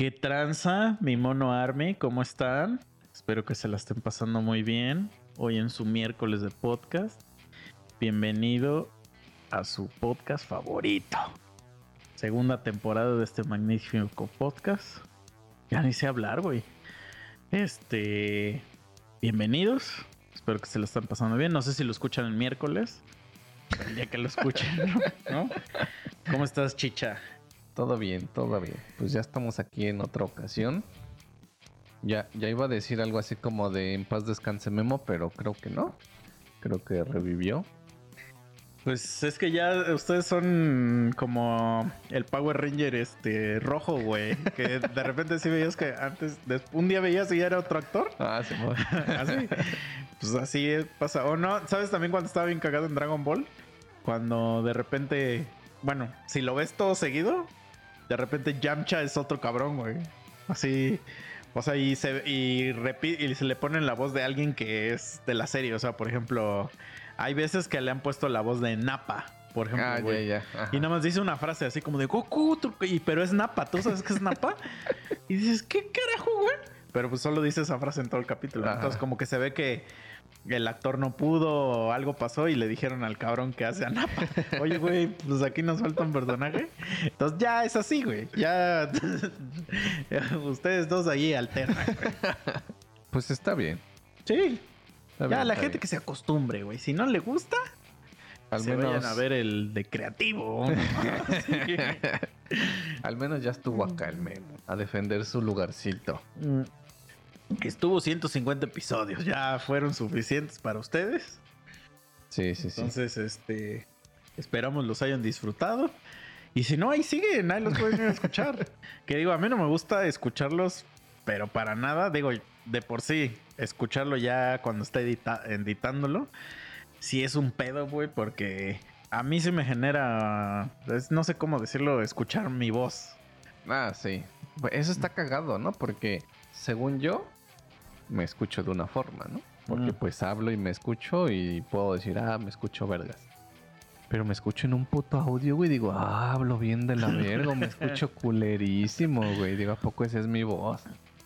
¿Qué tranza, mi mono Army? ¿Cómo están? Espero que se la estén pasando muy bien. Hoy en su miércoles de podcast. Bienvenido a su podcast favorito. Segunda temporada de este magnífico podcast. Ya ni sé hablar, güey. Este. Bienvenidos. Espero que se lo estén pasando bien. No sé si lo escuchan el miércoles. El día que lo escuchen, ¿no? ¿Cómo estás, chicha? Todo bien, todo bien. Pues ya estamos aquí en otra ocasión. Ya, ya iba a decir algo así como de en paz descanse Memo, pero creo que no. Creo que revivió. Pues es que ya ustedes son como el Power Ranger este rojo, güey. Que de repente sí veías que antes, un día veías y ya era otro actor. Ah, sí, así. Pues así pasa. O no, ¿sabes también cuando estaba bien cagado en Dragon Ball? Cuando de repente, bueno, si lo ves todo seguido, de repente Yamcha es otro cabrón, güey. Así. O sea, y se, y, y se le ponen la voz de alguien que es de la serie. O sea, por ejemplo, hay veces que le han puesto la voz de Napa, por ejemplo. Ah, y nada más dice una frase así como de Goku, y, pero es Napa. ¿Tú sabes qué es Napa? y dices, ¿qué carajo, güey? Pero pues solo dice esa frase en todo el capítulo. Entonces, como que se ve que el actor no pudo algo pasó y le dijeron al cabrón que hace a Napa. Oye, güey, pues aquí nos falta un personaje. Entonces ya es así, güey. Ya ustedes dos ahí alternan, Pues está bien. Sí. ya la gente que se acostumbre, güey. Si no le gusta, al se menos... vayan a ver el de creativo. Al menos ya estuvo acá el memo a defender su lugarcito. Mm. Estuvo 150 episodios, ya fueron suficientes para ustedes. Sí, sí, sí. Entonces, este, esperamos los hayan disfrutado. Y si no, ahí siguen, ahí los pueden escuchar. que digo, a mí no me gusta escucharlos, pero para nada, digo, de por sí, escucharlo ya cuando está editándolo, sí es un pedo, güey, porque a mí sí me genera, no sé cómo decirlo, escuchar mi voz. Ah, sí. Pues eso está cagado, ¿no? Porque según yo, me escucho de una forma, ¿no? Porque mm. pues hablo y me escucho y puedo decir, ah, me escucho vergas. Pero me escucho en un puto audio, güey, digo, ah, hablo bien de la verga, me escucho culerísimo, güey. Digo, ¿a poco esa es mi voz?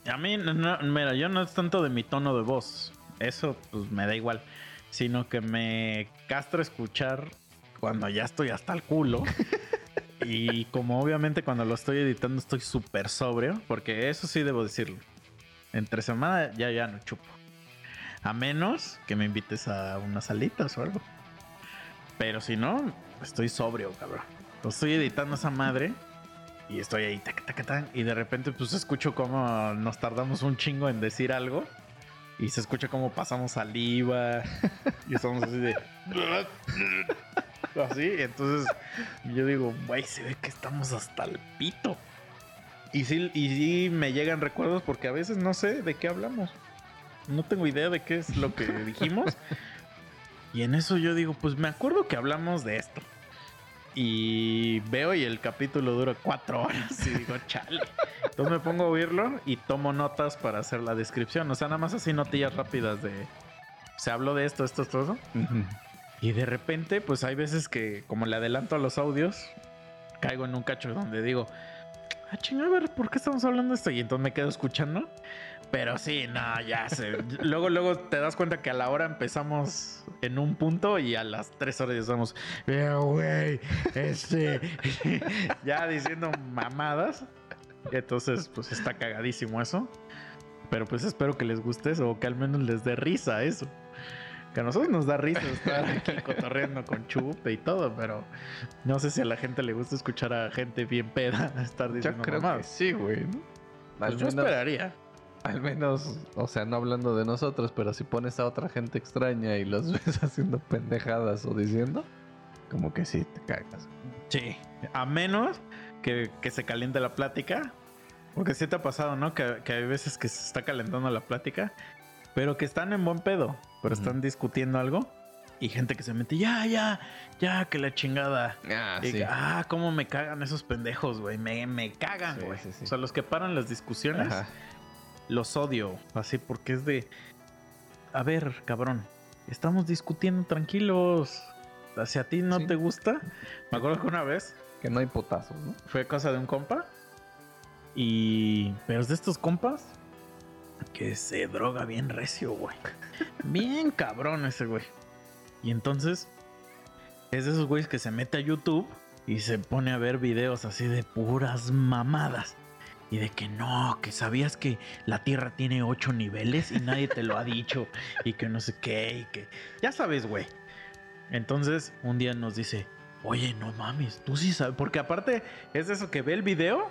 A mí, no, mira, yo no es tanto de mi tono de voz. Eso, pues, me da igual. Sino que me castro escuchar cuando ya estoy hasta el culo. y como obviamente cuando lo estoy editando estoy súper sobrio, porque eso sí debo decirlo entre semana ya ya no chupo. A menos que me invites a unas salitas o algo. Pero si no, estoy sobrio, cabrón. estoy editando esa madre y estoy ahí, tac, tac, tac, y de repente pues escucho cómo nos tardamos un chingo en decir algo. Y se escucha cómo pasamos saliva. y estamos así de... así, entonces yo digo, güey, se ve que estamos hasta el pito. Y sí, y sí me llegan recuerdos porque a veces no sé de qué hablamos. No tengo idea de qué es lo que dijimos. y en eso yo digo, pues me acuerdo que hablamos de esto. Y veo y el capítulo dura cuatro horas. Y digo, chale. Entonces me pongo a oírlo y tomo notas para hacer la descripción. O sea, nada más así notillas rápidas de. Se habló de esto, esto, esto. Y de repente, pues hay veces que, como le adelanto a los audios, caigo en un cacho donde digo, ah, a ver, ¿por qué estamos hablando de esto? Y entonces me quedo escuchando. Pero sí, no, ya sé. luego, luego te das cuenta que a la hora empezamos en un punto y a las tres horas ya estamos, güey, este, ya diciendo mamadas. Entonces, pues está cagadísimo eso. Pero pues espero que les guste eso o que al menos les dé risa eso. Que a nosotros nos da risa estar aquí cotorreando con chupe y todo, pero no sé si a la gente le gusta escuchar a gente bien peda estar diciendo Yo creo que sí, güey. Pues yo esperaría. Al menos, o sea, no hablando de nosotros, pero si pones a otra gente extraña y los ves haciendo pendejadas o diciendo, como que sí te cagas. Sí, a menos que, se caliente la plática. Porque sí te ha pasado, ¿no? Que, que hay veces que se está calentando la plática, pero que están en buen pedo pero están discutiendo algo y gente que se mete, ya, ya, ya, que la chingada. Ah, y, ah cómo me cagan esos pendejos, güey. Me, me cagan, güey. o sea, los que paran las discusiones, los odio. Así porque es de, a ver, cabrón, estamos discutiendo tranquilos. Si a ti no te gusta, me acuerdo que una vez. Que no hay potazos, ¿no? Fue cosa de un compa. Y. Pero es de estos compas que se droga bien recio, güey. Bien cabrón ese güey. Y entonces. Es de esos güeyes que se mete a YouTube y se pone a ver videos así de puras mamadas. Y de que no, que sabías que la Tierra tiene ocho niveles y nadie te lo ha dicho. Y que no sé qué, y que. Ya sabes, güey. Entonces, un día nos dice. Oye, no mames, tú sí sabes. Porque aparte es eso que ve el video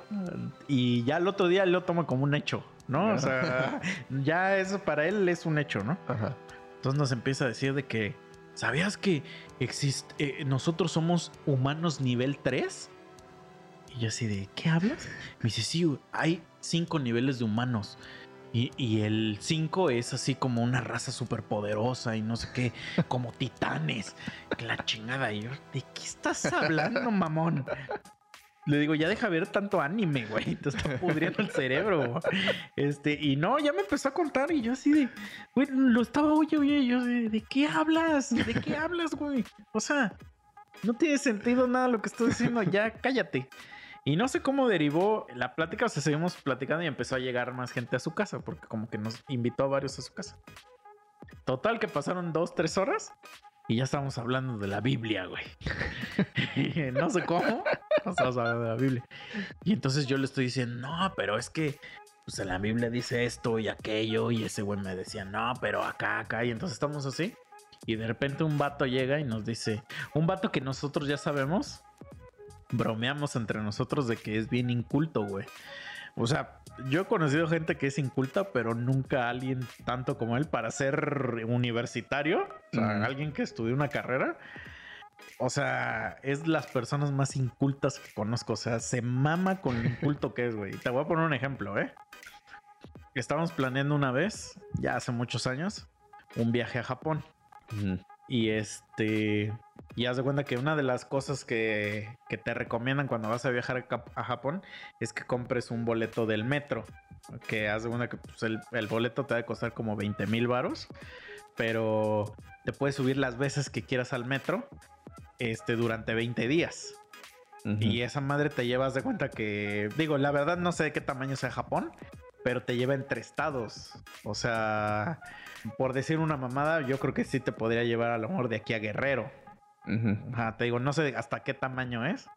y ya el otro día lo toma como un hecho, ¿no? O sea, ya eso para él es un hecho, ¿no? Ajá. Entonces nos empieza a decir de que, ¿sabías que existe, eh, nosotros somos humanos nivel 3? Y yo así de, ¿qué hablas? Me dice, sí, hay cinco niveles de humanos. Y, y el 5 es así como una raza súper poderosa y no sé qué, como titanes. La chingada. Y yo, ¿de qué estás hablando, mamón? Le digo, ya deja ver tanto anime, güey. Te está pudriendo el cerebro. Este, y no, ya me empezó a contar. Y yo así de, güey, lo estaba oye, oye. Yo de, ¿de qué hablas? ¿De qué hablas, güey? O sea, no tiene sentido nada lo que estoy diciendo. Ya cállate. Y no sé cómo derivó la plática. O sea, seguimos platicando y empezó a llegar más gente a su casa. Porque como que nos invitó a varios a su casa. Total, que pasaron dos, tres horas. Y ya estábamos hablando de la Biblia, güey. no sé cómo. Estamos hablando de la Biblia. Y entonces yo le estoy diciendo, no, pero es que pues en la Biblia dice esto y aquello. Y ese güey me decía, no, pero acá, acá. Y entonces estamos así. Y de repente un vato llega y nos dice, un vato que nosotros ya sabemos, bromeamos entre nosotros de que es bien inculto, güey. O sea, yo he conocido gente que es inculta, pero nunca alguien tanto como él para ser universitario, o sea, alguien que estudió una carrera. O sea, es las personas más incultas que conozco. O sea, se mama con lo inculto que es, güey. Te voy a poner un ejemplo, ¿eh? Estábamos planeando una vez, ya hace muchos años, un viaje a Japón. Y este. Y haz de cuenta que una de las cosas que, que te recomiendan cuando vas a viajar a Japón es que compres un boleto del metro. Que haz de cuenta que pues, el, el boleto te va a costar como 20 mil varos. Pero te puedes subir las veces que quieras al metro este, durante 20 días. Y esa madre te llevas de cuenta que, digo, la verdad no sé de qué tamaño sea Japón, pero te lleva entre estados. O sea, por decir una mamada, yo creo que sí te podría llevar a lo mejor de aquí a Guerrero. Ujú. Ajá, te digo, no sé hasta qué tamaño es,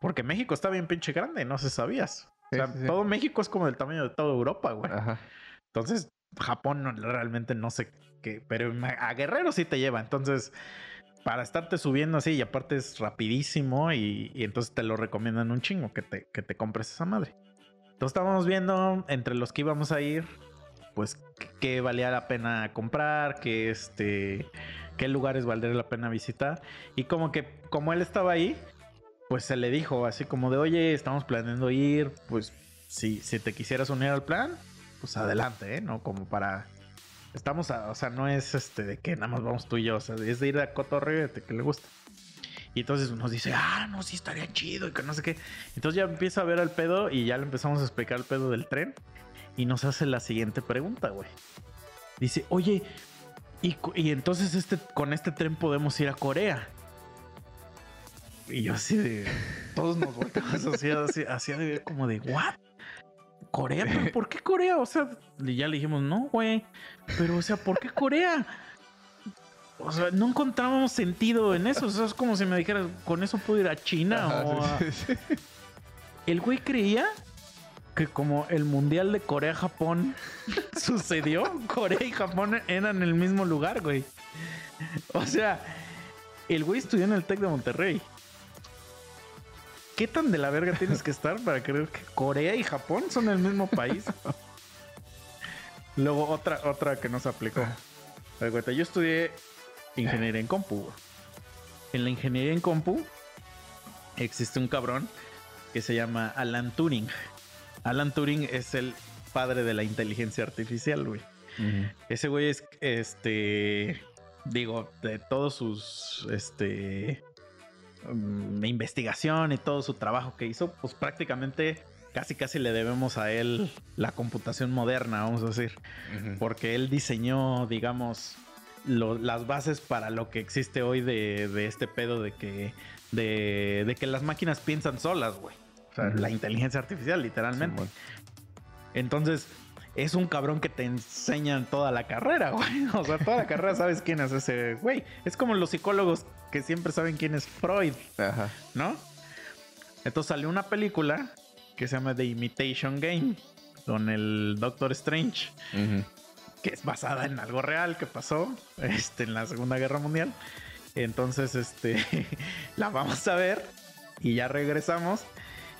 porque México está bien pinche grande, no sé sabías. O Sí, sea, sí, sí. todo México es como del tamaño de toda Europa, güey. Ajá. Entonces, Japón no- realmente no sé qué, pero a Guerrero sí te lleva. Entonces, para estarte subiendo así, y aparte es rapidísimo, y, y entonces te lo recomiendan un chingo que te, que te compres esa madre. Entonces, estábamos viendo entre los que íbamos a ir, pues, qué valía la pena comprar, qué este, qué lugares valdría la pena visitar. Y como que, como él estaba ahí, pues se le dijo así como de, oye, estamos planeando ir, pues, si, si te quisieras unir al plan, pues adelante, ¿eh? ¿no? Como para... Estamos, a- o sea, no es este de que nada más vamos tú y yo, o sea, es de ir a cotorreo que le gusta. Y entonces nos dice, ah, no, sí estaría chido y que no sé qué. Entonces ya empieza a ver el pedo y ya le empezamos a explicar el pedo del tren. Y nos hace la siguiente pregunta, güey. Dice, oye, y, y entonces este, con este tren podemos ir a Corea. Y yo así de... Todos nos volteamos así, así, así de como de, ¿what? Corea, pero ¿por qué Corea? O sea, ya le dijimos, no, güey. Pero, o sea, ¿por qué Corea? O sea, no encontrábamos sentido en eso. O sea, es como si me dijeras, con eso puedo ir a China Ajá, o a... sí, sí, sí. El güey creía que como el mundial de Corea-Japón sucedió, Corea y Japón eran en el mismo lugar, güey. O sea, el güey estudió en el Tec de Monterrey. ¿Qué tan de la verga tienes que estar para creer que Corea y Japón son el mismo país? Luego otra, otra que nos aplicó. Yo estudié ingeniería en compu. En la ingeniería en compu existe un cabrón que se llama Alan Turing. Alan Turing es el padre de la inteligencia artificial, güey. Ese güey es, este, digo, de todos sus, este, mm, investigación y todo su trabajo que hizo, pues prácticamente casi casi le debemos a él la computación moderna, vamos a decir, porque él diseñó, digamos, lo- las bases para lo que existe hoy de, de este pedo de que, de, de que las máquinas piensan solas, güey. sea, Ujú. la inteligencia artificial, literalmente. Entonces, es un cabrón que te enseñan toda la carrera, güey. O sea, toda la carrera sabes quién es ese güey. Es como los psicólogos que siempre saben quién es Freud, Ajá. ¿no? Entonces salió una película que se llama The Imitation Game con el Doctor Strange, Ujú. Que es basada en algo real que pasó este, en la Segunda Guerra Mundial. Entonces, este, la vamos a ver y ya regresamos.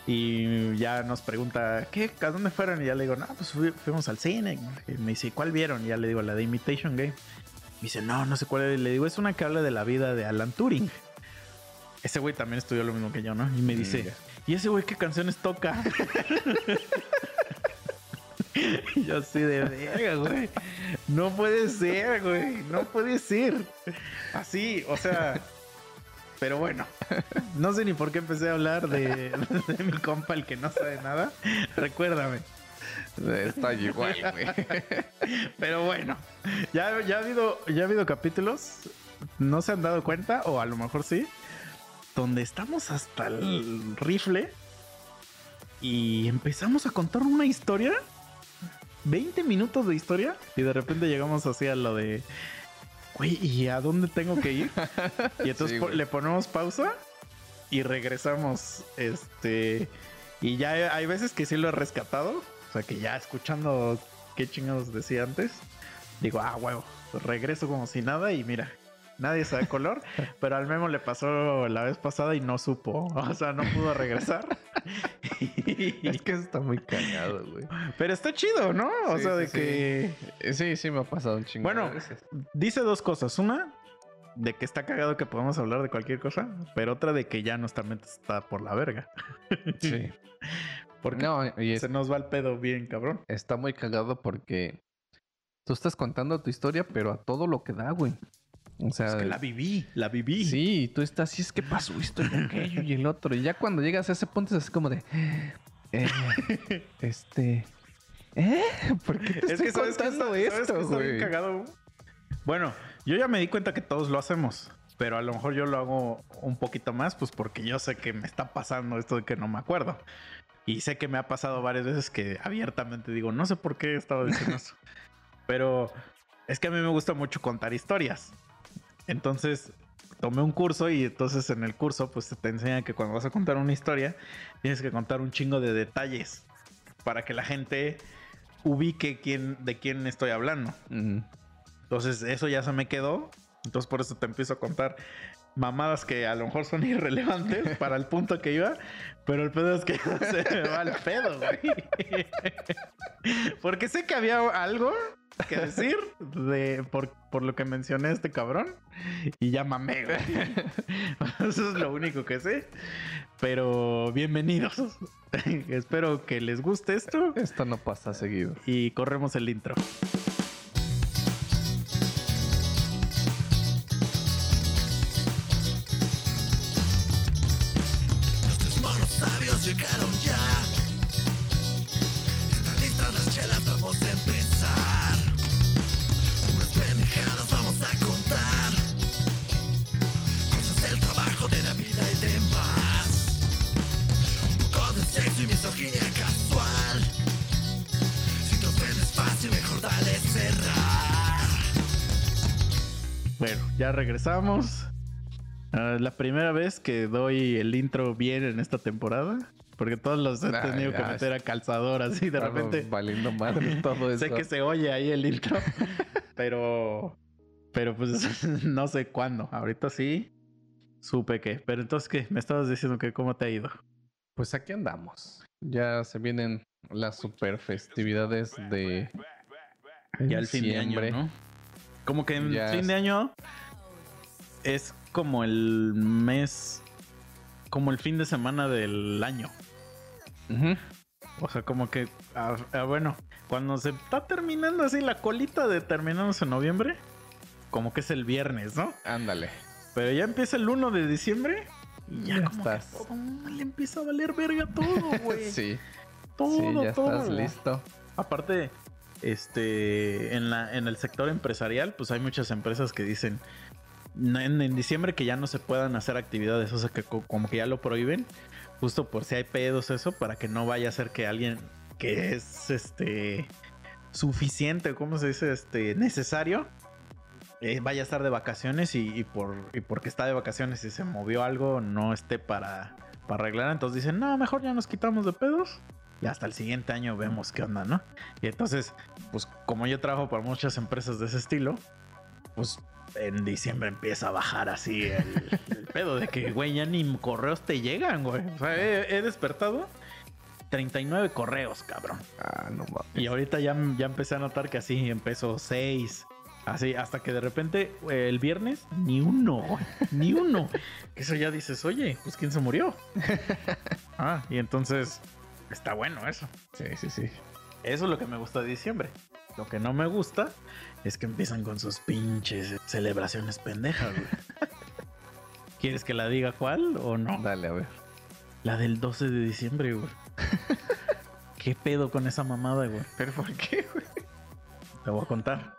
Y ya nos pregunta, ¿qué? ¿A dónde fueron? Y ya le digo, no, pues fui- fuimos al cine. Y me dice, ¿cuál vieron? Y ya le digo, la de Imitation Game. Me dice, no, no sé cuál es. Y le digo, es una que habla de la vida de Alan Turing. Ese güey también estudió lo mismo que yo, ¿no? Y me dice, Mm. ¿y ese güey qué canciones toca? Yo así de verga, güey. No puede ser, güey. No puede ser. Así, o sea. Pero bueno, no sé ni por qué empecé a hablar de, de mi compa, el que no sabe nada. Recuérdame. Está igual, güey. Pero bueno, ya, ya, ha habido, ya ha habido capítulos, no se han dado cuenta, o a lo mejor sí, donde estamos hasta el rifle y empezamos a contar una historia, 20 minutos de historia, y de repente llegamos así a lo de, güey, ¿y a dónde tengo que ir? Y entonces Sí, po- güey. le ponemos pausa y regresamos, este, y ya hay- hay veces que sí lo he rescatado, o sea que ya escuchando qué chingados decía antes, digo, ah, huevo, regreso como si nada y mira, nadie sabe color, pero al Memo le pasó la vez pasada y no supo, o sea, no pudo regresar. Es que está muy cagado, güey. pero está chido, ¿no? O Sí, sea, sí, de que Sí, sí me ha pasado un chingo. Bueno, dice dos cosas. Una, de que está cagado que podemos hablar de cualquier cosa, pero otra de que ya nuestra mente está por la verga. Sí. Porque No, y es- se nos va el pedo bien, cabrón. está muy cagado porque tú estás contando tu historia, pero a todo lo que da, güey. O sea, Es que la viví, la viví. sí, y tú estás así, es que pasó esto y aquello y el otro. Y ya cuando llegas a ese punto es así como de. eh, este. ¿Eh? ¿Por qué te Es estoy que sabes que contando está, sabes esto, que está bien cagado. Bueno, yo ya me di cuenta que todos lo hacemos, pero a lo mejor yo lo hago un poquito más, pues porque yo sé que me está pasando esto de que no me acuerdo. Y sé que me ha pasado varias veces que abiertamente digo, no sé por qué estaba diciendo eso. Pero es que a mí me gusta mucho contar historias. Entonces tomé un curso y entonces en el curso pues te enseñan que cuando vas a contar una historia tienes que contar un chingo de detalles para que la gente ubique quién, de quién estoy hablando. Entonces eso ya se me quedó. Entonces por eso te empiezo a contar mamadas que a lo mejor son irrelevantes para el punto que iba. Pero el pedo es que se me va el pedo, güey. Porque sé que había algo que decir de, por, por lo que mencioné a este cabrón. Y ya mamé, güey. Eso es lo único que sé. Pero bienvenidos. Espero que les guste esto. Esto no pasa seguido. Y corremos el intro. Bueno, ya regresamos. Ah, la primera vez que doy el intro bien en esta temporada. Porque todos los he Nah, tenido que meter a calzador así de repente. Valiendo madre todo eso. Sé que se oye ahí el intro. pero. Pero pues no sé cuándo. Ahorita sí. Supe que. Pero entonces, ¿qué? Me estabas diciendo que cómo te ha ido. Pues aquí andamos. Ya se vienen las super festividades de Ya el fin de año, diciembre. ¿no? Como que en fin de año es como el mes, como el fin de semana del año. Ujú. O sea, como que, ah, ah, bueno, cuando se está terminando así la colita de terminamos en noviembre, como que es el viernes, ¿no? Ándale. Pero ya empieza el 1 de diciembre y ya, Ya como que estás. todo le empieza a valer verga todo, güey. Sí, todo, sí, ya todo. estás listo. Aparte, este, en, la, en el sector empresarial, pues hay muchas empresas que dicen "No, en, diciembre que ya no se puedan hacer actividades, o sea, que co- como que ya lo prohíben, Justo por si hay pedos, eso, para que no vaya a ser que alguien que es este suficiente, ¿cómo se dice? Este necesario. eh, vaya a estar de vacaciones y, y por, y porque está de vacaciones y se movió algo, no esté para, para arreglar. Entonces dicen, no, mejor ya nos quitamos de pedos. Y hasta el siguiente año vemos qué onda, ¿no? Y entonces, pues como yo trabajo para muchas empresas de ese estilo, pues en diciembre empieza a bajar así el, el pedo de que, güey, ya ni correos te llegan, güey. O sea, he, he despertado 39 correos, cabrón. Ah, no mames. Y ahorita ya, ya empecé a notar que así empezó 6. Así, hasta que de repente eh, el viernes, ni uno, güey, ni uno. Eso ya dices, oye, pues quién se murió. Ah, y entonces está bueno eso. Sí, sí, sí. Eso es lo que me gusta de diciembre. Lo que no me gusta es que empiezan con sus pinches celebraciones pendejas, güey. ¿Quieres que la diga cuál o no? Dale, a ver. La del 12 de diciembre, güey. ¿Qué pedo con esa mamada, güey? ¿Pero por qué, güey? Te voy a contar.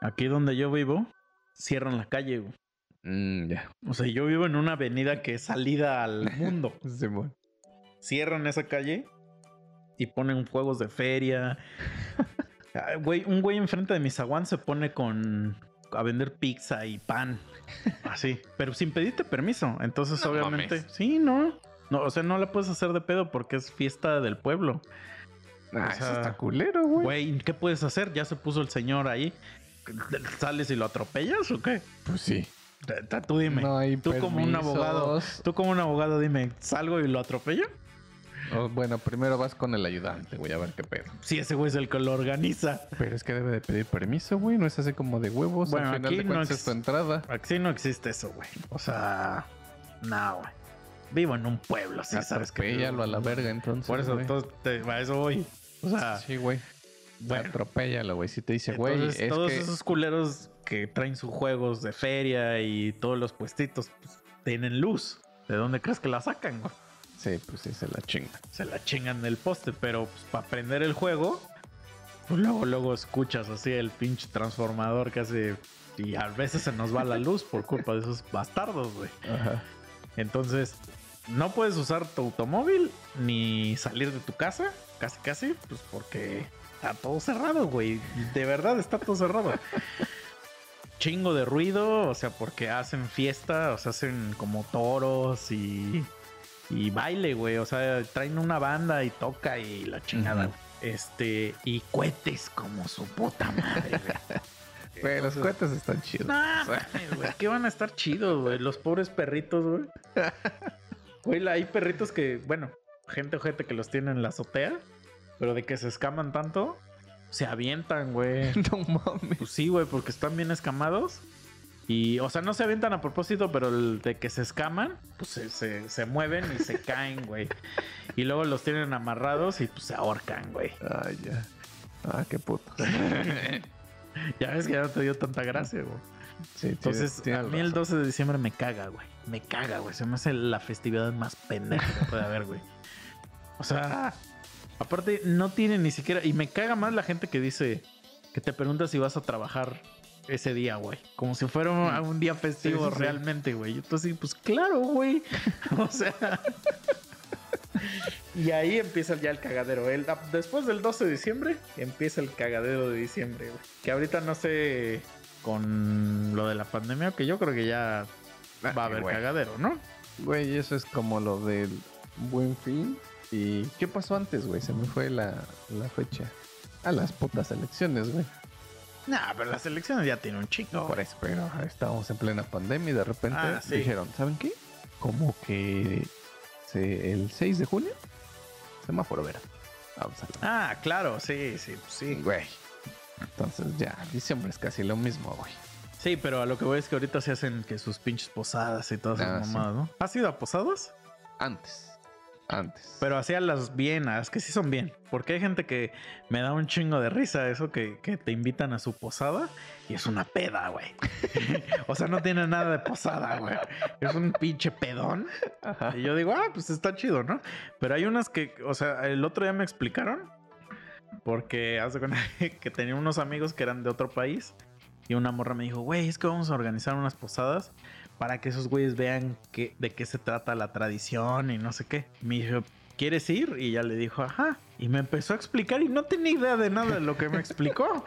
Aquí donde yo vivo, cierran la calle, güey. Mm, ya. O sea, yo vivo en una avenida que es salida al mundo. Simón. Cierran esa calle y ponen juegos de feria. Ah, Güey, un güey enfrente de mi zaguán se pone con a vender pizza y pan. Así, pero sin pedirte permiso. Entonces, No obviamente, mames. sí, no. No, o sea, no la puedes hacer de pedo porque es fiesta del pueblo. Ah, O eso está culero, güey. Güey, ¿qué puedes hacer? Ya se puso el señor ahí. ¿Sales y lo atropellas o qué? Pues sí. Tú dime. No hay tú como un abogado, tú como un abogado dime, ¿salgo y lo atropello? Bueno, primero vas con el ayudante, güey, a ver qué pedo. Si ese güey es el que lo organiza. Pero es que debe de pedir permiso, güey. No es así como de huevos. Bueno, Al final aquí de no es tu entrada. Aquí no existe eso, güey. O sea, no, güey. Vivo en un pueblo, sí, sabes que. Atropéllalo a la verga, entonces. Por eso, güey. entonces, te- a eso voy. O sea, Sí, güey. bueno. Atropéllalo, güey. Si te dice, güey, es todos que... esos culeros que traen sus juegos de feria y todos los puestitos pues, tienen luz. ¿De dónde crees que la sacan, güey? Sí, pues sí, se la chinga. se la chingan del poste, pero pues, para aprender el juego, pues luego, luego escuchas así el pinche transformador que hace. Y a veces se nos va la luz por culpa de esos bastardos, güey. Ajá. Entonces, no puedes usar tu automóvil ni salir de tu casa, casi casi, pues porque está todo cerrado, güey. De verdad está todo cerrado. Chingo de ruido, o sea, porque hacen fiesta, o sea, hacen como toros y, y baile, güey. O sea, traen una banda y toca y la chingada. Este, y cohetes como su puta madre, güey. Güey, los cohetes están chidos. no, mames, güey. ¿Qué van a estar chidos, güey? Los pobres perritos, güey. Güey, hay perritos que, bueno, gente ojete que los tiene en la azotea, pero de que se escaman tanto, se avientan, güey. no mames. Pues sí, güey, porque están bien escamados. Y, o sea, no se avientan a propósito, pero el de que se escaman, pues se, se- se mueven y se caen, güey. Y luego los tienen amarrados y pues se ahorcan, güey. Ay, ya. Ah, qué puto. Ya ves que ya no te dio tanta gracia, güey. Sí, Entonces, a mí el razón. 12 de diciembre me caga, güey. Me caga, güey. Se me hace la festividad más pendeja que puede haber, güey. O sea, aparte, no tiene ni siquiera. Y me caga más la gente que dice que te pregunta si vas a trabajar ese día, güey. Como si fuera un, un día festivo. Sí, sí, sí. realmente, güey. Entonces, pues claro, güey. O sea. Y ahí empieza ya el cagadero. El- después del 12 de diciembre empieza el cagadero de diciembre, güey. Que ahorita no sé con lo de la pandemia, que yo creo que ya Ah, va a haber güey. cagadero, ¿no? Güey, eso es como lo del buen fin. ¿Y qué pasó antes, güey? Se me fue la, la fecha. A las putas elecciones, güey. Nah, pero las elecciones ya tienen un chico. Por eso, pero estábamos en plena pandemia y de repente Ah, sí. dijeron, ¿saben qué? Como que se- el 6 de junio, semáforo verde. Vamos a. Ah, claro, sí, sí, pues sí. Güey. Entonces ya, diciembre es casi lo mismo, güey. Sí, pero a lo que voy es que ahorita se hacen que sus pinches posadas y todas esas Ah, sí. mamadas, ¿no? ¿Has ido a posadas? Antes. Antes. Pero hacía las bien, las que sí son bien. Porque hay gente que me da un chingo de risa eso que, que te invitan a su posada y es una peda, güey. o sea, no tiene nada de posada, güey. Es un pinche pedón. Ajá. Y yo digo, ah, pues está chido, ¿no? Pero hay unas que, o sea, el otro día me explicaron. Porque hace que tenía unos amigos que eran de otro país. Y una morra me dijo, güey, es que vamos a organizar unas posadas. Para que esos güeyes vean que, de qué se trata la tradición y no sé qué. Me dijo, ¿quieres ir? Y ya le dijo, ajá. Y me empezó a explicar y no tenía idea de nada de lo que me explicó.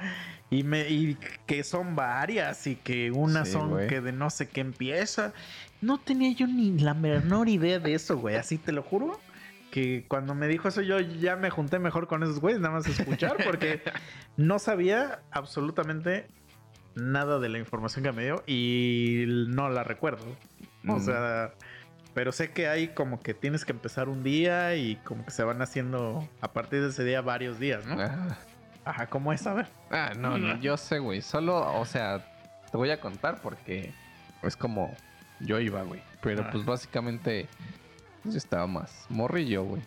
Y, me, y que son varias y que unas Sí, son que de no sé qué empieza. No tenía yo ni la menor idea de eso, güey. Así te lo juro. Que cuando me dijo eso, yo ya me junté mejor con esos güeyes, nada más escuchar, porque no sabía absolutamente nada de la información que me dio y no la recuerdo. O Mm. sea, pero sé que hay como que tienes que empezar un día y como que se van haciendo a partir de ese día varios días, ¿no? Ah, Ajá, ¿cómo es? A ver. ah, no, no, yo sé, güey. Solo, o sea, te voy a contar porque es como yo iba, güey. Pero Ah. pues básicamente yo estaba más morrillo, güey.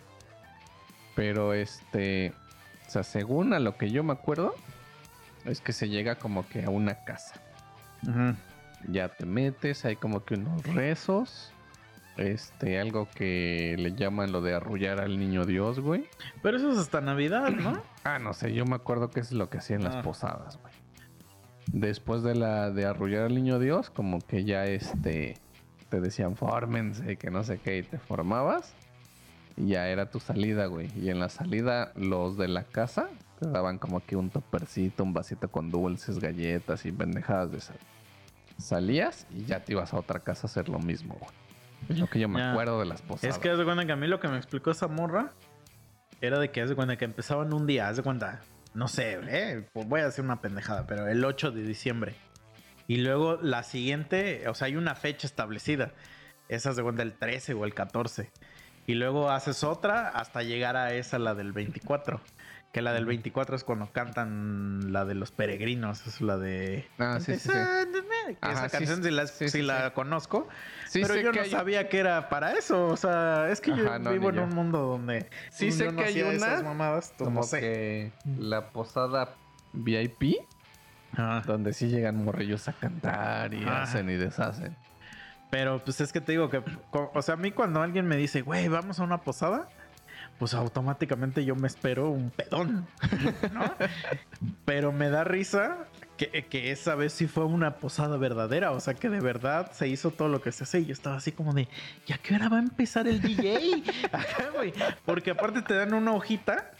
Pero este, o sea, según a lo que yo me acuerdo, es que se llega como que a una casa. Ya te metes, hay como que unos rezos. Este, algo que le llaman lo de arrullar al niño Dios, güey. Pero eso es hasta Navidad, ¿no? Ah, no sé, yo me acuerdo que es lo que hacían las Ah. posadas, güey. Después de la de arrullar al niño Dios, como que ya este te decían fórmense y que no sé qué, y te formabas. Y ya era tu salida, güey. Y en la salida, los de la casa te daban como que un topercito, un vasito con dulces, galletas y pendejadas de esas. Salías y ya te ibas a otra casa a hacer lo mismo, güey. Es lo que yo me Ya. acuerdo de las posadas. Es que haz de cuenta que a mí lo que me explicó esa morra era de que haz de cuenta que empezaban un día, haz de cuenta, no sé, eh, pues voy a hacer una pendejada, pero el 8 de diciembre. Y luego la siguiente, o sea, hay una fecha establecida. Esa es de cuenta el 13 o el 14. Y luego haces otra hasta llegar a esa, la del 24. Que la del 24 es cuando cantan la de los peregrinos. Es la de. Ah, sí, sí, sí. Que Ajá, esa canción sí, la, sí, conozco. Pero yo no hay- sabía que era para eso. O sea, es que yo no, vivo en yo. un mundo donde. Sí sé yo no que hay hacía esas una mamadas, pues como sé. que la posada VIP, Ajá. donde sí llegan morrillos a cantar y hacen y deshacen. Pero pues es que te digo que, o sea, a mí cuando alguien me dice, güey, vamos a una posada, pues automáticamente yo me espero un pedón, ¿no? Pero me da risa que, esa vez sí fue una posada verdadera, o sea, que de verdad se hizo todo lo que se hace y yo estaba así como de, ¿ya qué hora va a empezar el DJ? Porque aparte te dan una hojita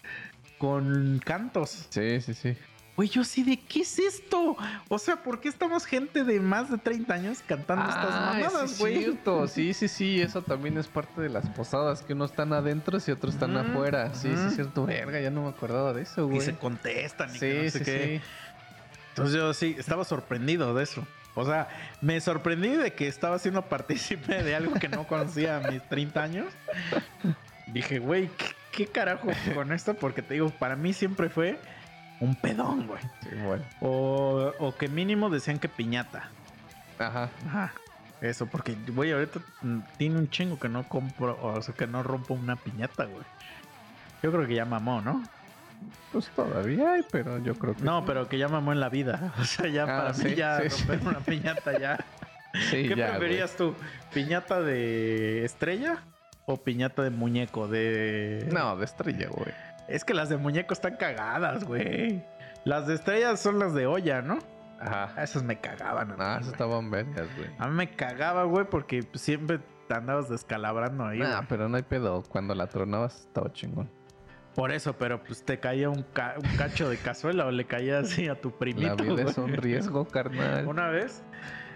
con cantos. Sí, sí, sí. Güey, yo sí de, ¿qué es esto? O sea, ¿por qué estamos gente de más de 30 años cantando estas Ah, mamadas, sí es güey? cierto. Sí, sí, sí. Eso también es parte de las posadas, que unos están adentro y otros están afuera. Sí, sí, es cierto. Verga, ya no me acordaba de eso, Y güey. se contestan y Sí, que no sí, sé qué. sí. Entonces yo sí, estaba sorprendido de eso. O sea, me sorprendí de que estaba siendo partícipe de algo que no conocía a mis 30 años. Dije, güey, ¿qué, qué carajo con esto? Porque te digo, para mí siempre fue un pedón, güey. Sí, bueno. O, o que mínimo decían que piñata. Ajá. Ajá. Eso, porque, güey, ahorita tiene un chingo que no compro, o sea, que no rompo una piñata, güey. Yo creo que ya mamó, ¿no? Pues todavía hay, pero yo creo que. No, pero que ya mamó en la vida. O sea, ya Ah, para mí sí, ya sí, romper una piñata ya. Sí, ¿Qué ya, preferías tú? ¿Piñata de estrella o piñata de muñeco? De. No, de estrella, güey. Es que las de muñeco están cagadas, güey. Las de estrella son las de olla, ¿no? Ajá. Ah, Esas me cagaban. Ah, eso estaban vergas, güey. A mí me cagaba, güey, porque siempre te andabas descalabrando ahí. Güey. pero no hay pedo. Cuando la tronabas estaba chingón. Por eso, pero pues te caía un, ca- un cacho de cazuela o le caía así a tu primito. La vida es un riesgo, carnal. Una vez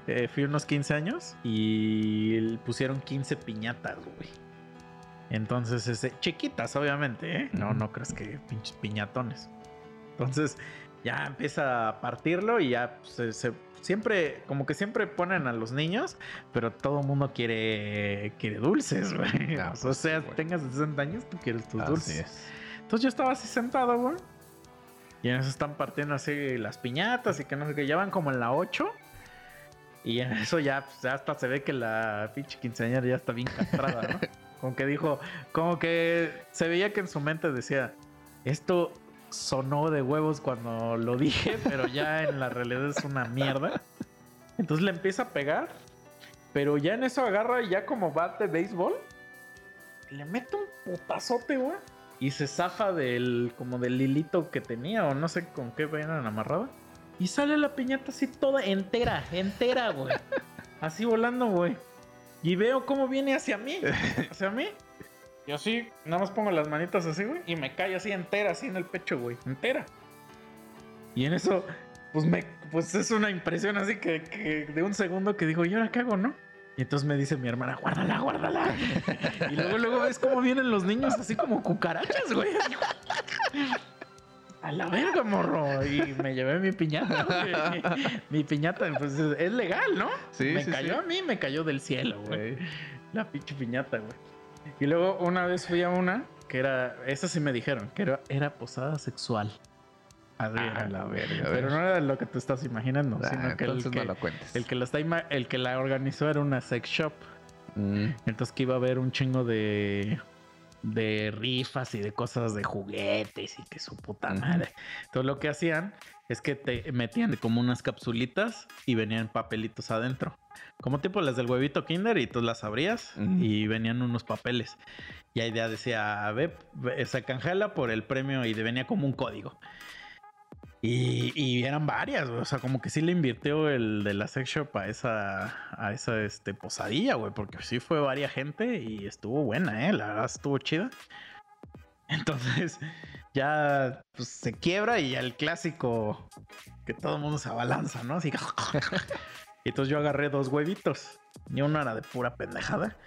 eh, fui unos 15 años y pusieron 15 piñatas, güey. Entonces, ese, chiquitas, obviamente, ¿eh? No, no crees que pinches piñatones. Entonces, ya empieza a partirlo y ya pues, se, se- siempre, como que siempre ponen a los niños, pero todo el mundo quiere, quiere dulces, güey. Ah, o pues sea, sí, tengas 60 años, tú quieres tus Así dulces. es. Entonces yo estaba así sentado, güey. Y en eso están partiendo así las piñatas y que no sé qué. Ya van como en la 8. Y en eso ya, pues, hasta se ve que la pinche quinceañera ya está bien castrada, ¿no? como que dijo, como que se veía que en su mente decía, esto sonó de huevos cuando lo dije, pero ya en la realidad es una mierda. Entonces le empieza a pegar, pero ya en eso agarra ya como bate de béisbol, le mete un putazote, güey. Y se zafa del, como del hilito que tenía, o no sé con qué venían amarrada. Y sale la piñata así toda entera, entera, güey. así volando, güey. Y veo cómo viene hacia mí, hacia mí. Y así, nada más pongo las manitas así, güey, y me cae así entera, así en el pecho, güey, entera. Y en eso, pues me, pues es una impresión así que, que de un segundo que digo, ¿y ahora qué hago, no? Y entonces me dice mi hermana, guárdala, guárdala. Y luego, luego ves cómo vienen los niños así como cucarachas, güey. A la verga, morro. Y me llevé mi piñata, güey. Mi piñata, pues es legal, ¿no? Sí, me sí, cayó sí. a mí, me cayó del cielo, güey. La pinche piñata, güey. Y luego una vez fui a una que era, esa sí me dijeron, que era, era posada sexual. Así Ah, la verga, Pero no era lo que tú estás imaginando, Ah, sino que el entonces que, no lo cuentes. el que la está ima- el que la organizó era una sex shop. Mm. Entonces que iba a haber un chingo de de rifas y de cosas de juguetes y que su puta madre. Entonces lo que hacían es que te metían como unas capsulitas y venían papelitos adentro. Como tipo las del huevito Kinder y tú las abrías y venían unos papeles. Y ahí ya decía, ve, ve, se canjela por el premio y venía como un código. Y, y eran varias, güey. O sea, como que sí le invirtió el de la sex shop a esa, a esa este, posadilla, güey. Porque sí fue varias gente y estuvo buena, ¿eh? La verdad estuvo chida. Entonces, ya pues, se quiebra y ya el clásico que todo el mundo se abalanza, ¿no? Así. y entonces yo agarré dos huevitos. Y uno era de pura pendejada.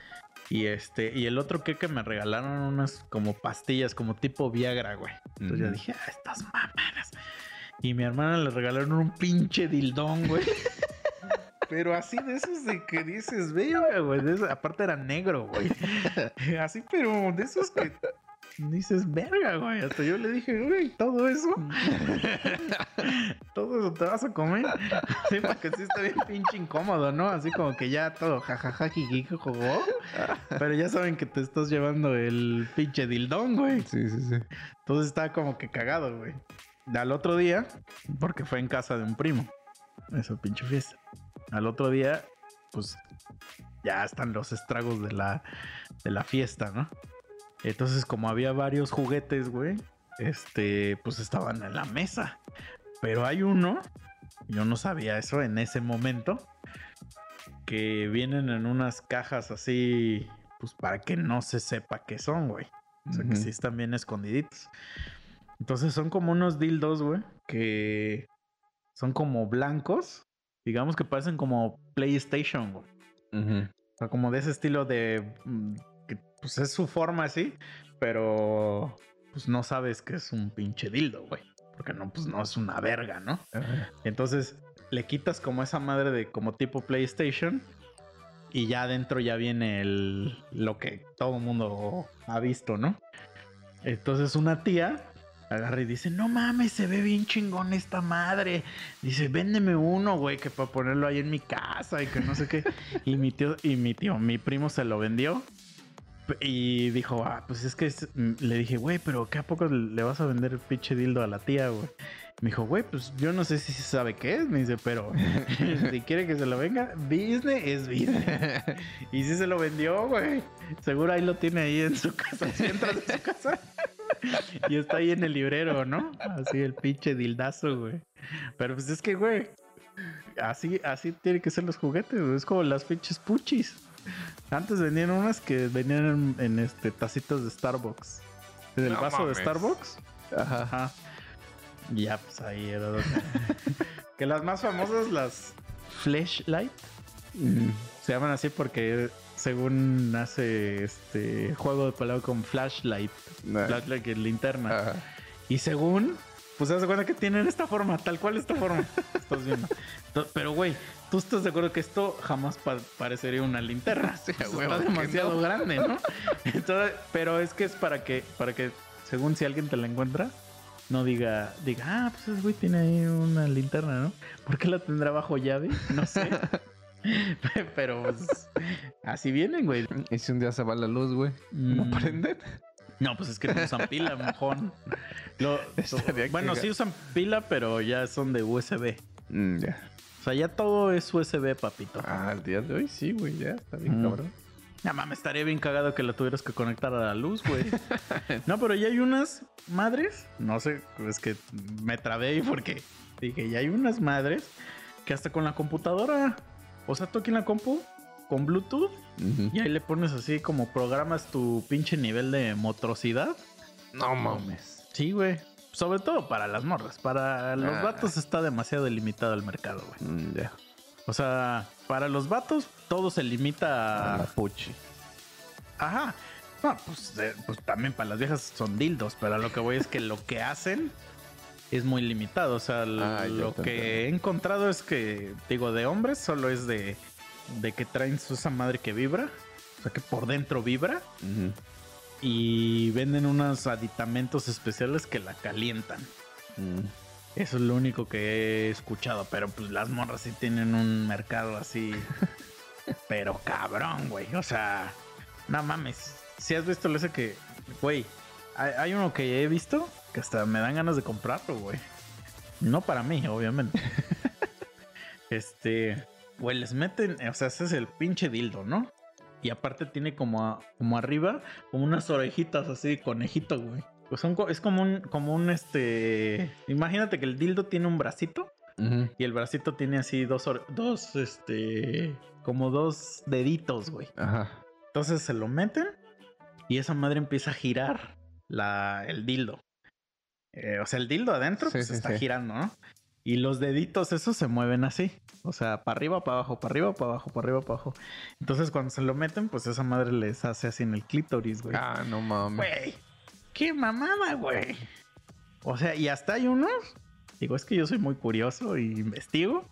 Y este, y el otro que que me regalaron unas como pastillas, como tipo Viagra, güey. Entonces yo dije, ah, estas mamadas. Y mi hermana le regalaron un pinche dildón, güey. Pero así de esos de que dices, verga, güey. de esos- aparte era negro, güey. Así, pero de esos que dices, verga, güey. Hasta yo le dije, güey, todo eso. todo eso te vas a comer. Sí, porque sí está bien pinche incómodo, ¿no? Así como que ya todo jajaja, jiji, jogó. Pero ya saben que te estás llevando el pinche dildón, güey. Sí, sí, sí. Entonces estaba como que cagado, güey. Al otro día, porque fue en casa de un primo, esa pinche fiesta. Al otro día, pues ya están los estragos de la, de la fiesta, ¿no? Entonces, como había varios juguetes, güey, este, pues estaban en la mesa. Pero hay uno, yo no sabía eso en ese momento, que vienen en unas cajas así, pues para que no se sepa qué son, güey. O sea, que sí están bien escondiditos. Entonces son como unos dildos, güey, que son como blancos. Digamos que parecen como PlayStation, güey. O sea, como de ese estilo de... mm, que pues es su forma así, pero pues no sabes que es un pinche dildo, güey. Porque no, pues no es una verga, ¿no? Entonces le quitas como esa madre de como tipo PlayStation y ya adentro ya viene el lo que todo el mundo ha visto, ¿no? Entonces una tía agarra y dice, no mames, se ve bien chingón esta madre. Dice, véndeme uno, güey, que para ponerlo ahí en mi casa y que no sé qué. y mi tío, y mi tío, mi primo se lo vendió. Y dijo, ah, pues es que le dije, güey, pero ¿qué a poco le vas a vender el pinche dildo a la tía, güey? Me dijo, güey, pues yo no sé si se sabe qué es. Me dice, pero si quiere que se lo venga, business es business. Y sí se lo vendió, güey. Seguro ahí lo tiene ahí en su casa. Si entras a su casa. Y está ahí en el librero, ¿no? Así el pinche dildazo, güey. Pero pues es que, güey. Así, así tienen que ser los juguetes, güey. Es como las pinches puchis. Antes vendían unas que venían en, en, este tacitas de Starbucks. En el No vaso mames. de Starbucks. Ajá. Ajá. Ya, pues ahí era donde. que las más famosas, las Flashlight, Mm. se llaman así porque según nace este juego de palabra con flashlight. Flashlight que es linterna. Ajá. Y según, pues se cuenta que tienen esta forma, tal cual esta forma. Estás viendo. Pero, güey, ¿tú estás de acuerdo que esto jamás pa- parecería una linterna? Sí, Pues está demasiado no. grande, ¿no? Entonces, pero es que es para que, para que, según si alguien te la encuentra, no diga, diga, ah, pues ese güey tiene ahí una linterna, ¿no? ¿Por qué la tendrá bajo llave? No sé. pero pues, así vienen, güey. Y si un día se va la luz, güey, ¿no Mm. prenden? No, pues es que no usan pila, mojón. Lo- bueno, sí usan pila, pero ya son de USB. Mm, ya. O sea, ya todo es USB, papito. Ah, el día de hoy sí, güey, ya está bien, Mm. cabrón. No mames, estaría bien cagado que la tuvieras que conectar a la luz, güey. no, pero ya hay unas madres. No sé, es que me trabé ahí porque dije, ya hay unas madres que hasta con la computadora O sea, tú aquí en la compu, con Bluetooth, y ahí le pones así como programas tu pinche nivel de motricidad. No mames. Sí, güey. Sobre todo para las morras. Para los Ah. vatos está demasiado limitado el mercado, güey. Mm, ya. O sea, para los vatos todo se limita A la puchi. Ajá. No, pues, eh, pues también para las viejas son dildos, pero a lo que voy es que lo que hacen es muy limitado. O sea, Ah, lo que he encontrado es que, digo, de hombres solo es de, de que traen su- esa madre que vibra. O sea, que por dentro vibra. Y venden unos aditamentos especiales que la calientan. Mm. Eso es lo único que he escuchado, pero pues las morras sí tienen un mercado así. pero cabrón, güey. O sea, no mames. Si has visto ese que, güey, hay, hay uno que he visto que hasta me dan ganas de comprarlo, güey. No para mí, obviamente. este, güey, les meten, o sea, ese es el pinche dildo, ¿no? Y aparte tiene como, a- como arriba, como unas orejitas así de conejito, güey. Pues son, es como un, como un este. Imagínate que el dildo tiene un bracito y el bracito tiene así dos, dos, este, como dos deditos, güey. Ajá. Entonces se lo meten y esa madre empieza a girar la, el dildo. Eh, o sea, el dildo adentro Sí, pues sí, está sí. girando, ¿no? Y los deditos esos se mueven así. O sea, para arriba, para abajo, para arriba, para abajo, para arriba, para abajo. Entonces cuando se lo meten, pues esa madre les hace así en el clítoris, güey. Ah, no mames. Güey, qué mamada, güey. O sea, y hasta hay unos. Digo, es que yo soy muy curioso y investigo.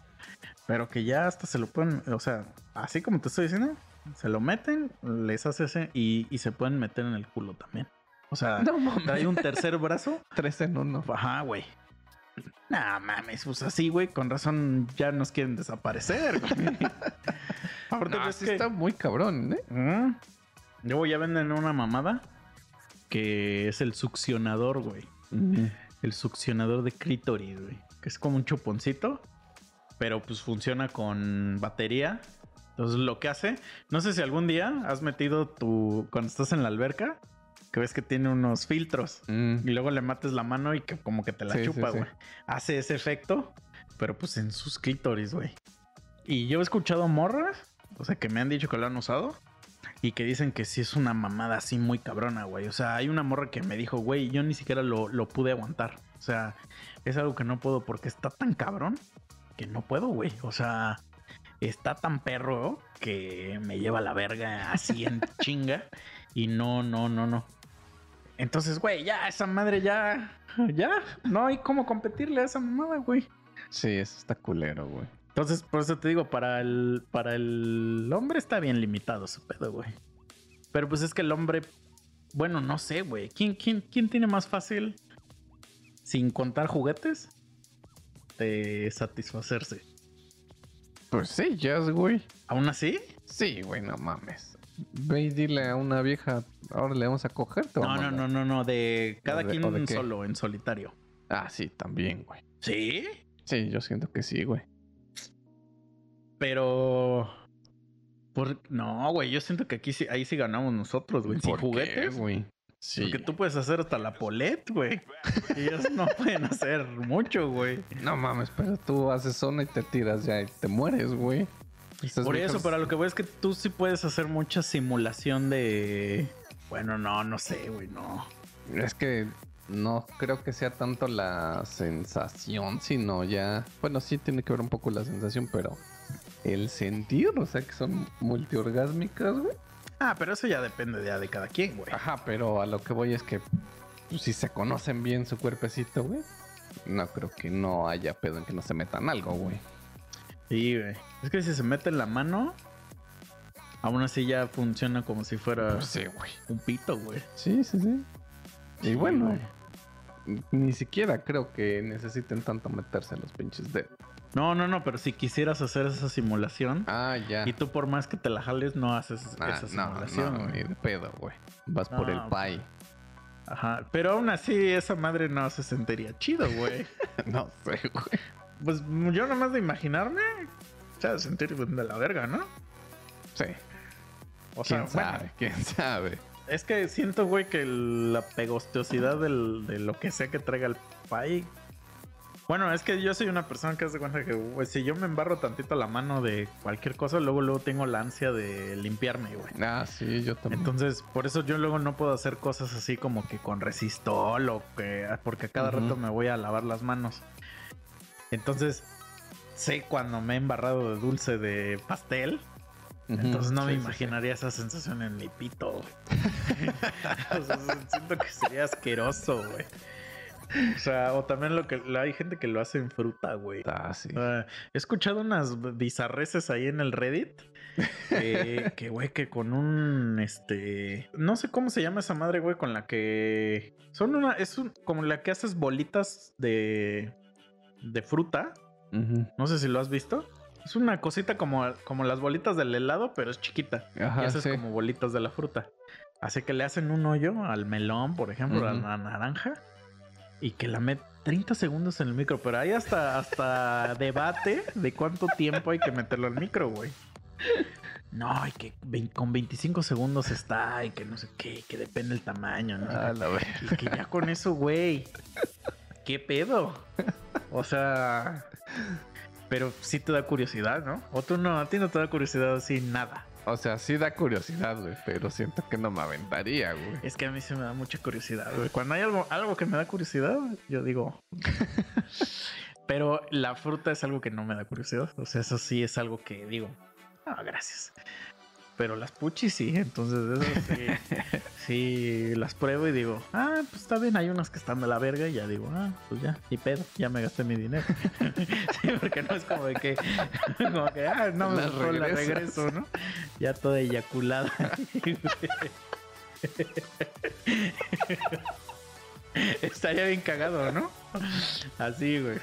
Pero que ya hasta se lo pueden. O sea, así como te estoy diciendo, se lo meten, les hace ese y, y se pueden meter en el culo también. O sea, No trae un tercer brazo. Tres en uno. Ajá, güey. Nah, mames, pues así, güey, con razón ya nos quieren desaparecer. Aparte, No, que- está muy cabrón, ¿eh? Mm. Luego ya venden una mamada que es el succionador, güey. El succionador de clítoris, güey. Que es como un chuponcito, pero pues funciona con batería. Entonces lo que hace, no sé si algún día has metido tu, cuando estás en la alberca, que ves que tiene unos filtros Mm. y luego le mates la mano y que como que te la Sí, chupa, sí. güey. Hace ese efecto, pero pues en sus clítoris, güey. Y yo he escuchado morras, o sea, que me han dicho que lo han usado y que dicen que sí es una mamada así muy cabrona, güey. O sea, hay una morra que me dijo, güey, yo ni siquiera lo, lo pude aguantar. O sea, es algo que no puedo porque está tan cabrón que no puedo, güey. O sea, está tan perro que me lleva la verga así en chinga y no, no, no, no. Entonces, güey, ya esa madre ya, ya, no hay cómo competirle a esa mamada, güey. Sí, eso está culero, güey. Entonces, por eso te digo, para el, para el hombre está bien limitado su pedo, güey. Pero pues es que el hombre, bueno, no sé, güey. ¿Quién, quién, ¿Quién tiene más fácil, sin contar juguetes, de satisfacerse? Pues sí, Jazz, güey. ¿Aún así? Sí, güey, no mames. Ve y dile a una vieja, ahora le vamos a coger. a No, no, no, no, no, de cada ¿O de- quien de solo, en solitario. Ah, sí, también, güey. ¿Sí? Sí, yo siento que sí, güey. Pero... Por... No, güey, yo siento que aquí sí, ahí sí ganamos nosotros, güey. Sin ¿Por qué, juguetes. güey. Sí. Porque tú puedes hacer hasta la polet, güey. Y ellos no pueden hacer mucho, güey. No mames, pero tú haces zona y te tiras ya y te mueres, güey. Por eso, pero lo que voy es que tú sí puedes hacer mucha simulación de. Bueno, no, no sé, güey, no. Es que no creo que sea tanto la sensación, sino ya. Bueno, sí tiene que ver un poco la sensación, pero el sentir, o sea, que son multiorgásmicas, güey. Ah, pero eso ya depende ya de cada quien, güey. Ajá, pero a lo que voy es que pues, si se conocen bien su cuerpecito, güey. No creo que no haya pedo en que no se metan algo, güey. Sí, güey. Es que si se mete en la mano, aún así ya funciona como si fuera güey. un pito, güey. Sí, sí, sí. Y bueno, güey. ni siquiera creo que necesiten tanto meterse en los pinches dedos. No, no, no, pero si quisieras hacer esa simulación Ah, ya. y tú por más que te la jales, no haces Ah, esa no, simulación, no, güey. ni de pedo, güey. Vas por el No, pie. Ajá. Pero aún así, esa madre no se sentiría chido, güey. no sé, güey. Pues yo nomás de imaginarme, se ha de sentir de la verga, ¿no? Sí. O sea, ¿Quién sabe? bueno, ¿Quién sabe? es que siento, güey, que la pegostiosidad del- de lo que sea que traiga el pie Bueno, es que yo soy una persona que hace cuenta que, güey, si yo me embarro tantito la mano de cualquier cosa, luego luego tengo la ansia de limpiarme, güey. Ah, sí, yo también. Entonces, por eso yo luego no puedo hacer cosas así como que con resistol o que porque a cada rato me voy a lavar las manos. Entonces, sé cuando me he embarrado de dulce de pastel, entonces no me sí, sí, sí. imaginaría esa sensación en mi pito, güey. o sea, siento que sería asqueroso, güey. O sea, o también lo que hay gente que lo hace en fruta, güey. Ah, sí. Ah, he escuchado unas bizarreces ahí en el Reddit. Que, que, güey, que con un, este, no sé cómo se llama esa madre, güey, con la que son una, es un, como la que haces bolitas de, de fruta. No sé si lo has visto. Es una cosita como, como las bolitas del helado, pero es chiquita. Ajá, y haces sí. como bolitas de la fruta. Así que le hacen un hoyo al melón, por ejemplo, a la naranja, y que la meten 30 segundos en el micro. Pero hay hasta, hasta debate de cuánto tiempo hay que meterlo al micro, güey. No, y que con 25 segundos está, y que no sé qué, que depende el tamaño, ¿no? Ah, la Y que ya con eso, güey. ¿Qué pedo? O sea. Pero sí te da curiosidad, ¿no? O tú no, a ti no te da curiosidad así nada. O sea, sí da curiosidad, güey, pero siento que no me aventaría, güey. Es que a mí sí me da mucha curiosidad, güey. Cuando hay algo, algo que me da curiosidad, yo digo. Pero la fruta es algo que no me da curiosidad. O sea, eso sí es algo que digo. Ah, gracias. Pero las puchis sí, entonces eso sí, sí las pruebo y digo, ah, pues está bien, hay unas que están de la verga y ya digo, ah, pues ya, y pedo, ya me gasté mi dinero. sí, porque no es como de que, como que, ah, no me Las gustó, la regreso, ¿no? Ya toda eyaculada. Estaría bien cagado, ¿no? Así, güey.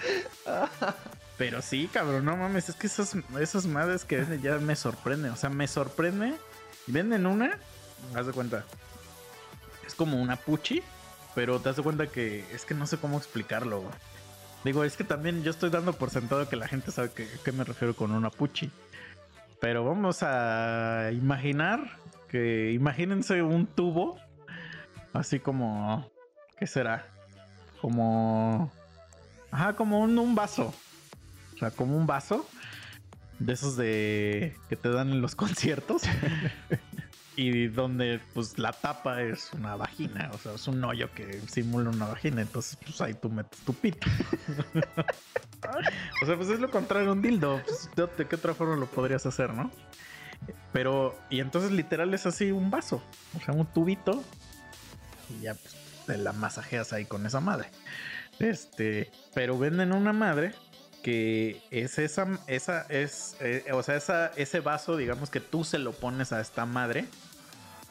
Pero sí, cabrón, no mames, es que esas, esas madres que venden ya me sorprenden. O sea, me sorprende. Venden una, haz de cuenta. Es como una puchi, pero te das cuenta que es que no sé cómo explicarlo. Digo, es que también yo estoy dando por sentado que la gente sabe que, qué me refiero con una puchi. Pero vamos a imaginar que imagínense un tubo, así como, ¿qué será? Como, ajá, como un vaso. O sea, como un vaso de esos de que te dan en los conciertos. y donde pues la tapa es una vagina, o sea, es un hoyo que simula una vagina, entonces pues ahí tú metes tu pito. o sea, pues es lo contrario a un dildo, pues, ¿de, de qué otra forma lo podrías hacer, no? Pero, y entonces literal es así un vaso, o sea, un tubito, y ya pues te la masajeas ahí con esa madre. Este, pero venden una madre que es esa, esa es, eh, o sea, esa, ese vaso, digamos que tú se lo pones a esta madre,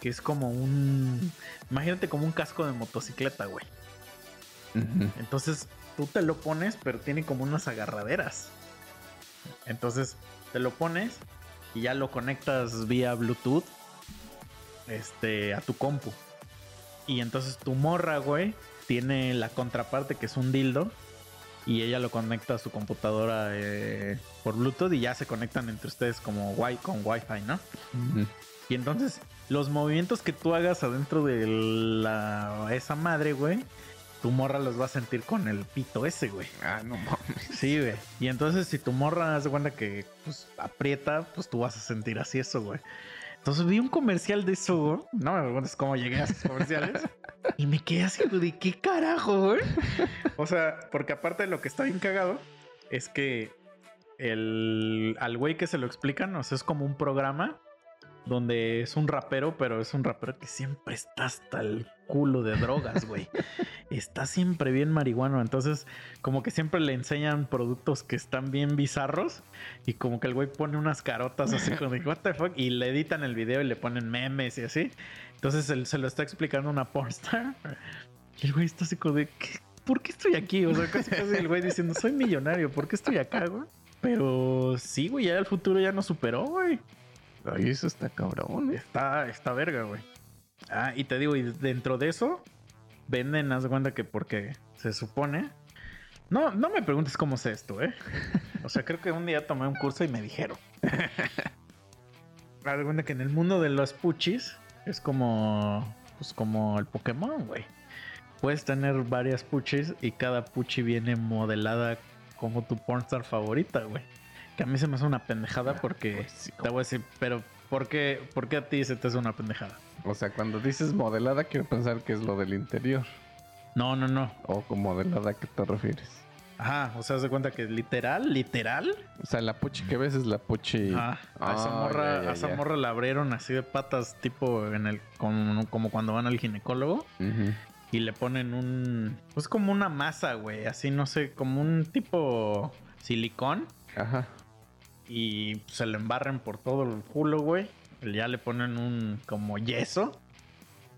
que es como un, imagínate como un casco de motocicleta, güey. Entonces tú te lo pones, pero tiene como unas agarraderas. Entonces te lo pones y ya lo conectas vía Bluetooth este, a tu compu. Y entonces tu morra, güey, tiene la contraparte que es un dildo. Y ella lo conecta a su computadora eh, por Bluetooth y ya se conectan entre ustedes como wi con Wi-Fi, ¿no? Y entonces, los movimientos que tú hagas adentro de la, esa madre, güey, tu morra los va a sentir con el pito ese, güey. Ah, no mames. Sí, güey. Y entonces, si tu morra hace cuenta que pues, aprieta, pues tú vas a sentir así eso, güey. Entonces vi un comercial de eso, güey. No me preguntes cómo llegué a esos comerciales. y me quedé así, ¿de qué carajo, güey? O sea, porque aparte de lo que está bien cagado, es que el, al güey que se lo explican, o sea, es como un programa donde es un rapero, pero es un rapero que siempre está hasta el culo de drogas, güey. está siempre bien marihuano. Entonces, como que siempre le enseñan productos que están bien bizarros. Y como que el güey pone unas carotas así como de, what the fuck. Y le editan el video y le ponen memes y así. Entonces él se lo está explicando a una pornstar. Y el güey está así como de, ¿qué? ¿por qué estoy aquí? O sea, casi casi el güey diciendo, soy millonario, ¿por qué estoy acá, güey? Pero sí, güey, ya el futuro ya nos superó, güey. Ay, eso está cabrón. eh. Está, está verga, güey. Ah, y te digo, y dentro de eso, venden, haz de cuenta que porque se supone. No, no me preguntes cómo sé esto, ¿eh? O sea, creo que un día tomé un curso y me dijeron. Haz de cuenta que en el mundo de los puchis es como. Pues como el Pokémon, güey. puedes tener varias puchis y cada puchi viene modelada como tu pornstar favorita, güey. Que a mí se me hace una pendejada porque pues sí, te voy a decir, pero ¿por qué, ¿por qué a ti se te hace una pendejada? O sea, cuando dices modelada, quiero pensar que es lo del interior. No, no, no. O con modelada, ¿a qué te refieres? Ajá, o sea, haz de cuenta que literal, literal, O sea, la puchi que ves es la puchi. Ajá, a esa Ah, morra, a esa ya. morra la abrieron así de patas, tipo en el, como, como cuando van al ginecólogo Ujú. y le ponen un, pues como una masa, güey, así no sé, como un tipo silicón Ajá. y se lo embarren por todo el culo, güey. Ya le ponen un como yeso,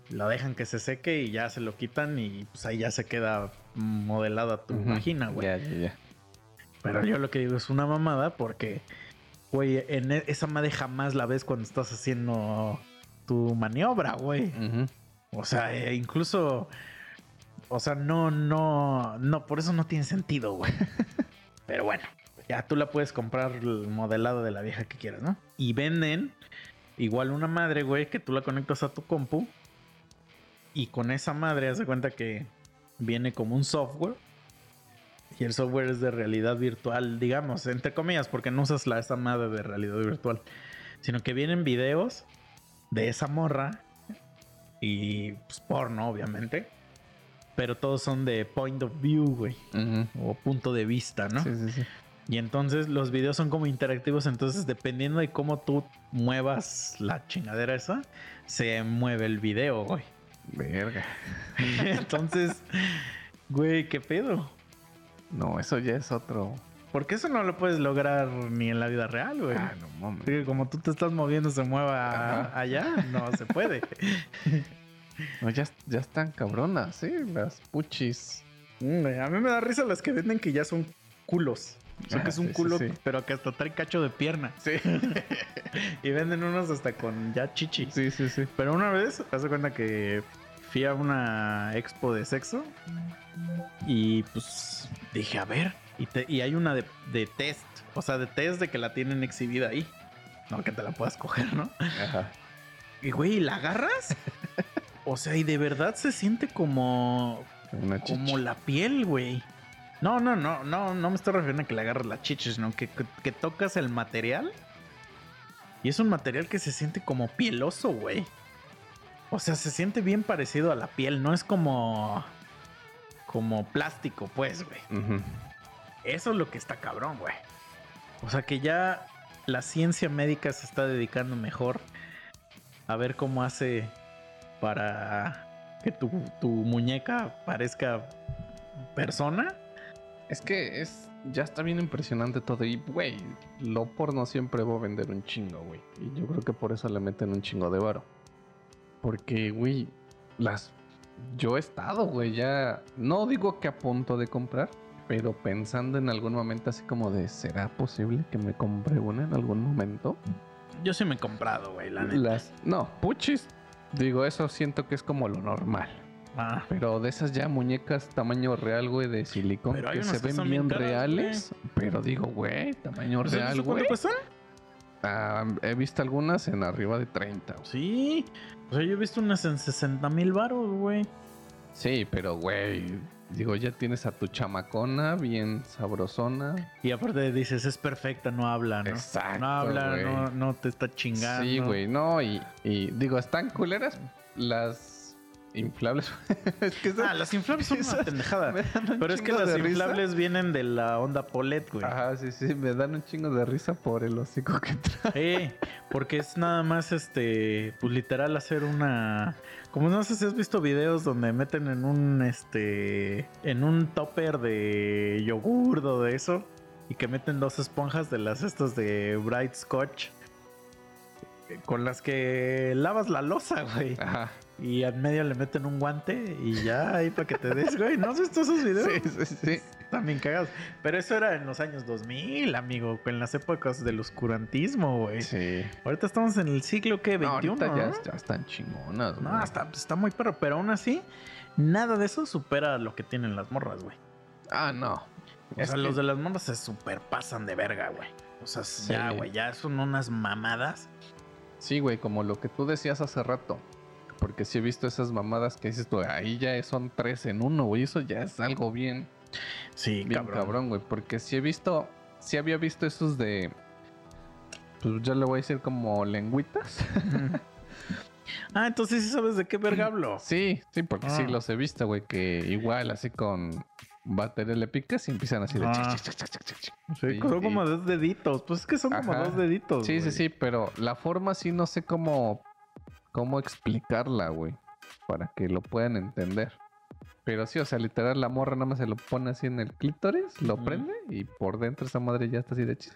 lo dejan que se seque y ya se lo quitan y pues ahí ya se queda modelada tu vagina, güey. Ya, ya, ya. Pero yo lo que digo es una mamada porque, güey, en e- esa madre jamás la ves cuando estás haciendo tu maniobra, güey. O sea, eh, incluso, o sea, no, no, no, por eso no tiene sentido, güey. Pero bueno, ya tú la puedes comprar el modelado de la vieja que quieras, ¿no? Y venden igual una madre, güey, que tú la conectas a tu compu y con esa madre haz de cuenta que viene como un software. Y el software es de realidad virtual, digamos, entre comillas, porque no usas la, esa madre de realidad virtual, sino que vienen videos de esa morra y pues porno, obviamente. Pero todos son de point of view, güey. O punto de vista, ¿no? Sí, sí, sí. Y entonces los videos son como interactivos. Entonces, dependiendo de cómo tú muevas la chingadera esa, se mueve el video, güey. Verga. Entonces, güey, ¿qué pedo? No, eso ya es otro. Porque eso no lo puedes lograr ni en la vida real, güey. Ah, no mames. Como tú te estás moviendo, se mueva Ajá. allá, no se puede. No, ya, ya están cabronas, ¿sí? Las puchis. Mm, A mí me da risa las que venden que ya son culos. O sea, Ah, que es un sí, sí, culo, sí. pero que hasta trae cacho de pierna. Sí. Y venden unos hasta con ya chichi. sí, sí, sí. Pero una vez, te das cuenta que fui a una expo de sexo y pues dije, a ver, y, te- y hay una de, de test, o sea, de test de que la tienen exhibida ahí. No, que te la puedas coger, ¿no? Ajá. Y güey, ¿la agarras? O sea, y de verdad se siente como, Una como la piel, güey. No, no, no, no, no me estoy refiriendo a que le agarres la chichis, sino que, que, que tocas el material. Y es un material que se siente como pieloso, güey. O sea, se siente bien parecido a la piel, no es como. como plástico, pues, güey. Eso es lo que está cabrón, güey. O sea que ya la ciencia médica se está dedicando mejor a ver cómo hace para que tu, tu muñeca parezca persona. Es que es. Ya está bien impresionante todo. Y, güey, lo porno siempre va a vender un chingo, güey. Y yo creo que por eso le meten un chingo de varo. Porque, güey, las. Yo he estado, güey, ya. No digo que a punto de comprar. Pero pensando en algún momento así como de. ¿Será posible que me compre una en algún momento? Yo sí me he comprado, güey, la neta. Las. No, puchis. Digo, eso siento que es como lo normal. Ah, Pero de esas ya muñecas tamaño real, güey, de silicón, Pero que se ven bien caras, reales. Pero digo, güey, tamaño ¿sabes real, cuánto güey. cuestan? Ah, he visto algunas en arriba de 30. güey. Sí. O sea, yo he visto unas en 60 mil baros, güey. Sí, pero, güey, digo, ya tienes a tu chamacona bien sabrosona. Y aparte dices, es perfecta, no habla, ¿no? Exacto, no habla, no, no te está chingando. Sí, güey, no, y, y digo, están culeras las inflables. es que Ah, las inflables son una esas pendejada. un Pero es que las risa. inflables vienen de la onda Polet, güey. Ajá, sí, sí, me dan un chingo de risa por el hocico que trae. Eh, porque es nada más este, pues literal hacer una, como no sé si has visto videos donde meten en un este, en un topper de yogur o de eso y que meten dos esponjas de las estas de Bright Scotch eh, con las que lavas la losa, güey. Ajá. Y al medio le meten un guante y ya ahí para que te des, güey. ¿No has visto esos videos? Sí, sí, sí. También cagados. Pero eso era en los años 2000, amigo. En las épocas del oscurantismo, güey. Sí. Ahorita estamos en el siglo que No, 21, ahorita ¿no? ya, ya están chingonas, No, güey. está, está muy perro. Pero aún así, nada de eso supera lo que tienen las morras, güey. Ah, no. O Es sea, que- los de las morras se superpasan de verga, güey. O sea, ya, güey, ya son unas mamadas. Sí, güey, como lo que tú decías hace rato. Porque sí he visto esas mamadas que dices tú, ahí ya son tres en uno, güey. Eso ya es algo bien, Sí, bien cabrón. güey. Porque sí he visto, sí había visto esos de. Pues yo le voy a decir como lengüitas. Ah, entonces sí sabes de qué verga hablo. Sí, sí, porque sí Ah. los he visto, güey. Que igual así con batería le picas y empiezan así de. Ah. chic, chic, chic, chic, chic, chic. Sí, Y- son como y- dos deditos. Pues es que son como dos deditos. Sí, sí, sí, pero la forma sí no sé cómo, cómo explicarla, güey, para que lo puedan entender. Pero sí, o sea, literal, la morra nada más se lo pone así en el clítoris, lo Ujú. prende y por dentro esa madre ya está así de... chi-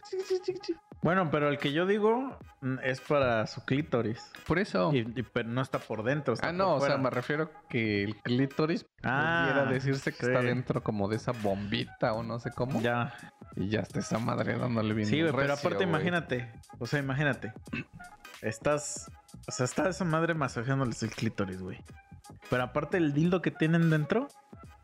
chi- chi-. Bueno, pero el que yo digo mm, es para su clítoris. Por eso... Y, y- pero no está por dentro. está Ah, por no, o sea, fuera. me refiero que el clítoris Ah, pudiera decirse que está sí. dentro como de esa bombita o no sé cómo. Ya. Y ya está esa madre dándole bien Sí, güey, pero aparte güey. imagínate. O sea, imagínate. Estás. O sea, está esa madre masajeándoles el clítoris, güey. Pero aparte el dildo que tienen dentro.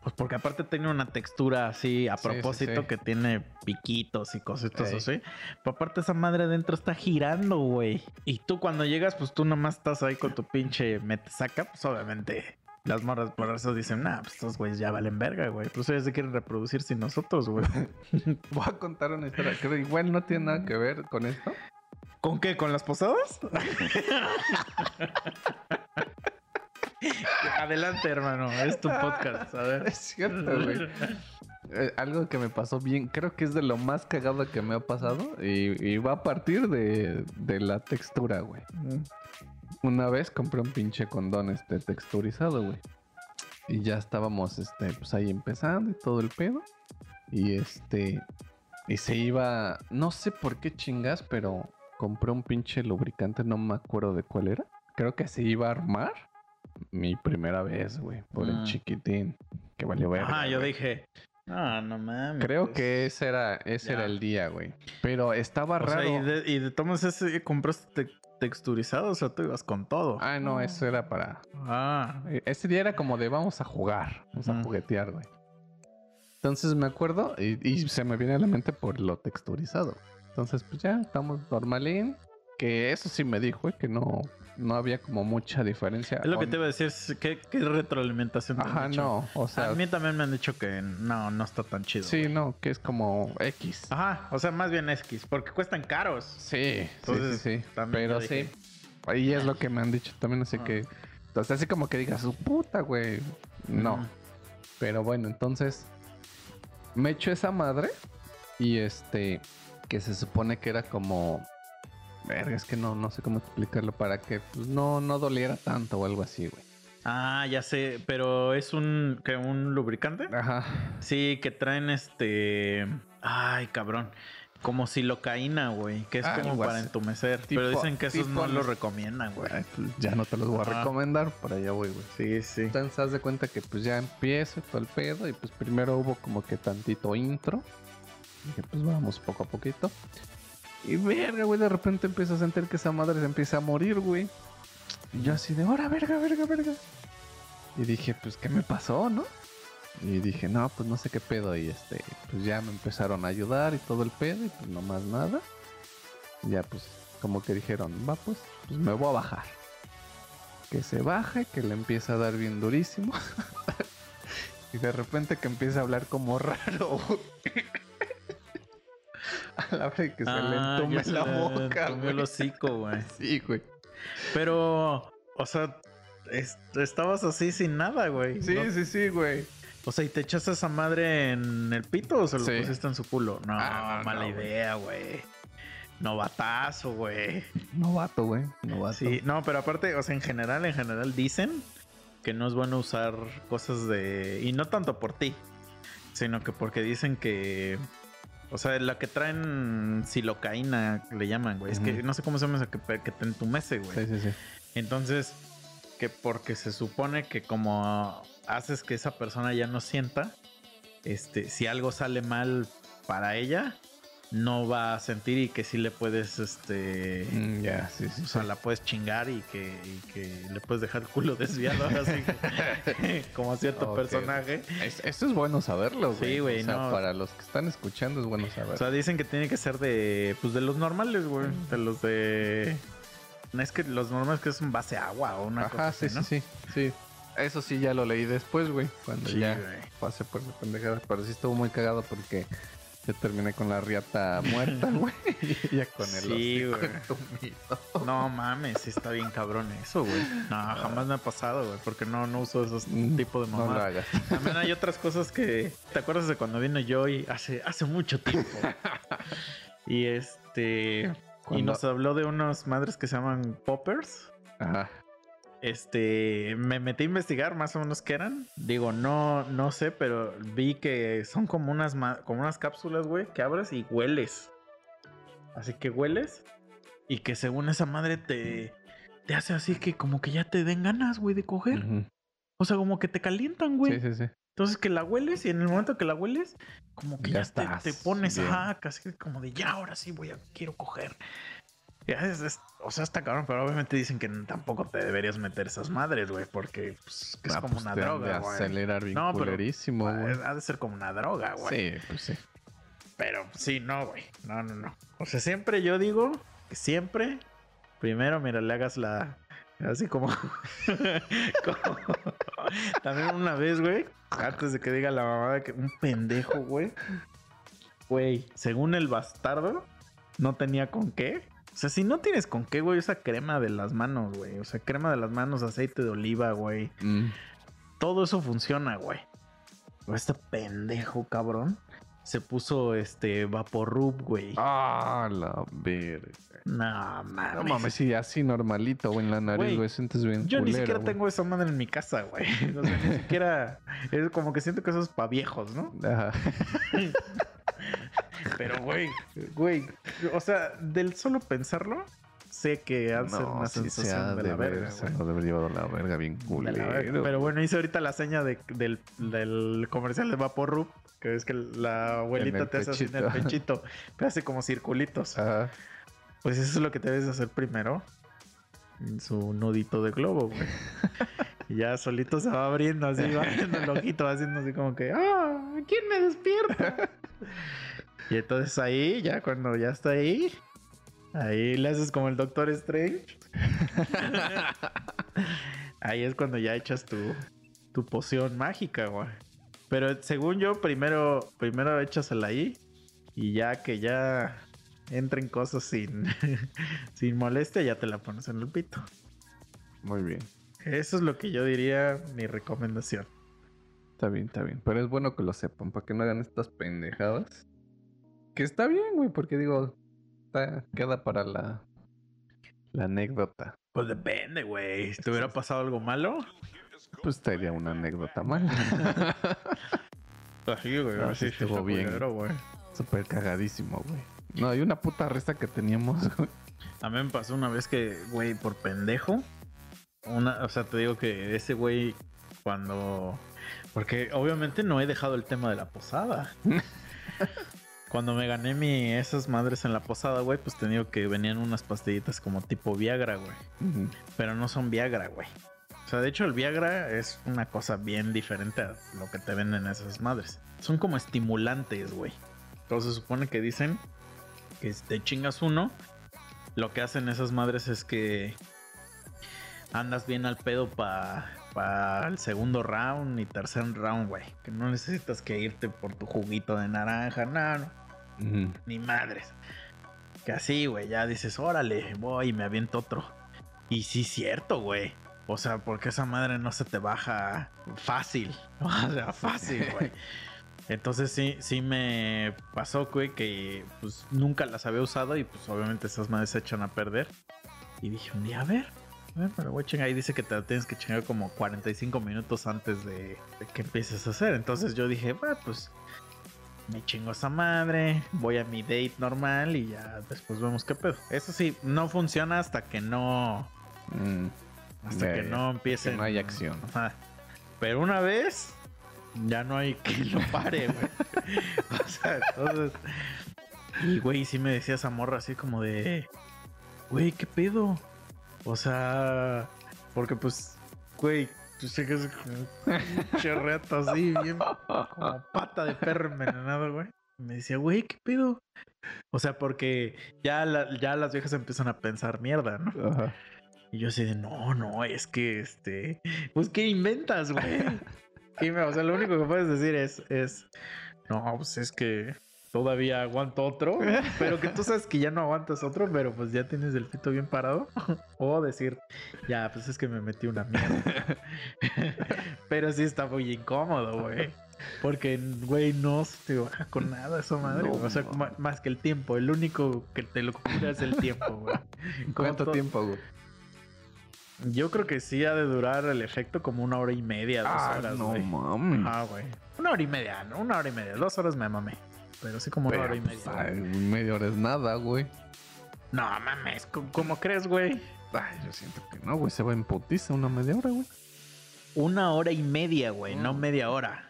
Pues porque aparte tiene una textura así a Sí, sí, propósito sí. que tiene piquitos y cositas Ey. así. Pero aparte esa madre dentro está girando, güey. Y tú cuando llegas, pues tú nomás estás ahí con tu pinche mete saca, pues obviamente. Las morras por eso dicen, nah, pues estos güeyes ya valen verga, güey. Pues ellos se quieren reproducir sin nosotros, güey. Voy a contar una historia que igual no tiene nada que ver con esto. ¿Con qué? ¿Con las posadas? Adelante, hermano. Es tu podcast. A ver. Es cierto, güey. Eh, algo que me pasó bien, creo que es de lo más cagado que me ha pasado y, y va a partir de, de la textura, güey. Una vez compré un pinche condón este texturizado, güey. Y ya estábamos este pues ahí empezando y todo el pedo. Y este y se iba, no sé por qué chingas, pero compré un pinche lubricante, no me acuerdo de cuál era. Creo que se iba a armar mi primera vez, güey, por el Mm. chiquitín que valió verga. Ah, yo güey. dije. Ah, no mames. Creo pues". que ese era, ese era el día, güey. Pero estaba O sea, raro. y de, y de tomas ese compraste te- texturizado, o sea, tú ibas con todo. Ah, no, eso era para. Ah. eh, Ese día era como de vamos a jugar, vamos a juguetear, güey. Entonces me acuerdo y, y se me viene a la mente por lo texturizado. Entonces, pues ya estamos normalín. Que eso sí me dijo, güey, que no, no había como mucha diferencia. Es lo que te iba a decir. es ¿Qué, qué retroalimentación te han Ajá, dicho? no. O sea, a mí también me han dicho que no, no está tan chido. sí, güey. no, que es como X. Ajá, o sea, más bien X, porque cuestan caros. Sí, Entonces, sí, sí, también Pero sí. Ahí es lo que me han dicho también, así Ah. que. Entonces, así como que digas, su puta, güey. No. Pero bueno, entonces. Me echo esa madre. Y este. Que se supone que era como. Verga, es que no, no sé cómo explicarlo para que pues, no, no doliera tanto o algo así, güey. Ah, ya sé, pero es un que un lubricante. Ajá. Sí, que traen este, ay, cabrón, como silocaína, güey, que es Ah, como para entumecer, Tipo- pero dicen que esos no tipo- lo recomiendan, güey. Pues, ya no te los voy a recomendar, por allá voy, güey. Sí, sí. Entonces, haz de cuenta que pues ya empiezo y todo el pedo. Y pues primero hubo como que tantito intro. Que pues vamos poco a poquito. Y verga, güey, de repente empiezo a sentir que esa madre se empieza a morir, güey. Y yo así de, ahora, verga, verga, verga. Y dije, pues, ¿qué me pasó, no? Y dije, no, pues no sé qué pedo. Y este, pues ya me empezaron a ayudar y todo el pedo. Y pues no más nada. Ya pues, como que dijeron, va, pues, pues me voy a bajar que se baja, que le empieza a dar bien durísimo. y de repente que empieza a hablar como raro. A la hora que se le Ah, entume se la le boca, güey. el hocico, güey. Sí, güey. Pero, o sea, es- estabas así sin nada, güey. Sí, ¿no? sí, sí, güey. O sea, ¿y te echaste esa madre en el pito o se lo Sí. pusiste en su culo? No, Ah, mala idea, güey. Novatazo, güey. Novato, güey. Novato. Sí, no, pero aparte, o sea, en general, en general dicen que no es bueno usar cosas de... Y no tanto por ti, sino que porque dicen que... O sea, la que traen silocaína, le llaman, güey. Es que no sé cómo se llama eso, que, que te entumece, güey. Sí, sí, sí. Entonces, que porque se supone que como haces que esa persona ya no sienta, este, si algo sale mal para ella, no va a sentir y que sí le puedes, este, Mm, ya, sí, sí. o sea, la puedes chingar y que, y que le puedes dejar el culo desviado así como a cierto personaje. Es- eso es bueno saberlo, güey. Sí, güey, O sea, no. para los que están escuchando es bueno saberlo. O sea, dicen que tiene que ser de, pues de los normales, güey, de los de, Es que los normales que es un base agua o una cosa Ajá, así, ¿no? sí, sí, sí. Eso sí ya lo leí después, güey. Cuando Sí, ya güey. pasé por la pendejada. Pero sí estuvo muy cagado porque yo terminé con la riata muerta, güey. y ya con el Sí, güey. No mames, está bien cabrón eso, güey. No, jamás me ha pasado, güey, porque no, no uso esos tipos de Mm, No lo mamadas. hagas. También hay otras cosas que. ¿Te acuerdas de cuando vino Joy hace, hace mucho tiempo? y este. Y nos habló de unas madres que se llaman poppers. Ajá. Este, me metí a investigar más o menos qué eran. Digo, no, no sé, pero vi que son como unas, como unas cápsulas, güey, que abres y hueles. Así que hueles y que según esa madre te, te hace así que como que ya te den ganas, güey, de coger. O sea, como que te calientan, güey. Sí, sí, sí. Entonces que la hueles y en el momento que la hueles, como que Ya ya, te- te, pones, ajá, casi como de ya, ahora sí voy a, quiero coger. Ya es- es- o sea, está cabrón, pero obviamente dicen que tampoco te deberías meter esas madres, güey, porque pues, que es Ah, como pues una droga, güey. acelerar bien No, pero- güey. Ha de ser como una droga, güey. Sí, pues sí. Pero sí, no, güey. No, no, no. O sea, siempre yo digo que siempre, primero, mira, le hagas la. Así como. como- También una vez, güey, antes de que diga la mamada que un pendejo, güey. Güey, según el bastardo, no tenía con qué. O sea, si no tienes con qué, güey, esa crema de las manos, güey. O sea, crema de las manos, aceite de oliva, güey. Mm. Todo eso funciona, güey. Pero Este pendejo, cabrón, se puso este Vaporub, güey. Ah, la verga. No, mames. No mames, sí, así normalito, güey, en la nariz, Güey, sientes bien Yo ni siquiera güey. tengo esa madre en mi casa, güey. O sea, ni siquiera. Es como que siento que eso es para viejos, ¿no? Ajá. Pero, güey, güey. O sea, del solo pensarlo, sé que ha de ser No, una sí sensación de de la ver, verga, se güey. lo debe llevar a la verga bien culero. verga. Pero bueno, hice ahorita la seña de- del, del comercial de Vaporub, que es que la abuelita el te hace así en el pechito. te hace como circulitos. Ajá. Pues eso es lo que te debes hacer primero. En su nudito de globo, güey. y ya solito se va abriendo así, va abriendo el ojito, haciendo así como que, ¡ah! ¿Quién me despierta? y entonces ahí, ya cuando ya está ahí, ahí le haces como el Doctor Strange. ahí es cuando ya echas tu, tu poción mágica, güey. Pero según yo, primero, primero échasela ahí. Y ya que ya entren cosas sin, sin molestia, ya te la pones en el pito. Muy bien. Eso es lo que yo diría mi recomendación. Está bien, está bien. Pero es bueno que lo sepan, para que no hagan estas pendejadas. Que está bien, güey, porque digo, está- queda para la, la anécdota. Pues depende, güey. Si te hubiera pasado algo malo, Pues sería una anécdota mala. así, güey. No, sí estuvo bien. güey. Súper cagadísimo, güey. No, hay una puta resta que teníamos, güey. A mí me pasó una vez que, güey, por pendejo. Una, o sea, te digo que ese güey, cuando. Porque obviamente no he dejado el tema de la posada. cuando me gané mi esas madres en la posada, güey, pues te digo que venían unas pastillitas como tipo Viagra, güey. Pero no son Viagra, güey. O sea, de hecho, el Viagra es una cosa bien diferente a lo que te venden esas madres. Son como estimulantes, güey. Entonces se supone que dicen que si te chingas uno, lo que hacen esas madres es que andas bien al pedo para el segundo round y tercer round, güey. Que no necesitas que irte por tu juguito de naranja, no, Ujú. ni madres. Que así, güey, ya dices, órale, voy y me aviento otro. Y sí, cierto, güey. O sea, porque esa madre no se te baja fácil. O sea, fácil, güey. Entonces sí, sí me pasó, güey, que pues nunca las había usado y pues obviamente esas madres se echan a perder. Y dije un día, a ver, a ver, me lo voy a chingar. Ahí dice que te la tienes que chingar como 45 minutos antes de, de que empieces a hacer. Entonces yo dije, bueno, pues me chingo esa madre, voy a mi date normal y ya después vemos qué pedo. Eso sí, no funciona hasta que no. Mm. Hasta Ya, que ya. no empiece. Que no hay acción. Ajá. Pero una vez, ya no hay quien lo pare, güey. o sea, entonces. Y güey, sí me decía esa morra así como de. Güey, ¿qué pedo? O sea, porque pues, güey, tú sé que es como un pinche reto así, bien como pata de perro envenenado, güey. Me decía, güey, ¿qué pedo? O sea, porque ya, la- ya las viejas empiezan a pensar mierda, ¿no? Ajá. Y yo así de, no, no, es que este, pues, ¿qué inventas, güey? Y me- o sea, lo único que puedes decir es, es, no, pues es que todavía aguanto otro, pero que tú sabes que ya no aguantas otro, pero pues ya tienes el pito bien parado. O decir, ya, pues es que me metí una mierda. pero sí está muy incómodo, güey. Porque, güey, no se te baja con nada esa madre. No, o sea, no. más que el tiempo. El único que te lo cura es el tiempo, güey. ¿Cuánto to- tiempo, güey? Yo creo que sí ha de durar el efecto como una hora y media, dos Ah, horas, no mames. Ah, güey. Una hora y media, ¿no? Una hora y media. Dos horas me mamé. Pero sí como una hora y pues, media. ay, media hora es nada, güey. No mames, ¿cómo, crees, güey? Ay, yo siento que no, güey. Se va en putiza una media hora, güey. Una hora y media, güey, no Mm. media hora.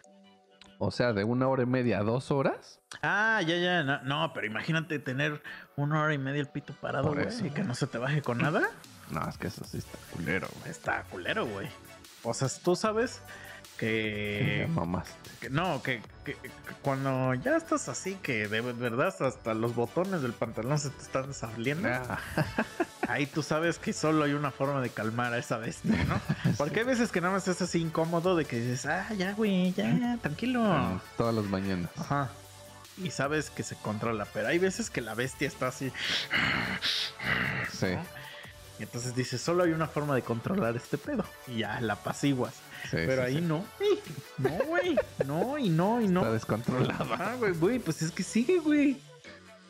O sea, de una hora y media a dos horas. Ah, ya, ya. No, no, pero imagínate tener una hora y media el pito parado, güey, y que no se te baje con nada. No, es que eso sí está culero, güey. Está culero, güey. O sea, tú sabes que... Que no, que, que- que cuando ya estás así, que de verdad hasta los botones del pantalón se te están saliendo, Ah, ahí tú sabes que solo hay una forma de calmar a esa bestia, ¿no? Porque hay veces que nada más estás así incómodo de que dices, ah, ya, güey, ya, tranquilo. mm, todas las mañanas. Ajá. Y sabes que se controla, pero hay veces que la bestia está así. Sí. Y entonces dices, solo hay una forma de controlar este pedo. Y ya, la apaciguas. sí, Pero sí, ahí sí. no. No, güey. No, y no, y no. Está descontrolado. Ah, güey, güey, pues es que sigue, güey.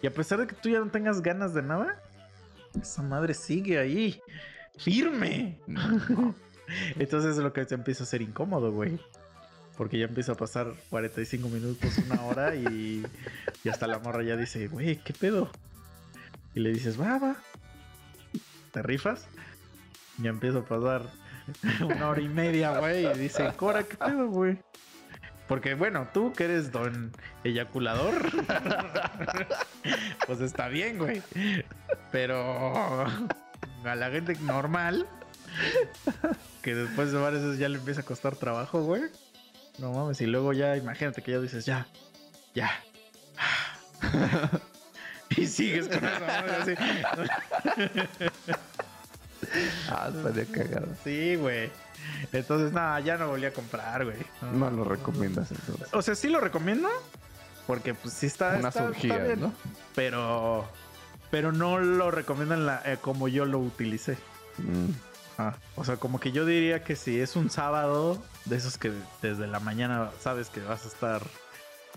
Y a pesar de que tú ya no tengas ganas de nada, esa madre sigue ahí, firme. No. Entonces es lo que te empieza a ser incómodo, güey. Porque ya empieza a pasar 45 minutos, una hora y, y hasta la morra ya dice, güey, ¿qué pedo? Y le dices, va, va. ¿Te rifas? Y ya empieza a pasar una hora y media, güey. Y dice, Cora, ¿qué pedo, güey? Porque bueno, tú que eres don eyaculador, pues está bien, güey. Pero a la gente normal, que después de varias veces ya le empieza a costar trabajo, güey. No mames, y luego ya, imagínate que ya dices, ya, ya. y sigues con esa madre así. Ah, estaría cagado. Sí, güey. Entonces, nada, ya no volví a comprar, güey. No lo recomiendas entonces. O sea, sí lo recomiendo. Porque pues sí está, Unas está, está orgías, bien, ¿no? Pero, pero no lo recomiendo en la, eh, como yo lo utilicé. Mm, Ah, o sea, como que yo diría que si es un sábado, de esos que desde la mañana sabes que vas a estar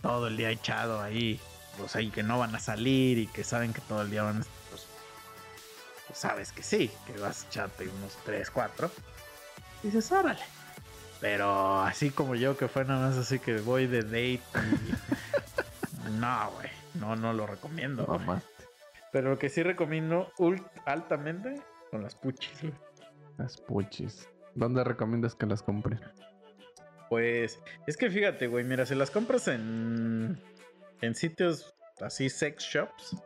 todo el día echado ahí, o sea, y que no van a salir y que saben que todo el día van a pues, pues sabes que sí, que vas a echarte unos 3, 4. Dices, órale. Pero así como yo, que fue nada más así que voy de date. y- no, güey, no, no lo recomiendo. Mamá, Pero lo que sí recomiendo altamente son las puchis, las puchis. ¿Dónde recomiendas que las compre? Pues es que fíjate, güey, mira, si las compras en, en sitios así, sex shops,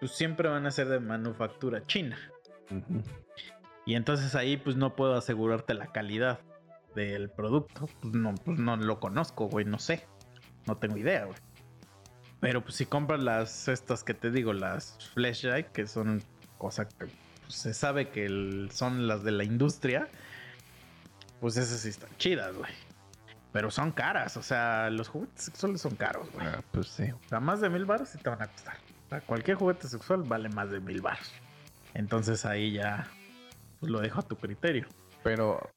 pues siempre van a ser de manufactura china. Y entonces ahí pues no puedo asegurarte la calidad del producto. Pues no, pues no lo conozco, güey, no sé. No tengo idea, güey. Pero pues si compras las estas que te digo, las Flashlight, que son cosas que pues, se sabe que el- son las de la industria, pues esas sí están chidas, güey. Pero son caras, o sea, los juguetes sexuales son caros, güey. Ah, pues sí. O sea, más de mil baros sí te van a costar. O sea, cualquier juguete sexual vale más de mil baros. Entonces ahí ya pues, lo dejo a tu criterio. Pero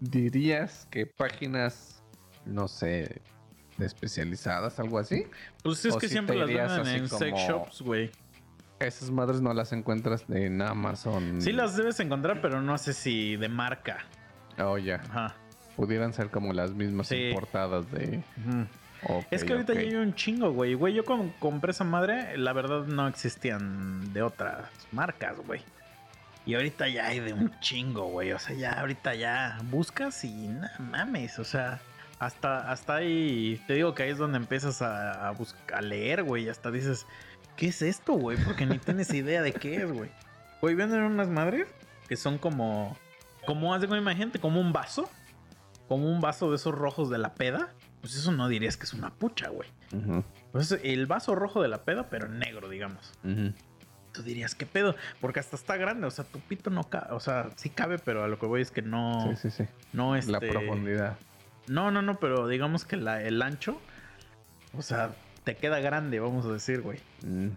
dirías que páginas, no sé, especializadas, algo así. Pues es que si siempre las venden en sex como- shops, güey. Esas madres no las encuentras en Amazon. Sí las debes encontrar, pero no sé si de marca. Oh, ya. Ajá. Pudieran ser como las mismas Sí. importadas de. Ok, es que ahorita ya hay un chingo, güey. Güey, yo cuando compré esa madre, la verdad no existían de otras marcas, güey. Y ahorita ya hay de un chingo, güey. O sea, ya ahorita ya buscas y nada mames. O sea, hasta, hasta ahí, te digo que ahí es donde empiezas a, a, bus- a leer, güey. Hasta dices, ¿qué es esto, güey? Porque ni tienes idea de qué es, güey. Güey, venden unas madres que son como, como, haz de imagínate, como un vaso. Como un vaso de esos rojos de la peda. pues eso no dirías que es una pucha, güey. Pues el vaso rojo de la peda, pero negro, digamos. Tú dirías, ¿qué pedo? Porque hasta está grande, o sea, tu pito no cabe, o sea, sí cabe, pero a lo que voy es que no, Sí, sí, sí. no este... La profundidad. No, no, no, pero digamos que la, el ancho, o sea, te queda grande, vamos a decir, güey. Mm,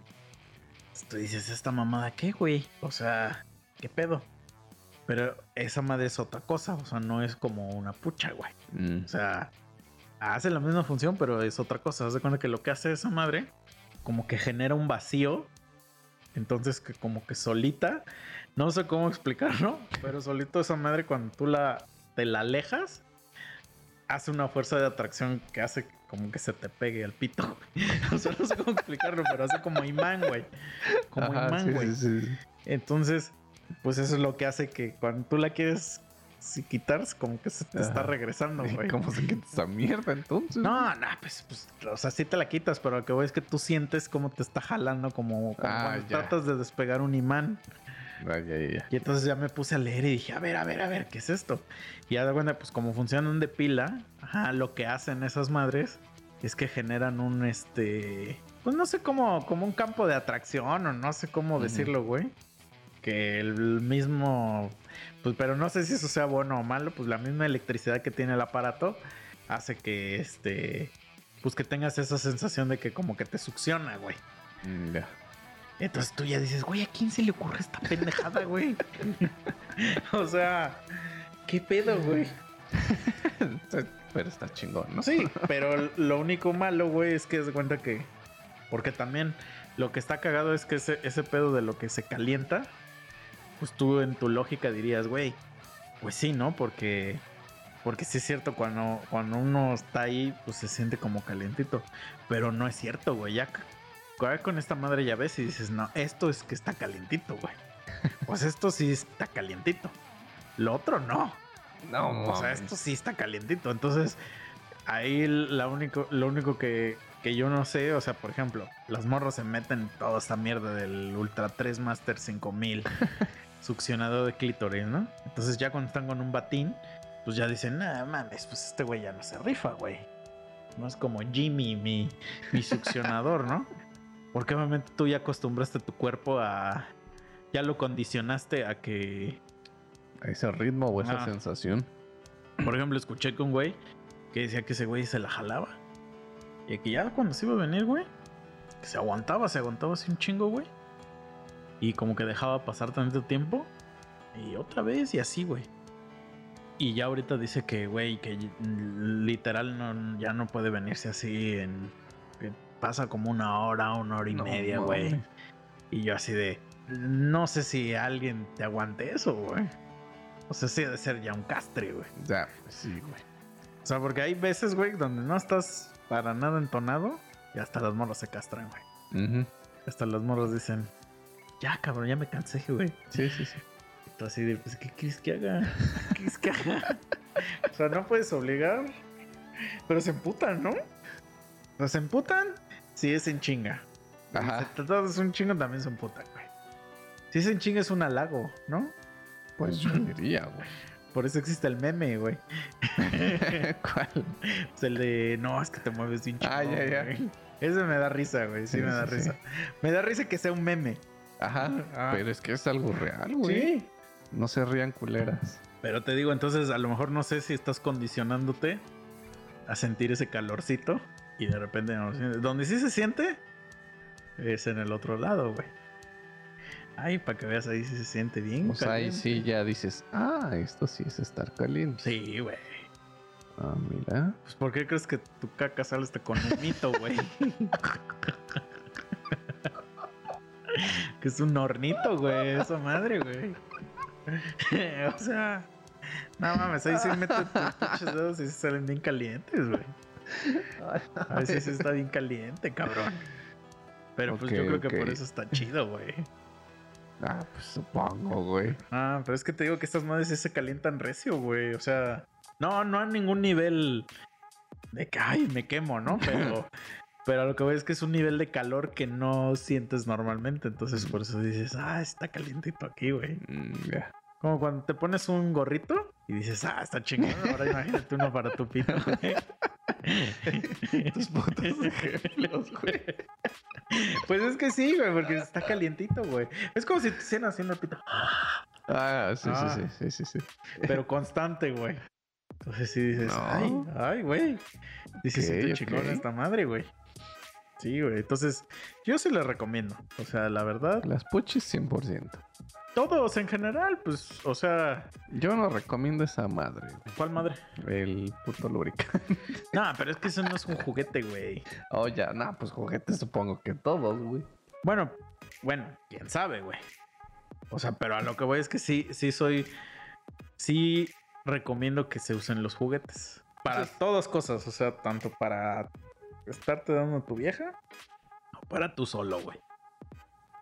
Tú dices, ¿esta mamada qué, güey? O sea, ¿qué pedo? Pero esa madre es otra cosa, o sea, no es como una pucha, güey. mm. O sea, hace la misma función, pero es otra cosa. Haz de cuenta que lo que hace esa madre, como que genera un vacío. Entonces, que como que solita, no sé cómo explicarlo, pero solito esa madre, cuando tú la, te la alejas, hace una fuerza de atracción que hace como que se te pegue al pito. O sea, no sé cómo explicarlo, pero hace como imán, güey. Como Ajá, imán, güey. sí, sí, sí. Entonces, pues eso es lo que hace que cuando tú la quieres si quitar, como que se te está regresando, ¿Y güey. ¿Cómo se quita esa mierda entonces? No, no, pues, pues, o sea, sí te la quitas, pero lo que voy es que tú sientes cómo te está jalando, como, como Ah, cuando ya. tratas de despegar un imán. Ay, ay, ay. Y entonces ya me puse a leer y dije, a ver, a ver, a ver, ¿qué es esto? Y ya de cuenta, pues como funcionan de pila, ajá, lo que hacen esas madres es que generan un, este, pues no sé cómo, como un campo de atracción o no sé cómo decirlo, güey. Que el mismo, pues pero no sé si eso sea bueno o malo, pues la misma electricidad que tiene el aparato hace que, este, pues que tengas esa sensación de que como que te succiona, güey. Mm. Entonces tú ya dices, güey, ¿a quién se le ocurre esta pendejada, güey? o sea, ¿qué pedo, güey? Pero está chingón, ¿no? Sí, pero lo único malo, güey, es que es de cuenta que. Porque también lo que está cagado es que ese, ese pedo de lo que se calienta, pues tú en tu lógica dirías, güey, pues sí, ¿no? Porque. Porque sí es cierto, cuando, cuando uno está ahí, pues se siente como calentito. Pero no es cierto, güey. Ya con esta madre ya ves y dices, no, esto es que está calentito, güey. Pues esto sí está calientito. Lo otro no. No, O sea, esto sí está calientito. Entonces, ahí la único, lo único que, que yo no sé, o sea, por ejemplo, las morras se meten toda esta mierda del Ultra 3 Master 5000 succionador de clítoris, ¿no? Entonces, ya cuando están con un batín, pues ya dicen, nada mames, pues este güey ya no se rifa, güey. No es como Jimmy, mi, mi succionador, ¿no? Porque obviamente tú ya acostumbraste tu cuerpo a. Ya lo condicionaste a que Ese ritmo o esa sensación. por ejemplo, escuché que un güey que decía que ese güey se la jalaba. Y que ya cuando se iba a venir, güey, que se aguantaba, se aguantaba así un chingo, güey. Y como que dejaba pasar tanto tiempo. Y otra vez, y así, güey. Y ya ahorita dice que, güey, que literal no, ya no puede venirse así en... que pasa como una hora, una hora y No media, güey. Y yo así de... No sé si alguien te aguante eso, güey. O sea, sí ha de ser ya un castre, güey. Ya, sí, güey. O sea, porque hay veces, güey, donde no estás para nada entonado y hasta las morras se castran, güey. Hasta las morras dicen, ya, cabrón, ya me cansé, güey. Sí, sí, sí. Así de, pues, ¿qué quieres que haga? ¿Qué quieres que haga? o sea, no puedes obligar, pero se emputan, ¿no? Se emputan si es en chinga. Ajá. Si tardas un chingo, también se emputan, güey. Si es en chinga, es un halago, ¿no? Pues yo diría, güey. Por eso existe el meme, güey. ¿Cuál? Es el de, no, es que te mueves bien Ah, chingón, ya, ya. güey". Ese me da risa, güey. Sí, Sí, me da sí, risa. Me da risa que sea un meme. Ajá. Ah. Pero es que es algo real, güey. Sí. No se rían culeras. Pero te digo, entonces a lo mejor no sé si estás condicionándote a sentir ese calorcito y de repente no lo sientes. Donde sí se siente es en el otro lado, güey. Ay, para que veas ahí sí se siente bien. O sea, ahí sí ya dices, ah, esto sí es estar caliente. Sí, güey. Ah, mira. Pues ¿por qué crees que tu caca sale hasta con un mito, güey? que es un hornito, güey, esa madre, güey. o sea, no mames, ahí sí metes tus pinches dedos y se salen bien calientes, güey. A veces está bien caliente, cabrón. Pero pues yo creo que por eso está chido, güey. Ah, pues supongo, güey. Ah, pero es que te digo que estas madres sí se calientan recio, güey. O sea, no, no a ningún nivel de que, ay, me quemo, ¿no? Pero, pero lo que voy es que es un nivel de calor que no sientes normalmente. Entonces por eso dices, ah, está calientito aquí, güey. Mm. Como cuando te pones un gorrito y dices, ah, está chingón. Ahora imagínate uno para tu pito, güey. Tus putos ejemplos, güey. Pues es que sí, güey, porque está calientito, güey. Es como si te estén haciendo pito. Ah, sí, Ah. sí, sí, sí, sí, sí. Pero constante, güey. Entonces sí dices, No. ay, ay, güey. Dices, Ok, siento ok. chingón esta madre, güey. Sí, güey. Entonces, yo sí le recomiendo. O sea, la verdad, Las puchis 100%. todos en general, pues, o sea, Yo no recomiendo esa madre, güey. ¿cuál madre? El puto lubricante. No, pero es que eso no es un juguete, güey. Oh, ya, no, pues juguetes supongo que todos, güey. Bueno, bueno, quién sabe, güey. O sea, pero a lo que voy es que sí, sí soy. Sí recomiendo que se usen los juguetes. Para Sí. todas cosas. O sea, tanto para estarte dando a tu vieja. O para tú solo, güey.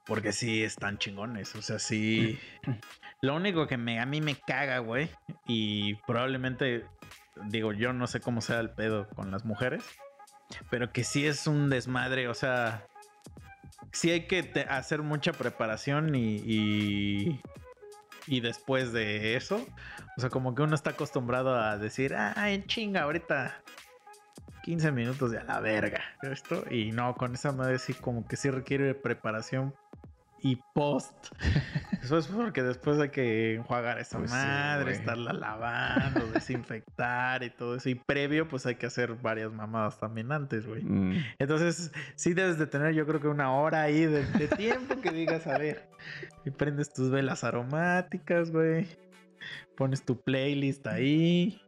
Porque sí están chingones. O sea, sí. Lo único que me, a mí me caga, güey. Y probablemente. Digo, yo no sé cómo sea el pedo con las mujeres. Pero que sí es un desmadre. O sea sí hay que hacer mucha preparación y, y, y después de eso, o sea, como que uno está acostumbrado a decir, ay, chinga, ahorita 15 minutos de a la verga, esto, y no, con esa madre sí como que sí requiere preparación y post. Eso es porque después hay que enjuagar esa Pues madre, estarla lavando, desinfectar y todo eso. Y previo, pues hay que hacer varias mamadas también antes, güey. Mm, Entonces, sí debes de tener, yo creo que una hora ahí de, de tiempo que digas, a ver, y prendes tus velas aromáticas, güey. Pones tu playlist ahí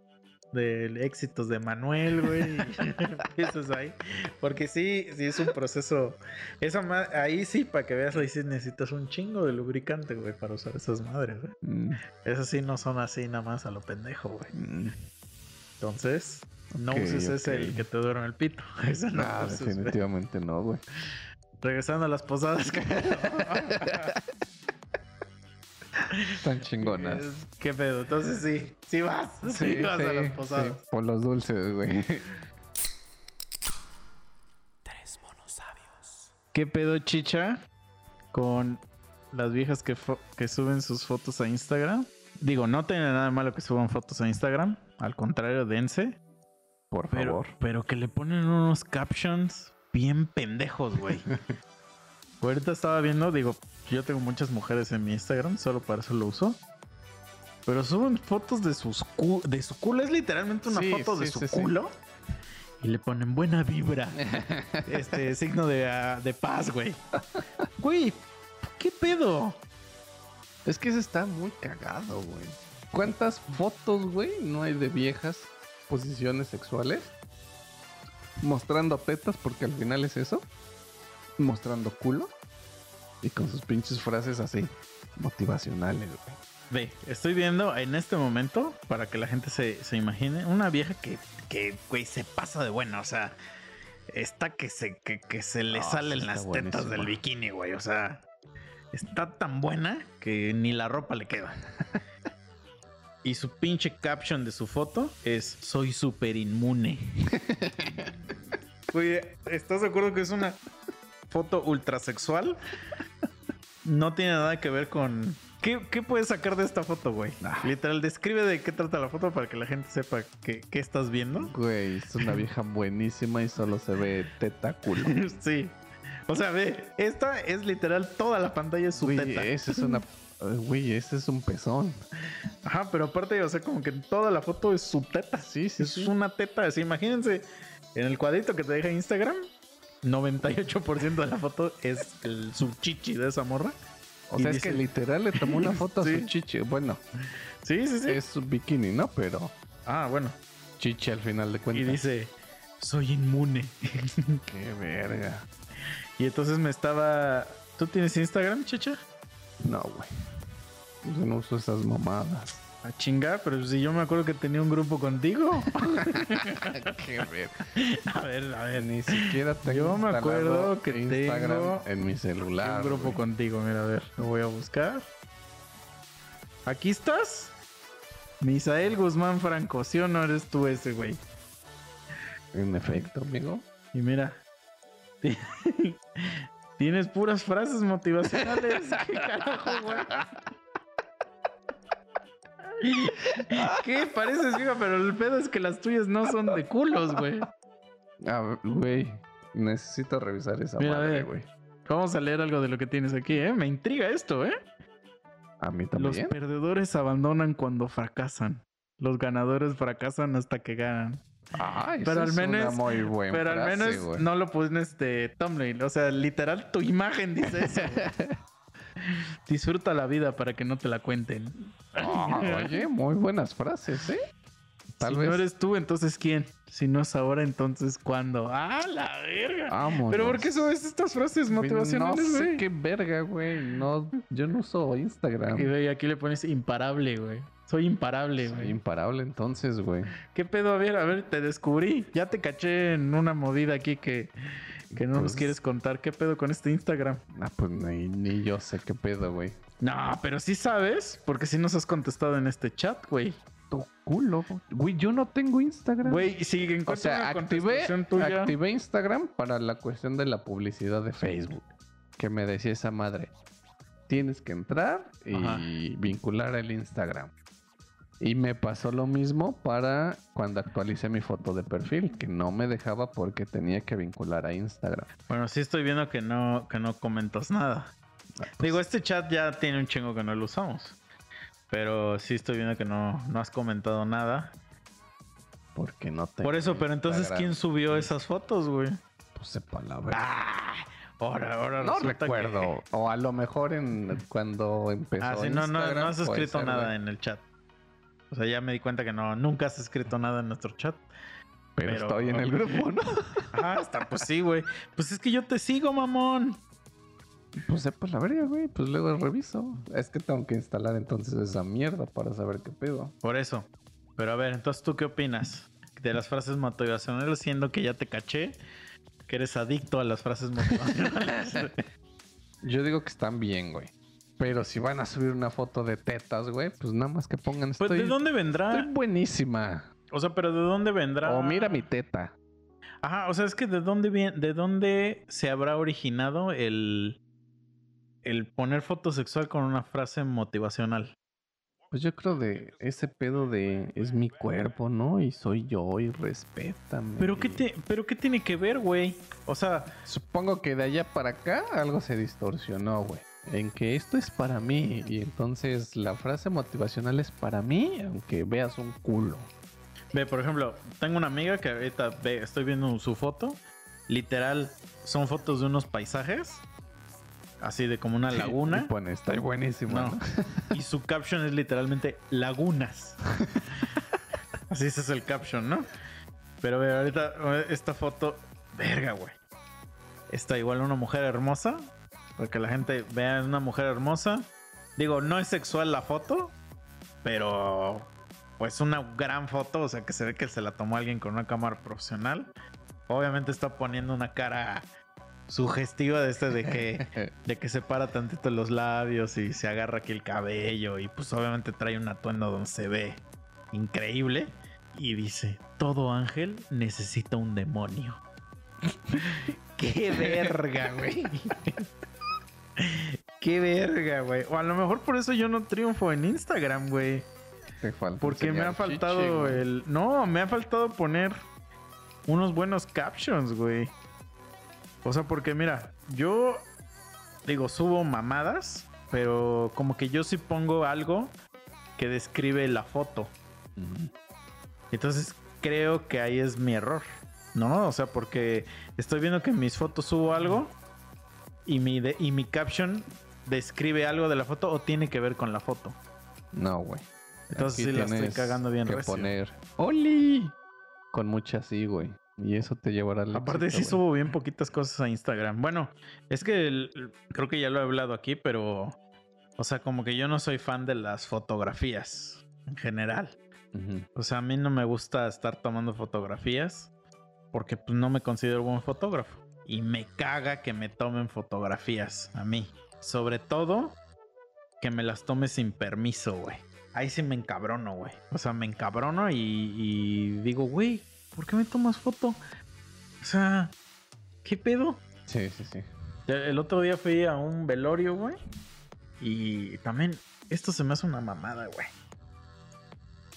de éxitos de Manuel, güey. y Empiezas ahí. Porque sí, sí es un proceso. Esa ma- ahí sí, para que veas, ahí sí necesitas un chingo de lubricante, güey, para usar esas madres, güey. mm, Esas sí no son así nada más a lo pendejo, güey. mm. Entonces, no Ok, uses ese el que te duerme el pito. Ese no Nah, uses, definitivamente no, güey. Regresando a las posadas. Tan chingonas. ¿Qué pedo? Entonces sí, sí vas. Sí, vas a las posadas. sí, por los dulces, güey. Tres monos sabios. ¿Qué pedo, chicha? Con las viejas que, que suben sus fotos a Instagram. Digo, no tiene nada de malo que suban fotos a Instagram. Al contrario, dense. Por Pero, favor. pero que le ponen unos captions bien pendejos, güey. Ahorita estaba viendo, digo, yo tengo muchas mujeres en mi Instagram, solo para eso lo uso. Pero suben fotos de sus cu- de su culo. Es literalmente una Sí, foto de su sí, culo. Y le ponen buena vibra. este signo de, ah, de paz, güey. Güey, ¿qué pedo? Es que ese está muy cagado, güey. ¿Cuántas fotos, güey, no hay de viejas posiciones sexuales? Mostrando tetas, porque al final es eso. Mostrando culo. Y con sus pinches frases así, motivacionales, güey. Ve, estoy viendo en este momento, para que la gente se, se imagine, una vieja que, que, güey, se pasa de buena. O sea, está que se, que, que se le sí salen las tetas del bikini, güey. O sea, está tan buena que ni la ropa le queda. Y su pinche caption de su foto es Soy súper inmune. Güey, ¿estás de acuerdo que es una foto ultrasexual? No tiene nada que ver con. ¿Qué, qué puedes sacar de esta foto, güey? Ah. Literal, describe de qué trata la foto para que la gente sepa qué, qué estás viendo. Güey, es una vieja buenísima y solo se ve teta culo. sí. O sea, ve, esta es literal toda la pantalla es su Güey, teta. ese es una... Güey, ese es un pezón. Ajá, pero aparte, o sea, como que toda la foto es su teta. Sí, sí, es sí. una teta. Así, imagínense, en el cuadrito que te deja Instagram, 98% de la foto es el, su chichi de esa morra. O Y sea, es que literal le tomó una foto a Sí. su chichi. Bueno, Sí, sí, sí. es su bikini, ¿no? Pero Ah, bueno. chichi al final de Y cuentas. dice, soy inmune. Qué verga. y entonces me estaba... ¿Tú tienes Instagram, chicha? No, güey. Yo no uso esas mamadas. A chingar, pero si yo me acuerdo que tenía un grupo contigo. Qué verga. a ver, a ver. Ni siquiera tengo Yo me acuerdo que Instagram tengo en mi celular. un grupo contigo, mira, a ver, lo voy a buscar. ¿Aquí estás? Misael Guzmán Franco, ¿sí o no eres tú ese, güey? En efecto, amigo. Y mira, tienes puras frases motivacionales. ¿Qué carajo, güey? ¿Qué? Pareces vieja, pero el pedo es que las tuyas no son de culos, güey. Ah, güey. Necesito revisar esa Mira, madre, güey. Vamos a leer algo de lo que tienes aquí, ¿eh? Me intriga esto, ¿eh? A mí Los también. perdedores abandonan cuando fracasan. Los ganadores fracasan hasta que ganan. Ah, esa Pero al es una menos- muy buena Pero al menos no lo pones de thumbnail. O sea, literal, tu imagen dice eso. güey. Disfruta la vida para que no te la cuenten. Ah, oye, muy buenas frases, ¿eh? Tal si vez. no eres tú, entonces ¿quién? Si no es ahora, entonces ¿cuándo? ¡Ah, la verga! Vámonos. ¿Pero por qué subes estas frases Güey, motivacionales, No sé güey? qué verga, güey. No, yo no uso Instagram. Y güey, aquí le pones imparable, güey. Soy imparable, Soy güey. imparable entonces, güey. ¿Qué pedo? A ver, a ver, te descubrí. Ya te caché en una movida aquí que, que no nos Pues- quieres contar. ¿Qué pedo con este Instagram? Ah, pues ni, ni yo sé qué pedo, güey. No, pero sí sabes, porque sí nos has contestado en este chat, güey. Tu culo. Güey, yo no tengo Instagram. Güey, si o sea, activé, tuya... activé Instagram para la cuestión de la publicidad de Facebook. Que me decía esa madre. Tienes que entrar y Ajá. vincular el Instagram. Y me pasó lo mismo para cuando actualicé mi foto de perfil, que no me dejaba porque tenía que vincular a Instagram. Bueno, sí estoy viendo que no, que no comentas nada. Ah, pues, Digo, este chat ya tiene un chingo que no lo usamos. Pero sí estoy viendo que no, no has comentado nada. porque no tengo Por eso, pero entonces, Instagram. ¿quién subió esas fotos, güey? Pues sepa la verdad. Ah, ahora, ahora No que- recuerdo. O a lo mejor en cuando empezó. Ah, sí, no, no, Instagram, no has escrito nada en el chat. O sea, ya me di cuenta que no, nunca has escrito nada en nuestro chat. Pero, pero- estoy en el grupo, ¿no? Ah, está, pues sí, güey. Pues es que yo te sigo, mamón. Pues sepa la verga, güey. Pues luego reviso. Es que tengo que instalar entonces esa mierda para saber qué pedo. Por eso. Pero a ver, entonces, ¿tú qué opinas? De las frases motivacionales, siendo que ya te caché que eres adicto a las frases motivacionales. Yo digo que están bien, güey. Pero si van a subir una foto de tetas, güey, pues nada más que pongan pues, estoy, ¿de dónde vendrá? estoy buenísima. O sea, pero ¿de dónde vendrá? O mira mi teta. Ajá, o sea, es que ¿de dónde, viene, de dónde se habrá originado el, el poner foto sexual con una frase motivacional? Pues yo creo de ese pedo de es mi cuerpo, ¿no? Y soy yo y respétame. ¿Pero qué, te, ¿Pero qué tiene que ver, güey? O sea, Supongo que de allá para acá algo se distorsionó, güey. En que esto es para mí. Y entonces la frase motivacional es para mí, aunque veas un culo. ve, por ejemplo, tengo una amiga que ahorita ve, estoy viendo su foto. Literal, son fotos de unos paisajes. Así de como una laguna. pone, está buenísimo. No. ¿no? Y su caption es literalmente lagunas. Así ese es el caption, ¿no? Pero ve, ahorita esta foto, verga, güey. Está igual una mujer hermosa. Porque la gente vea una mujer hermosa. Digo, no es sexual la foto, pero pues una gran foto, o sea que se ve que se la tomó alguien con una cámara profesional. Obviamente está poniendo una cara sugestiva de este de que de que se para tantito los labios y se agarra aquí el cabello y pues obviamente trae un atuendo donde se ve increíble y dice, todo ángel necesita un demonio. Qué verga, güey. Qué verga, güey. O a lo mejor por eso yo no triunfo en Instagram, güey. Porque me ha faltado el... No, me ha faltado poner unos buenos captions, güey. O sea, porque mira, yo digo, subo mamadas, pero como que yo sí pongo algo que describe la foto. Entonces creo que ahí es mi error, ¿no? O sea, porque estoy viendo que en mis fotos subo algo y mi, de- y mi caption describe algo de la foto o tiene que ver con la foto. No, güey. Entonces Aquí sí la estoy cagando bien que recio. poner ¡Oli! Con mucha sí, güey. Y eso te llevará al Aparte éxito, sí subo bien poquitas cosas a Instagram. Bueno, es que el- creo que ya lo he hablado aquí, pero... O sea, como que yo no soy fan de las fotografías en general. O sea, a mí no me gusta estar tomando fotografías porque pues, no me considero buen fotógrafo. Y me caga que me tomen fotografías a mí. Sobre todo que me las tome sin permiso, güey. Ahí sí me encabrono, güey. O sea, me encabrono y, y digo, güey, ¿por qué me tomas foto? O sea, ¿qué pedo? Sí, sí, sí. El otro día fui a un velorio, güey. Y también, esto se me hace una mamada, güey.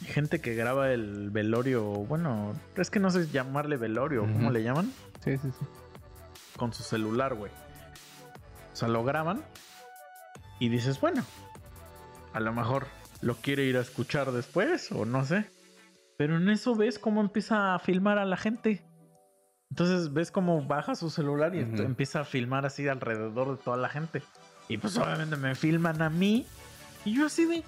gente que graba el velorio, bueno, es que no sé llamarle velorio, ¿cómo le llaman? Sí, sí, sí. Con su celular, güey. O sea, lo graban y dices, bueno, a lo mejor lo quiere ir a escuchar después o no sé. Pero en eso ves cómo empieza a filmar a la gente. Entonces ves cómo baja su celular y empieza a filmar así alrededor de toda la gente. Y pues obviamente me filman a mí. Y yo así de,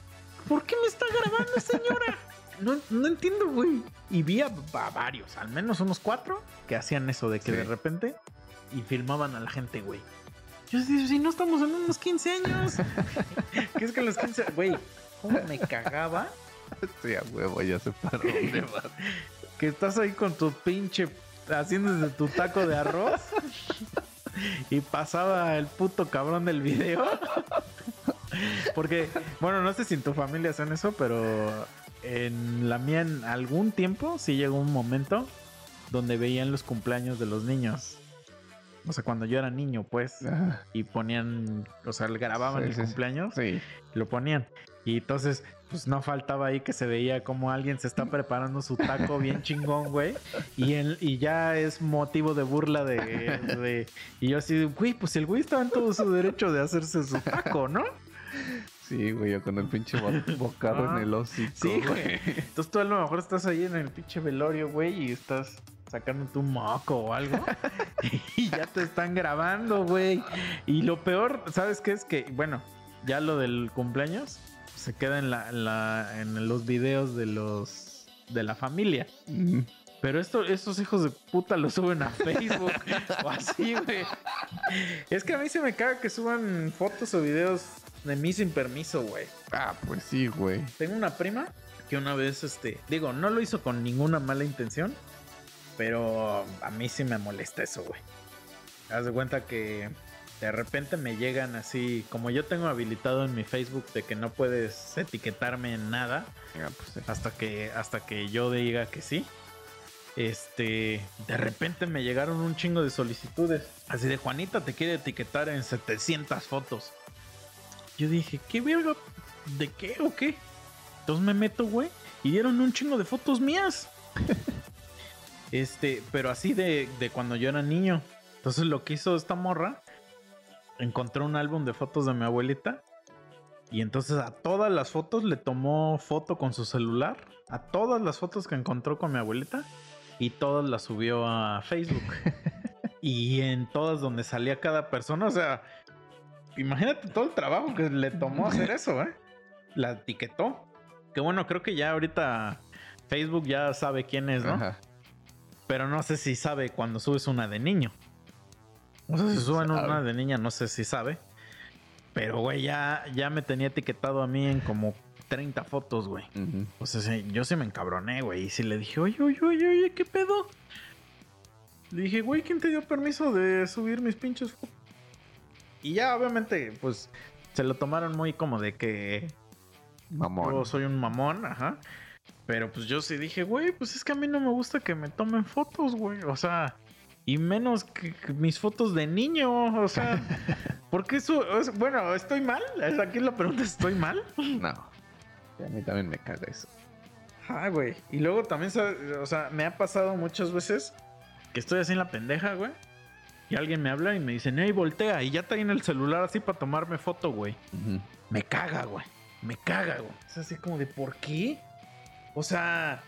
¿por qué me está grabando, señora? No, no entiendo, güey. Y vi a, a varios, al menos unos cuatro, que hacían eso de que Sí. de repente y filmaban a la gente, güey. Yo así, si no estamos en unos 15 años. que es que los 15, güey, ¿cómo me cagaba? Sí, a huevo, ya se paró. Que estás ahí con tu pinche haciendo desde tu taco de arroz y pasaba el puto cabrón del video. Porque, bueno, no sé si en tu familia hacen eso, pero en la mía en algún tiempo sí llegó un momento donde veían los cumpleaños de los niños. O sea, cuando yo era niño, pues, Ah, y ponían, o sea, grababan Sí, el sí, cumpleaños Sí. lo ponían. Y entonces, pues no faltaba ahí que se veía como alguien se está preparando su taco bien chingón, güey. Y, el- y ya es motivo de burla de, de- Y yo así, güey, pues el güey estaba en todo su derecho de hacerse su taco, ¿no? Sí, güey, con el pinche bo- bocado Ah, en el hocico. Sí, güey. Entonces tú a lo mejor estás ahí en el pinche velorio, güey, y estás sacándote un moco o algo. y ya te están grabando, güey. Y lo peor, ¿sabes qué? Es que, bueno, ya lo del cumpleaños se queda en, la, en la- en los videos de los de la familia. Mm, Pero esto, estos hijos de puta lo suben a Facebook o así, güey. Es que a mí se me caga que suban fotos o videos de mí sin permiso, güey. Ah, pues sí, güey. Tengo una prima que una vez, este, digo, no lo hizo con ninguna mala intención, pero a mí sí me molesta eso, güey. Haz de cuenta que de repente me llegan así, como yo tengo habilitado en mi Facebook de que no puedes etiquetarme en nada Ah, pues sí. hasta que hasta que yo diga que sí. Este, de repente me llegaron un chingo de solicitudes. Así de Juanita te quiere etiquetar en 700 fotos. Yo dije, ¿qué verga? ¿De qué o qué? Entonces me meto, güey, y dieron un chingo de fotos mías. este, pero así de, de cuando yo era niño. Entonces lo que hizo esta morra, encontró un álbum de fotos de mi abuelita. Y entonces a todas las fotos le tomó foto con su celular. A todas las fotos que encontró con mi abuelita. Y todas las subió a Facebook. y en todas donde salía cada persona. O sea, imagínate todo el trabajo que le tomó hacer eso, ¿eh? La etiquetó. Que bueno, creo que ya ahorita Facebook ya sabe quién es, ¿no? Ajá. Pero no sé si sabe cuando subes una de niño. O sea, si suben Sabe. una de niña, no sé si sabe. Pero, güey, ya, ya me tenía etiquetado a mí en como 30 fotos, güey. O sea, yo sí me encabroné, güey. Y sí le dije, oye, oye, oye, oye, ¿qué pedo? Le dije, güey, ¿quién te dio permiso de subir mis pinches fotos? Y ya, obviamente, pues, se lo tomaron muy como de que Mamón. yo soy un mamón, ajá. Pero pues yo sí dije, güey, pues es que a mí no me gusta que me tomen fotos, güey. O sea, y menos que, que mis fotos de niño. O sea, porque eso, es- bueno, ¿estoy mal? Aquí la pregunta es, ¿estoy mal? No. A mí también me caga eso. Ah, güey. Y luego también, o sea, me ha pasado muchas veces que estoy así en la pendeja, güey. Y alguien me habla y me dice, hey, voltea. Y ya está ahí en el celular así para tomarme foto, güey. Me caga, güey. Me caga, güey. Es así como de, ¿por qué? O sea,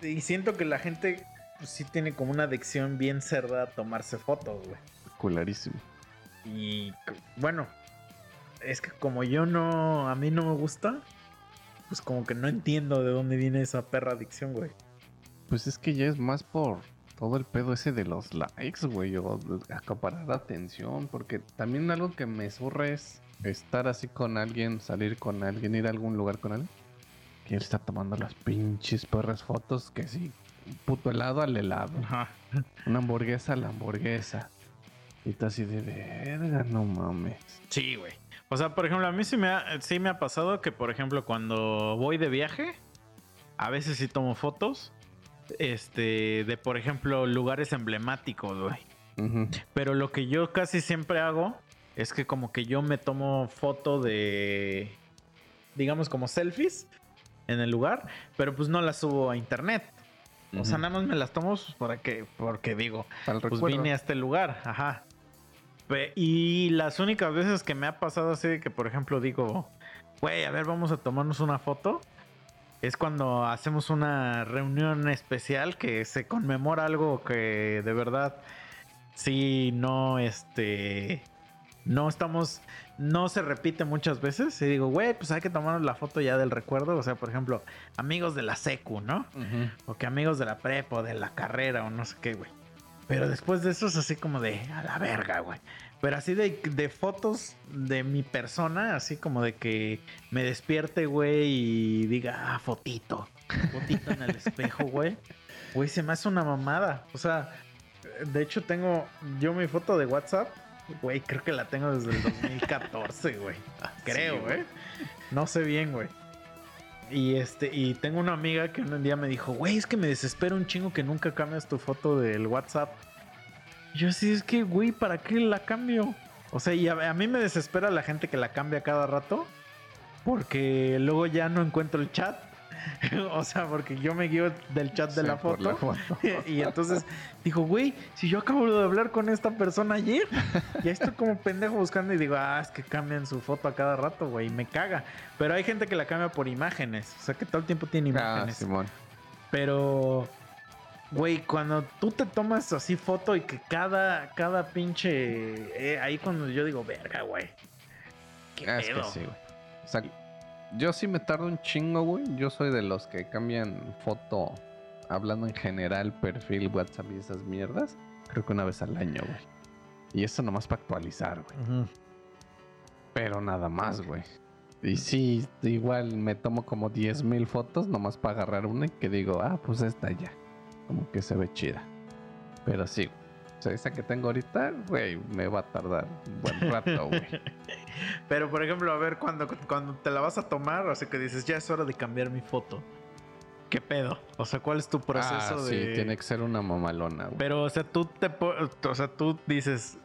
y siento que la gente pues, sí tiene como una adicción bien cerda a tomarse fotos, güey. Cularísimo. Y bueno, es que como yo no, a mí no me gusta, pues como que no entiendo de dónde viene esa perra adicción, güey. Pues es que ya es más por todo el pedo ese de los likes, güey, o acaparar atención, porque también algo que me surre es estar así con alguien, salir con alguien, ir a algún lugar con alguien, que él está tomando las pinches perras fotos, que sí, un puto helado al helado, Ajá. una hamburguesa a la hamburguesa. Y está así de verga, no mames. Sí, güey. O sea, por ejemplo, a mí sí me, ha, sí me ha pasado que, por ejemplo, cuando voy de viaje, a veces sí tomo fotos, este, de, por ejemplo, lugares emblemáticos, güey. Pero lo que yo casi siempre hago es que como que yo me tomo foto de, digamos, como selfies en el lugar, pero pues no las subo a internet. O sea, nada más me las tomo pues, para que, porque digo, pues recuerdo. vine a este lugar, ajá. Y las únicas veces que me ha pasado así de que, por ejemplo, digo, güey, a ver, vamos a tomarnos una foto, es cuando hacemos una reunión especial que se conmemora algo que de verdad sí no, este, no estamos, no se repite muchas veces. Y digo, güey, pues hay que tomarnos la foto ya del recuerdo. O sea, por ejemplo, amigos de la secu, ¿no? O que amigos de la prepa o de la carrera o no sé qué, güey. Pero después de eso es así como de a la verga, güey. Pero así de, de fotos de mi persona, así como de que me despierte, güey, y diga, ah, fotito. Fotito en el espejo, güey. Güey, se me hace una mamada. O sea, de hecho tengo yo mi foto de WhatsApp. Güey, creo que la tengo desde el 2014, güey. Creo, Sí, güey. No sé bien, güey. Y este, y tengo una amiga que un día me dijo, güey, es que me desespera un chingo que nunca cambias tu foto del WhatsApp. Yo sí, es que, güey, ¿para qué la cambio? O sea, y a, a mí me desespera la gente que la cambia cada rato. Porque luego ya no encuentro el chat. o sea, porque yo me guío del chat de Sí, la foto. la foto. y entonces dijo, güey, si yo acabo de hablar con esta persona ayer, ya estoy como pendejo buscando y digo, ah, es que cambian su foto a cada rato, güey, me caga. Pero hay gente que la cambia por imágenes, o sea, que todo el tiempo tiene Ah, imágenes. Simón. Pero, güey, cuando tú te tomas así foto y que cada, cada pinche, eh, ahí cuando yo digo, verga, güey. ¿Qué Ah, es que pedo? sí, güey. O sea, yo sí me tardo un chingo, güey. Yo soy de los que cambian foto, hablando en general, perfil, WhatsApp y esas mierdas. Creo que una vez al año, güey. Y eso nomás para actualizar, güey. Pero nada más, güey. Y sí, igual me tomo como 10.000 fotos nomás para agarrar una y que digo, ah, pues esta ya. Como que se ve chida. Pero sí. O sea, esa que tengo ahorita, güey, me va a tardar un buen rato, güey. Pero, por ejemplo, a ver, cuando, cuando te la vas a tomar, así que dices, ya es hora de cambiar mi foto. ¿Qué pedo? O sea, ¿cuál es tu proceso ah, de...? sí, tiene que ser una mamalona, güey. Pero, o sea, tú te... O sea, tú dices,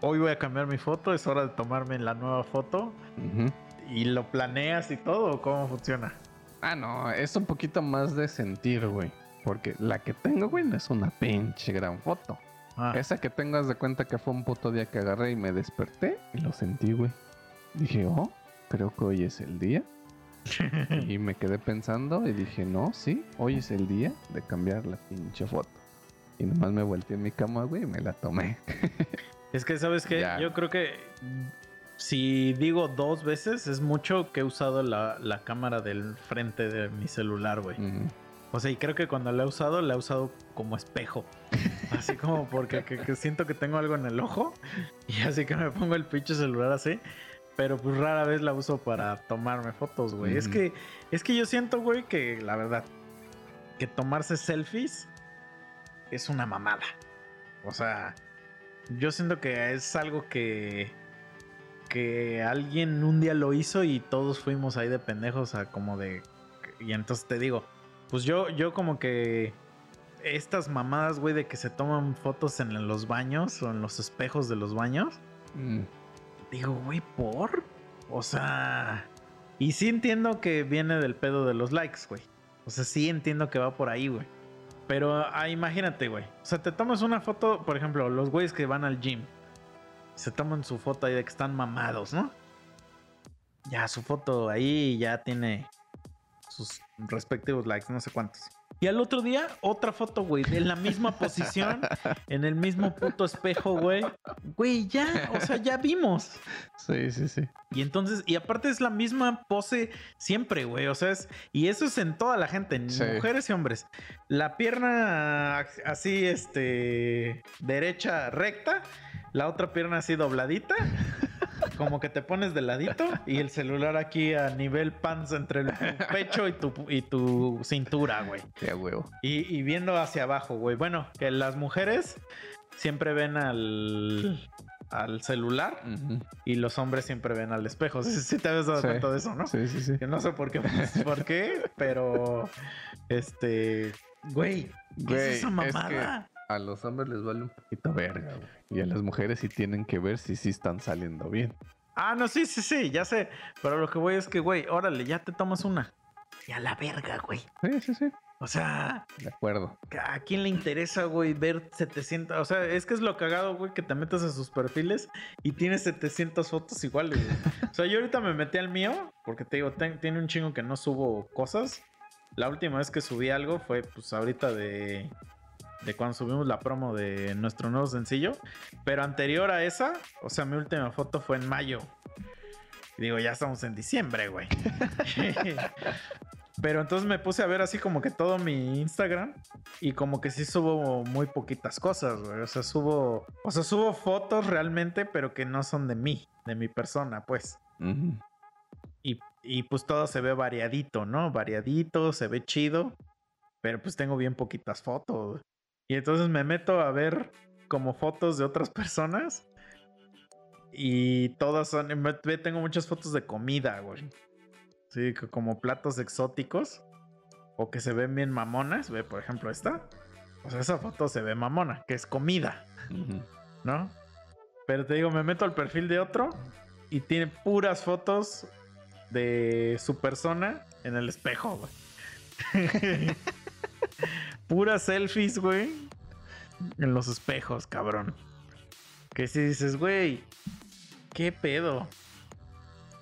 hoy voy a cambiar mi foto, es hora de tomarme la nueva foto. ¿Y lo planeas y todo? ¿o ¿Cómo funciona? Ah, no, es un poquito más de sentir, güey. Porque la que tengo, güey, no es una pinche gran foto. Ah, Esa que tengo, haz de cuenta que fue un puto día que agarré y me desperté y lo sentí, güey. Dije, oh, creo que hoy es el día. Y me quedé pensando y dije, no, sí, hoy es el día de cambiar la pinche foto. Y nomás me volteé en mi cama, güey, y me la tomé. Es que, ¿sabes qué? Ya. Yo creo que si digo dos veces, es mucho que he usado la, la cámara del frente de mi celular, güey. Mm, O sea, y creo que cuando la he usado, la he usado como espejo. Así como porque que- que siento que tengo algo en el ojo. Y así que me pongo el pinche celular así. Pero pues rara vez la uso para tomarme fotos, güey. Es que, es que yo siento, güey, que la verdad, que tomarse selfies es una mamada. O sea, yo siento que es algo que que alguien un día lo hizo y todos fuimos ahí de pendejos a como de y entonces te digo, pues yo yo como que estas mamadas, güey, de que se toman fotos en los baños o en los espejos de los baños, mm. digo, güey, ¿por? O sea, y sí entiendo que viene del pedo de los likes, güey. O sea, sí entiendo que va por ahí, güey. Pero ah, imagínate, güey. O sea, te tomas una foto, por ejemplo, los güeyes que van al gym. Se toman su foto ahí de que están mamados, ¿no? Ya, su foto ahí ya tiene sus respectivos likes, no sé cuántos. Y al otro día, otra foto, güey, en la misma posición, en el mismo puto espejo, güey. Güey, ya, o sea, ya vimos. Sí, sí, sí. Y entonces, y aparte es la misma pose siempre, güey. O sea, es, y eso es en toda la gente, en Sí. mujeres y hombres. La pierna así, este, derecha recta, la otra pierna así dobladita, como que te pones de ladito, y el celular aquí a nivel pants entre el pecho y tu, y tu cintura, güey. Qué huevo. Y, y viendo hacia abajo, güey. Bueno, que las mujeres siempre ven al, al celular y los hombres siempre ven al espejo. Sí, sí te habías dado Sí. cuenta de eso, ¿no? Sí, sí, sí. Que no sé por qué, por qué, pero este, güey, ¿qué Güey, es esa es que- mamada? A los hombres les vale un poquito verga, güey. Y a las mujeres sí tienen que ver si sí están saliendo bien. Ah, no, sí, sí, sí, ya sé. Pero lo que voy es que, güey, órale, ya te tomas una. Y a la verga, güey. Sí, sí, sí. O sea, De acuerdo. ¿a quién le interesa, güey, ver 700? O sea, es que es lo cagado, güey, que te metas a sus perfiles y tienes 700 fotos iguales, güey. O sea, yo ahorita me metí al mío, porque te digo, ten- tiene un chingo que no subo cosas. La última vez que subí algo fue, pues, ahorita de, de cuando subimos la promo de nuestro nuevo sencillo. Pero anterior a esa, o sea, mi última foto fue en mayo. Digo, ya estamos en diciembre, güey. Pero entonces me puse a ver así como que todo mi Instagram y como que sí subo muy poquitas cosas, güey. O sea, subo, o sea, subo fotos realmente, pero que no son de mí, de mi persona, pues. Y, y pues todo se ve variadito, ¿no? Variadito, se ve chido, pero pues tengo bien poquitas fotos. Y entonces me meto a ver como fotos de otras personas y todas son, tengo muchas fotos de comida, güey. Sí, como platos exóticos o que se ven bien mamonas, ve por ejemplo esta. O sea, esa foto se ve mamona, que es comida. ¿no? Pero te digo, me meto al perfil de otro y tiene puras fotos de su persona en el espejo, güey. puras selfies, güey. En los espejos, cabrón. Que si dices, güey, ¿qué pedo?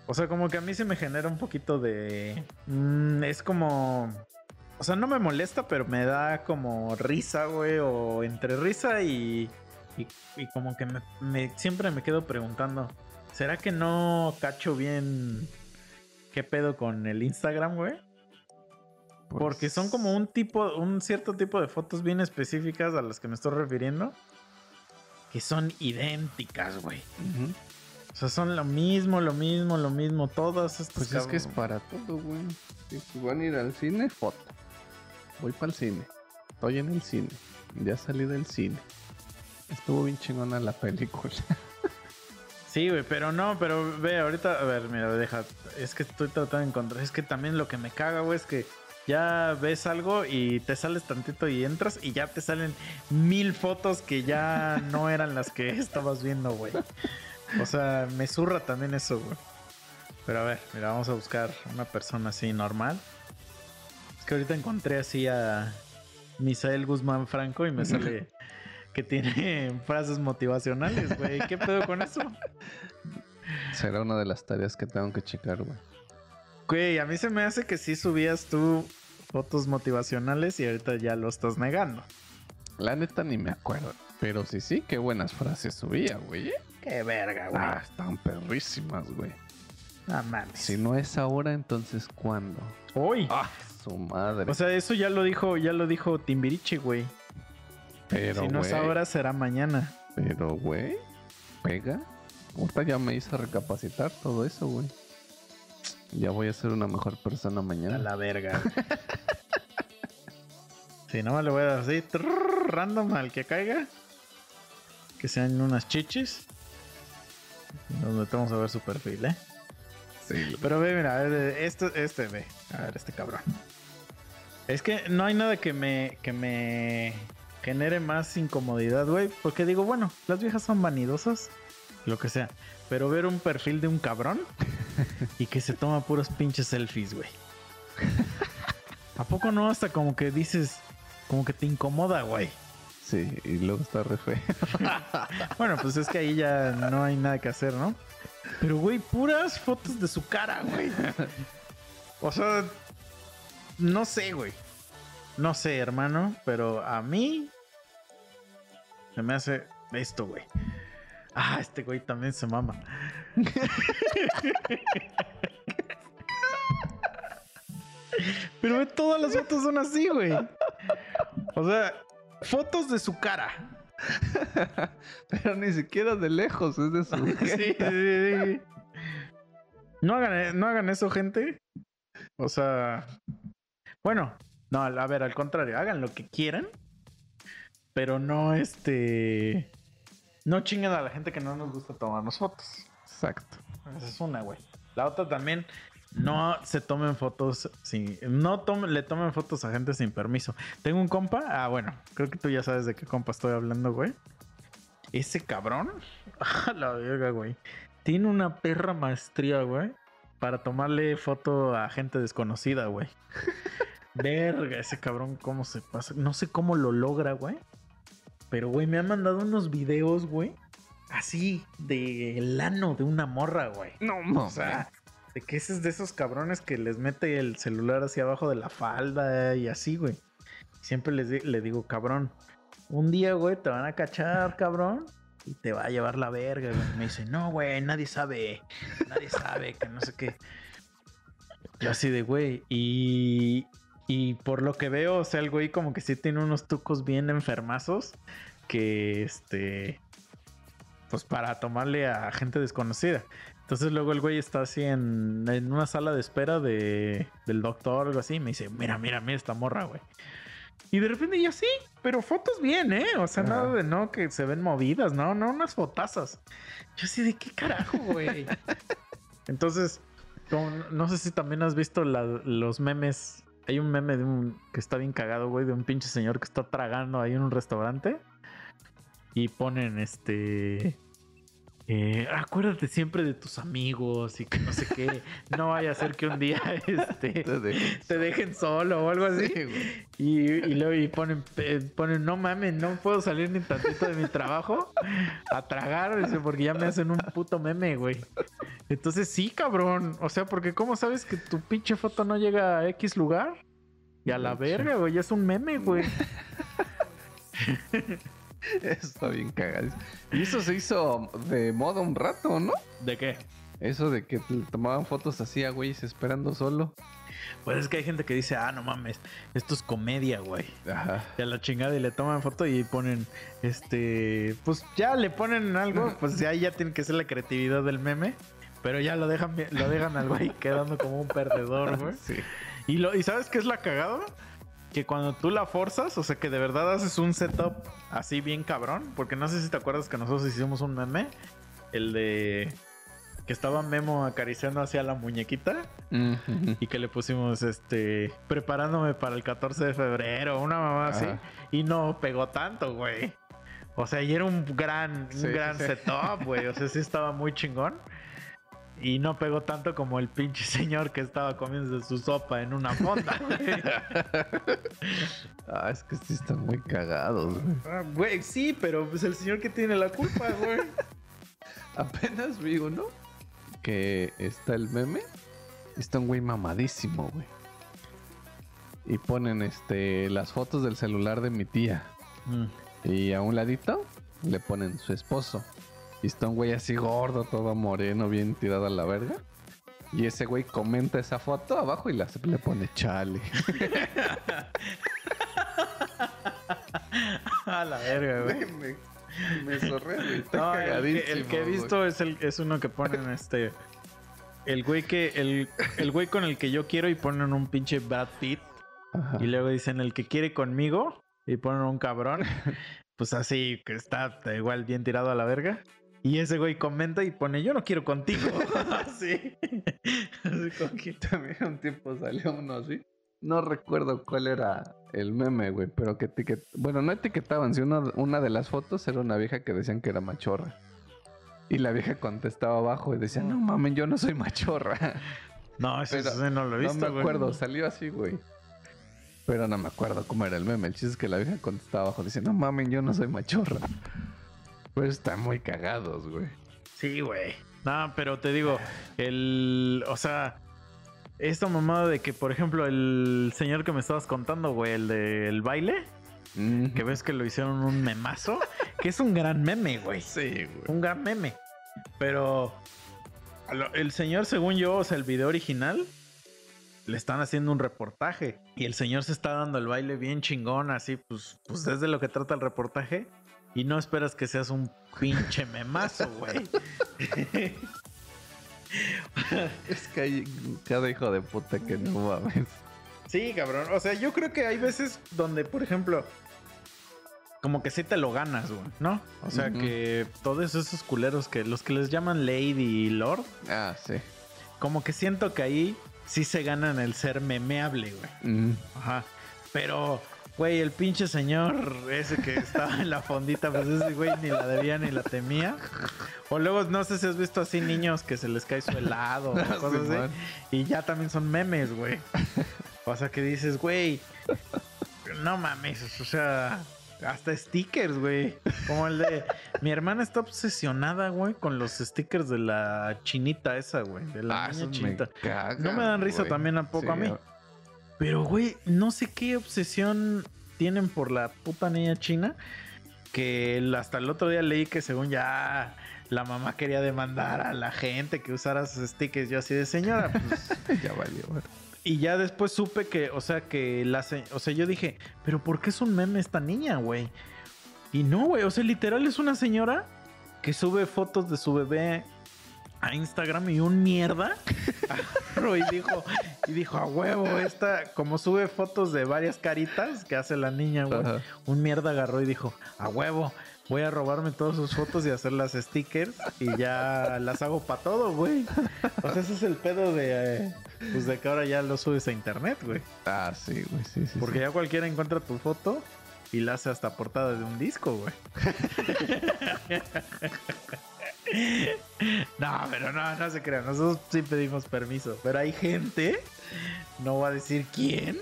O sea, como que a mí se me genera un poquito de... mm, es como... O sea, no me molesta, pero me da como risa, güey. O entre risa y... Y, y como que me, me- siempre me quedo preguntando, ¿será que no cacho bien qué pedo con el Instagram, güey? Porque son como un tipo, un cierto tipo de fotos bien específicas a las que me estoy refiriendo, que son idénticas, güey. O sea, son lo mismo, lo mismo, lo mismo, todas estas. Pues es que es para todo, güey. Si si van a ir al cine, foto. Voy para el cine. Estoy en el cine. Ya salí del cine. Estuvo bien chingona la película. Sí, güey, pero no, pero ve, ahorita, a ver, mira, deja, es que estoy tratando de encontrar, es que también lo que me caga, güey, es que ya ves algo y te sales tantito y entras y ya te salen mil fotos que ya no eran las que estabas viendo, güey. O sea, me zurra también eso, güey. Pero a ver, mira, vamos a buscar una persona así normal. Es que ahorita encontré así a Misael Guzmán Franco y me sale que tiene frases motivacionales, güey. ¿Qué pedo con eso? Será una de las tareas que tengo que checar, güey. Güey, a mí se me hace que sí subías tú fotos motivacionales y ahorita ya lo estás negando. La neta ni me acuerdo. Pero sí, sí, qué buenas frases subía, güey. Qué verga, güey. Ah, están perrísimas, güey. No mames. Si no es ahora, entonces ¿cuándo? Uy. Ah, su madre. O sea, eso ya lo dijo, ya lo dijo Timbiriche, güey. pero, si no es güey, ahora, será mañana. Pero, güey, pega. Ahorita ya me hizo recapacitar todo eso, güey. Ya voy a ser una mejor persona A mañana. la verga. Si no, le voy a dar así, trrr, random al que caiga. Que sean unas chichis. Nos metemos a ver su perfil, ¿eh? Sí, Pero ve, mira, a este, este, ve. A ver, este cabrón. Es que no hay nada que me, que me genere más incomodidad, güey. Porque digo, bueno, las viejas son vanidosas, lo que sea. Pero ver un perfil de un cabrón y que se toma puros pinches selfies, güey. ¿A poco no? Hasta como que dices, como que te incomoda, güey. sí, y luego está re feo. Bueno, pues es que ahí ya no hay nada que hacer, ¿no? Pero, güey, puras fotos de su cara, güey. O sea, no sé, güey. No sé, hermano, pero a mí se me hace esto, güey. Ah, este güey también se mama. Pero ve, todas las fotos son así, güey. O sea, fotos de su cara. Pero ni siquiera de lejos, es de su Sí, sí, sí, sí. No hagan, no hagan eso, gente. O sea, bueno, no, a ver, al contrario, hagan lo que quieran, pero no este, no chinguen a la gente que no nos gusta tomarnos fotos. Exacto. Esa es una, güey. La otra también, no se tomen fotos sin, no tomen, le tomen fotos a gente sin permiso. Tengo un compa, ah, bueno, creo que tú ya sabes de qué compa estoy hablando, güey. Ese cabrón, a la verga, güey. Tiene una perra maestría, güey, para tomarle foto a gente desconocida, güey. Verga, ese cabrón, cómo se pasa. No sé cómo lo logra, güey. Pero, güey, me han mandado unos videos, güey. Así, del ano de una morra, güey. No, O sea, de que ese es de esos cabrones que les mete el celular hacia abajo de la falda y así, güey. Siempre les le digo, cabrón, un día, güey, te van a cachar, cabrón, y te va a llevar la verga, güey. Me dice, no, güey, nadie sabe, nadie sabe, que no sé qué. Yo así de, güey, y, y por lo que veo, o sea, el güey como que sí tiene unos tucos bien enfermazos que, este, pues para tomarle a gente desconocida. Entonces luego el güey está así en, en una sala de espera de, del doctor o algo así. Y me dice, mira, mira, mira esta morra, güey. Y de repente yo sí, pero fotos bien, ¿eh? O sea, Ajá. nada de no que se ven movidas, no, no, unas fotazas. Yo así, ¿de qué carajo, güey? Entonces, como- no sé si también has visto la- los memes. Hay un meme de un que está bien cagado, güey, de un pinche señor que está tragando ahí en un restaurante. Y ponen este. Eh, acuérdate siempre de tus amigos y que no sé qué. No vaya a ser que un día este, te dejen solo o algo así. Y, y luego y ponen, eh, ponen, no mames, no puedo salir ni tantito de mi trabajo a tragar, dice, porque ya me hacen un puto meme, güey. Entonces sí, cabrón. O sea, porque ¿cómo sabes que tu pinche foto no llega a X lugar? Y a la verga, güey, ya es un meme, güey. Está bien cagado. Y eso se hizo de moda un rato, ¿no? ¿De qué? Eso de que tomaban fotos así a güeyes esperando solo. Pues es que hay gente que dice, ah, no mames, esto es comedia, güey. Ajá. Y a la chingada y le toman foto y ponen, este, pues ya le ponen algo, pues ya ahí ya tiene que ser la creatividad del meme. Pero ya lo dejan, lo dejan al güey quedando como un perdedor, güey. Sí. Y, lo, ¿Y sabes qué es la cagada? Que cuando tú la forzas, o sea que de verdad haces un setup así bien cabrón, porque no sé si te acuerdas que nosotros hicimos un meme, el de que estaba Memo acariciando hacia la muñequita y que le pusimos este preparándome para el 14 de febrero, una mamá así, y no pegó tanto, güey. O sea, y era un gran, un gran sí. setup, güey. O sea, sí estaba muy chingón. Y no pegó tanto como el pinche señor que estaba comiendo su sopa en una fonda. Ah, es que sí están muy cagados, güey. Ah, Güey, sí, pero pues el señor que tiene la culpa, güey. Apenas vi uno que está el meme. Está un güey mamadísimo, güey. Y ponen este las fotos del celular de mi tía. Mm. Y a un ladito le ponen su esposo. Y está un güey así gordo, todo moreno, bien tirado a la verga. Y ese güey comenta esa foto abajo y la- le pone chale. A la verga, güey. me, me sorré, güey. Está No, el, que, el cagadísimo, que he güey. visto es, el, es uno que ponen este. El güey que. El, el güey con el que yo quiero y ponen un pinche Brad Pitt. Ajá. Y luego dicen el que quiere conmigo y ponen un cabrón. Pues así que está igual bien tirado a la verga. Y ese güey comenta y pone yo no quiero contigo. así. Así como que- También un tiempo salió uno así. No recuerdo cuál era el meme, güey, pero que etiquet... Bueno, no etiquetaban, sino una de las fotos era una vieja que decían que era machorra. Y la vieja contestaba abajo y decía, no mames, yo no soy machorra. No, eso, no lo he visto. no me güey. acuerdo, salió así, güey. Pero no me acuerdo cómo era el meme. El chiste es que la vieja contestaba abajo, dice, no mames, yo no soy machorra. Pues están muy cagados, güey. Sí, güey. No, pero te digo, el. O sea, esta mamada de que, por ejemplo, el señor que me estabas contando, güey, el del baile, Mm. que ves que lo hicieron un memazo, que es un gran meme, güey. Sí, güey. Un gran meme. Pero el señor, según yo, o sea, el video original, le están haciendo un reportaje. Y el señor se está dando el baile bien chingón, así, pues, pues es de lo que trata el reportaje. Y no esperas que seas un pinche memazo, güey. Es que hay cada hijo de puta que no mames. Sí, cabrón. O sea, yo creo que hay veces donde, por ejemplo, como que sí te lo ganas, güey, ¿no? O sea, que todos esos culeros que los que les llaman Lady y Lord, Ah, sí. como que siento que ahí sí se ganan el ser memeable, güey. Ajá. Pero, güey, el pinche señor ese que estaba en la fondita, pues ese güey ni la debía ni la temía. O luego, no sé si has visto así niños que se les cae su helado o cosas así. Y ya también son memes, güey. O sea, que dices, güey, no mames, o sea, hasta stickers, güey. Como el de... Mi hermana está obsesionada, güey, con los stickers de la chinita esa, güey. De la Ah, niña esos me chinita. cagan, No me dan risa güey. también a poco a mí. Pero, güey, no sé qué obsesión tienen por la puta niña china. Que hasta el otro día leí que según ya la mamá quería demandar a la gente que usara sus stickers. Yo así de señora, pues... Ya valió, güey. y ya después supe que, o sea, que la... se- O sea, yo dije, pero ¿por qué es un meme esta niña, güey? Y no, güey, o sea, literal es una señora que sube fotos de su bebé a Instagram y un mierda agarró y dijo, y dijo, a huevo, esta, como sube fotos de varias caritas que hace la niña, güey. Ajá. Un mierda agarró y dijo, a huevo, voy a robarme todas sus fotos y hacer las stickers y ya las hago para todo, güey. O sea, ese es el pedo de, eh, pues de que ahora ya lo subes a internet, güey. Ah, sí, güey, sí, sí. Porque ya cualquiera encuentra tu foto y la hace hasta portada de un disco, güey. no, pero no, no se crean. Nosotros sí pedimos permiso. Pero hay gente, no voy a decir quién,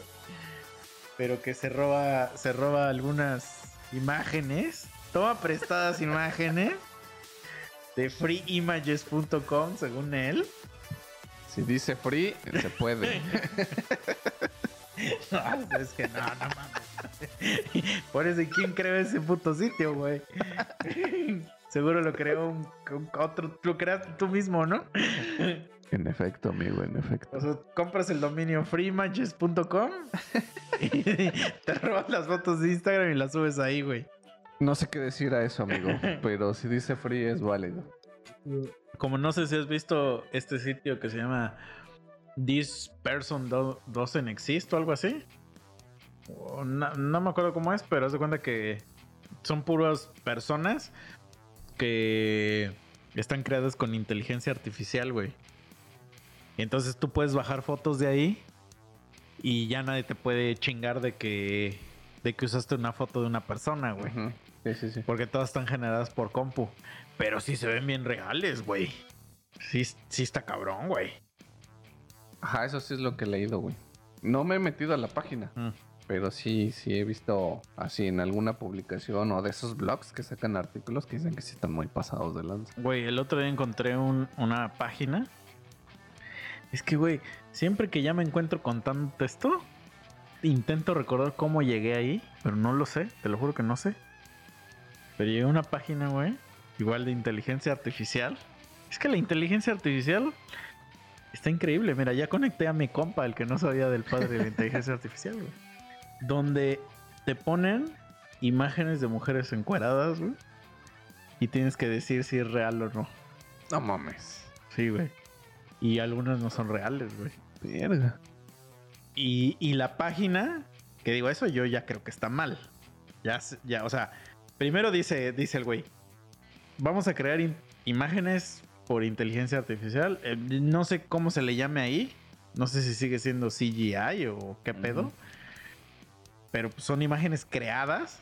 pero que se roba, se roba algunas imágenes, toma prestadas imágenes de freeimages.com, según él. Si dice free, se puede. No, es que no, no mames. Por eso, ¿y quién creó ese puto sitio, güey? Seguro lo creó un, un- otro, lo creaste tú mismo, ¿no? en efecto, amigo, en efecto. O sea, compras el dominio freematches.com y te robas las fotos de Instagram y las subes ahí, güey. No sé qué decir a eso, amigo. pero si dice free es válido. Como no sé si has visto este sitio que se llama This Person Do- Doesn't Exist o algo así. O no, no me acuerdo cómo es, pero haz de cuenta que son puras personas que están creadas con inteligencia artificial, güey. Entonces tú puedes bajar fotos de ahí y ya nadie te puede chingar de que de que usaste una foto de una persona, güey. Sí, sí, sí. Porque todas están generadas por compu. Pero sí se ven bien reales, güey. Sí, sí está cabrón, güey. Ajá, eso sí es lo que he leído, güey. No me he metido a la página, Mm. Pero sí, sí he visto así en alguna publicación o de esos blogs que sacan artículos que dicen que sí están muy pasados de lanza. Güey, el otro día encontré un- una página. Es que, güey, siempre que ya me encuentro contando esto, intento recordar cómo llegué ahí, pero no lo sé, te lo juro que no sé. Pero llegué a una página, güey, igual de inteligencia artificial. Es que la inteligencia artificial está increíble. Mira, ya conecté a mi compa, el que no sabía del padre de la inteligencia artificial, güey. Donde te ponen imágenes de mujeres encueradas, güey. Y tienes que decir si es real o no. No mames. Sí, güey. Y algunas no son reales, güey. Verga. Y, y la página, que digo, eso yo ya creo que está mal. Ya, ya, o sea, primero dice, dice el güey, vamos a crear imágenes por inteligencia artificial. Eh, no sé cómo se le llame ahí. No sé si sigue siendo CGI o qué pedo. Pero pues, son imágenes creadas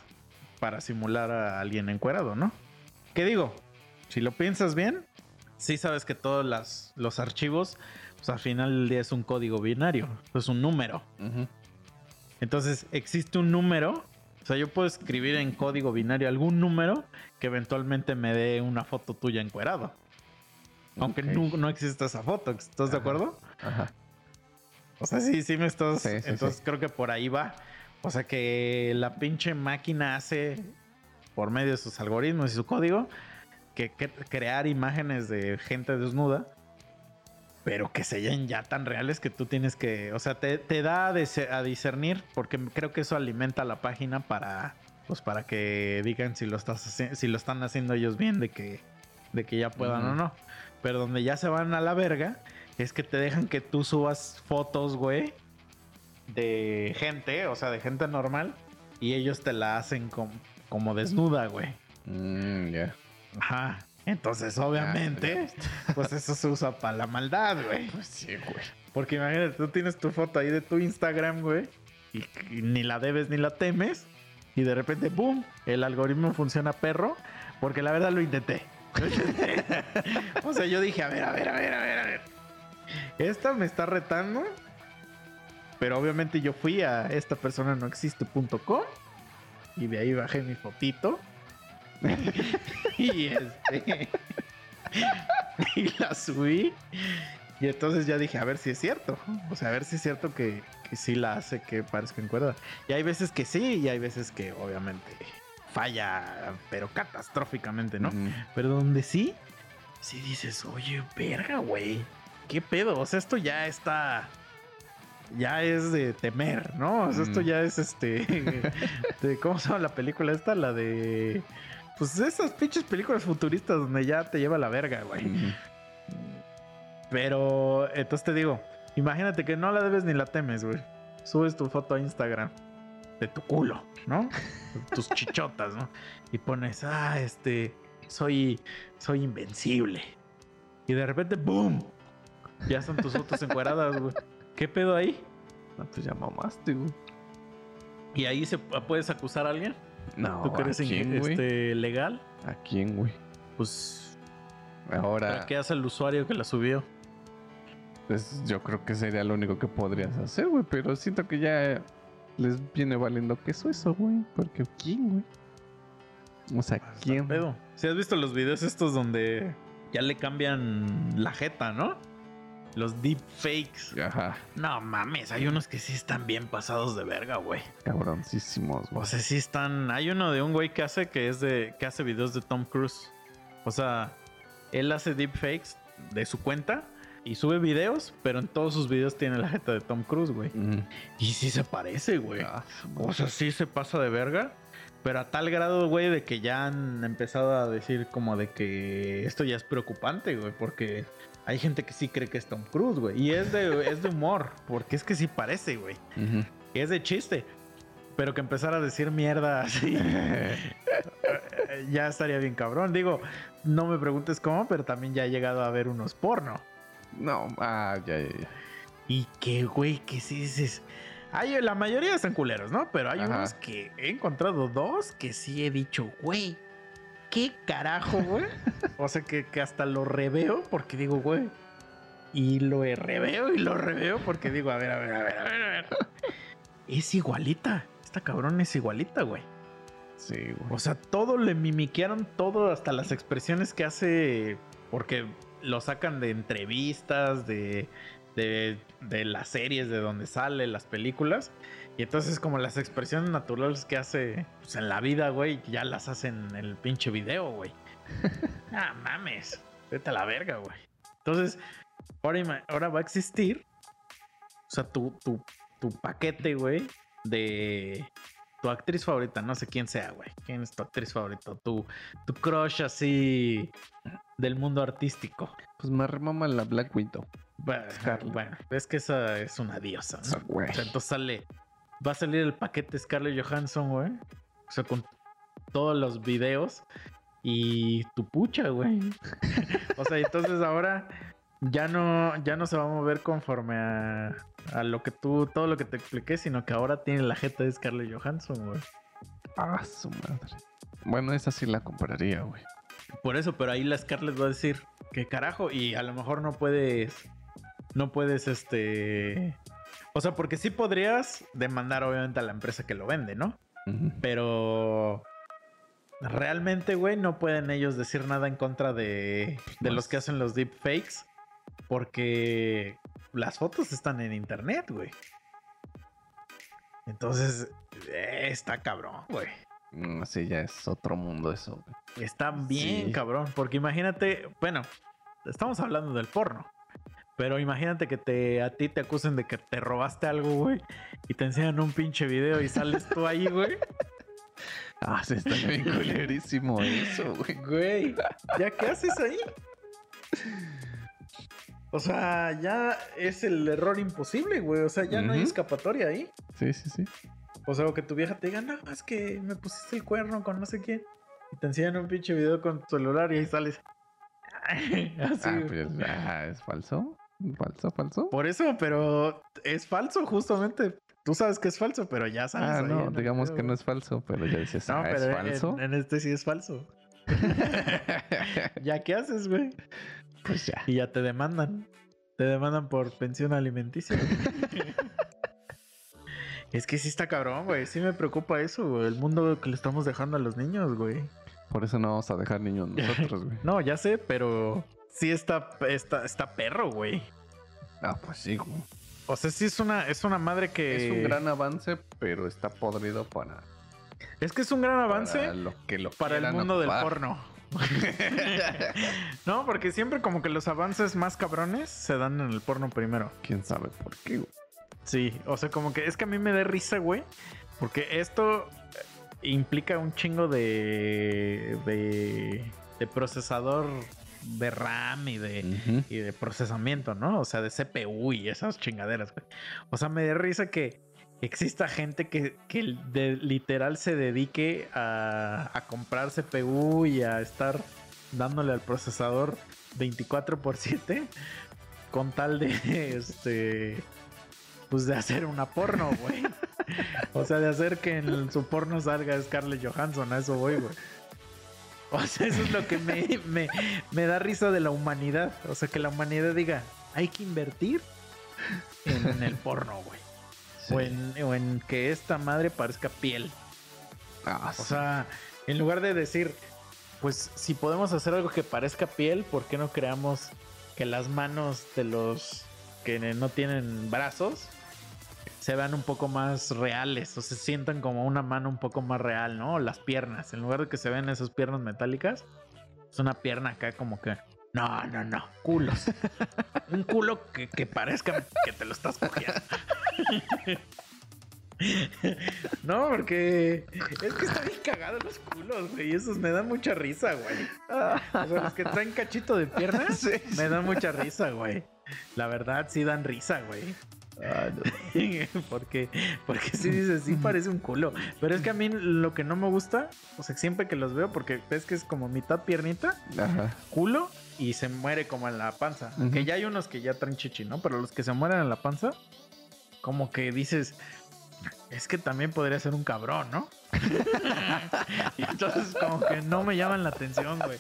para simular a alguien encuerado, ¿no? ¿Qué digo? Si lo piensas bien, sí sabes que todos las- los archivos, pues al final del día es un código binario, es un número. Entonces existe un número, o sea, yo puedo escribir en código binario algún número que eventualmente me dé una foto tuya encuerado. Aunque no, no exista esa foto, ¿estás de acuerdo? Ajá. O sea, sí, sí me estás. Sí, sí, entonces sí. creo que por ahí va. O sea, que la pinche máquina hace, por medio de sus algoritmos y su código, que, que- crear imágenes de gente desnuda, pero que sean ya tan reales que tú tienes que. O sea, te, te da a, dis- a discernir, porque creo que eso alimenta la página para. Pues para que digan si lo estás si lo están haciendo ellos bien, de que, de que ya puedan o no. Pero donde ya se van a la verga, es que te dejan que tú subas fotos, güey, de gente, o sea, de gente normal, y ellos te la hacen com- como desnuda, güey. Mm, ya. Ajá. Entonces, obviamente, pues eso se usa para la maldad, güey. Pues sí, güey. Porque imagínate, tú tienes tu foto ahí de tu Instagram, güey, y, y ni la debes ni la temes, y de repente, ¡boom! El algoritmo funciona perro, porque la verdad lo intenté. o sea, yo dije, a ver, a ver, a ver, a ver, a ver. Esta me está retando. Pero obviamente yo fui a esta persona no existe.com y de ahí bajé mi fotito. y este. y la subí. Y entonces ya dije, a ver si es cierto. O sea, a ver si es cierto que, que sí la hace que parezca en cuerda. Y hay veces que sí, y hay veces que obviamente falla, pero catastróficamente, ¿no? Pero donde sí, sí dices, oye, verga, güey. ¿Qué pedo? O sea, esto ya está. Ya es de temer, ¿no? O sea, esto Mm. ya es este. de- ¿Cómo se llama la película esta? La de. Pues esas pinches películas futuristas donde ya te lleva la verga, güey. Pero entonces te digo, imagínate que no la debes ni la temes, güey. Subes tu foto a Instagram de tu culo, ¿no? Tus chichotas, ¿no? Y pones, ah, este, soy, soy invencible. Y de repente, ¡boom! Ya están tus fotos encueradas, güey. ¿Qué pedo ahí? No, pues ya mamaste, güey. ¿Y ahí se puedes acusar a alguien? No, ¿Tú que ¿a quién, güey? este, legal? ¿A quién, güey? Pues, Ahora, ¿para qué hace el usuario que la subió? pues yo creo que sería lo único que podrías hacer, güey. Pero siento que ya les viene valiendo queso eso, güey. Porque ¿quién, güey? O sea, ¿quién? pedo. Si has visto los videos estos donde ya le cambian la jeta, ¿no? Los deep fakes. Ajá, No mames, hay unos que sí están bien pasados de verga, güey. cabroncísimos, O güey. sea, sí están. Hay uno de un güey que hace que es de. que hace videos de Tom Cruise. O sea, él hace deep fakes de su cuenta y sube videos, pero en todos sus videos tiene la jeta de Tom Cruise, güey. Y sí se parece, güey. Ah, O sea, sí se pasa de verga. Pero a tal grado, güey, de que ya han empezado a decir como de que esto ya es preocupante, güey. Porque hay gente que sí cree que es Tom Cruise, güey. Y es de, es de humor. Porque es que sí parece, güey. Es de chiste. Pero que empezar a decir mierda así. ya estaría bien cabrón. Digo, no me preguntes cómo, pero también ya he llegado a ver unos porno. No, ah, ya, ya, ya. Y que, güey, que sí dices. Hay, la mayoría están culeros, ¿no? Pero hay Ajá. unos que he encontrado dos que sí he dicho, güey, ¿qué carajo, güey? o sea, que, que hasta lo reveo porque digo, güey. Y lo reveo y lo reveo porque digo, a ver, a ver, a ver, a ver, a ver. Es igualita. Esta cabrón es igualita, güey. Sí, güey. O sea, todo le mimiquearon todo, hasta las expresiones que hace, porque lo sacan de entrevistas, de, de, de las series de donde sale, las películas. Y entonces como las expresiones naturales que hace pues, en la vida, güey, ya las hacen en el pinche video, güey. ah, mames. Vete a la verga, güey. Entonces, ahora, ahora va a existir, o sea, tu, tu, tu paquete, güey, de tu actriz favorita, no sé quién sea, güey. ¿Quién es tu actriz favorita? Tu, tu crush así del mundo artístico. Pues me remama la Black Widow. Bueno, bueno, es que esa es una diosa, ¿no? güey. O sea, entonces sale, va a salir el paquete Scarlett Johansson, güey. O sea, con todos los videos y tu pucha, güey. o sea, entonces ahora ya no, ya no se va a mover conforme a, a lo que tú, todo lo que te expliqué, sino que ahora tiene la jeta de Scarlett Johansson, güey. Ah, su madre. Bueno, esa sí la compraría, güey. Por eso, pero ahí la Scarlett va a decir, ¿qué carajo? Y a lo mejor no puedes, no puedes, este... O sea, porque sí podrías demandar obviamente a la empresa que lo vende, ¿no? Pero realmente, güey, no pueden ellos decir nada en contra de, de los que hacen los deepfakes. Porque las fotos están en internet, güey. Entonces, eh, está cabrón, güey. Mm, Sí, ya es otro mundo eso, güey. Está bien Sí. cabrón. Porque imagínate, bueno, estamos hablando del porno. Pero imagínate que te, a ti te acusen de que te robaste algo, güey. Y te enseñan un pinche video y sales tú ahí, güey. Ah, sí, está bien culerísimo eso, güey. Güey, ¿ya qué haces ahí? O sea, ya es el error imposible, güey. O sea, ya no hay escapatoria ahí. Sí, sí, sí. O sea, o que tu vieja te diga, no, es que me pusiste el cuerno con no sé quién. Y te enseñan un pinche video con tu celular y ahí sales. Así. ah, pues, ah, ¿es falso? ¿Falso, falso? Por eso, pero es falso, justamente. Tú sabes que es falso, pero ya sabes. Ah, no, en digamos que no es falso, pero ya dices, No, ah, pero es en- falso. En, este sí es falso. ¿Ya qué haces, güey? Pues ya. Y ya te demandan. Te demandan por pensión alimenticia. es que sí está cabrón, güey. Sí me preocupa eso, güey. El mundo que le estamos dejando a los niños, güey. Por eso no vamos a dejar niños nosotros, güey. No, ya sé, pero sí está, está, está perro, güey. Ah, pues sí, güey. O sea, sí es una, es una madre que. Es un gran avance, pero está podrido para, Es que es un gran avance para lo que lo para el mundo del porno. no, porque siempre como que los avances más cabrones se dan en el porno primero. ¿Quién sabe por qué, güey? Sí, o sea, como que es que a mí me da risa, güey. Porque esto eh, implica un chingo de, de, de procesador de RAM y de, y de procesamiento, ¿no? O sea, de CPU y esas chingaderas, güey. O sea, me da risa que exista gente que, que de- literal se dedique a, a comprar CPU y a estar dándole al procesador 24 por 7 con tal de este pues de hacer una porno, güey. O sea, de hacer que en su porno salga Scarlett Johansson, a eso voy, güey. O sea, eso es lo que me, me, me da risa de la humanidad. O sea, que la humanidad diga, hay que invertir en, el porno, güey. Sí. O, en, o en que esta madre parezca piel. Ah, O sí. sea, en lugar de decir, pues si podemos hacer algo que parezca piel, ¿por qué no creamos que las manos de los que no tienen brazos se vean un poco más reales o se sientan como una mano un poco más real, ¿no? Las piernas, en lugar de que se vean esas piernas metálicas, es una pierna acá como que... No, no, no, culos. un culo que, que parezca que te lo estás cogiendo. No, porque es que están bien cagados los culos, güey. y Esos me dan mucha risa, güey. O sea, los que traen cachito de pierna Sí, me dan mucha risa, güey. La verdad, sí dan risa, güey. Ah, no. porque, porque sí dices, sí parece un culo. Pero es que a mí lo que no me gusta, o sea, siempre que los veo, porque ves que es como mitad piernita, Ajá. culo y se muere como en la panza. Ujú. Que ya hay unos que ya traen chichi, ¿no? Pero los que se mueren en la panza, como que dices, es que también podría ser un cabrón, ¿no? y entonces como que no me llaman la atención, güey.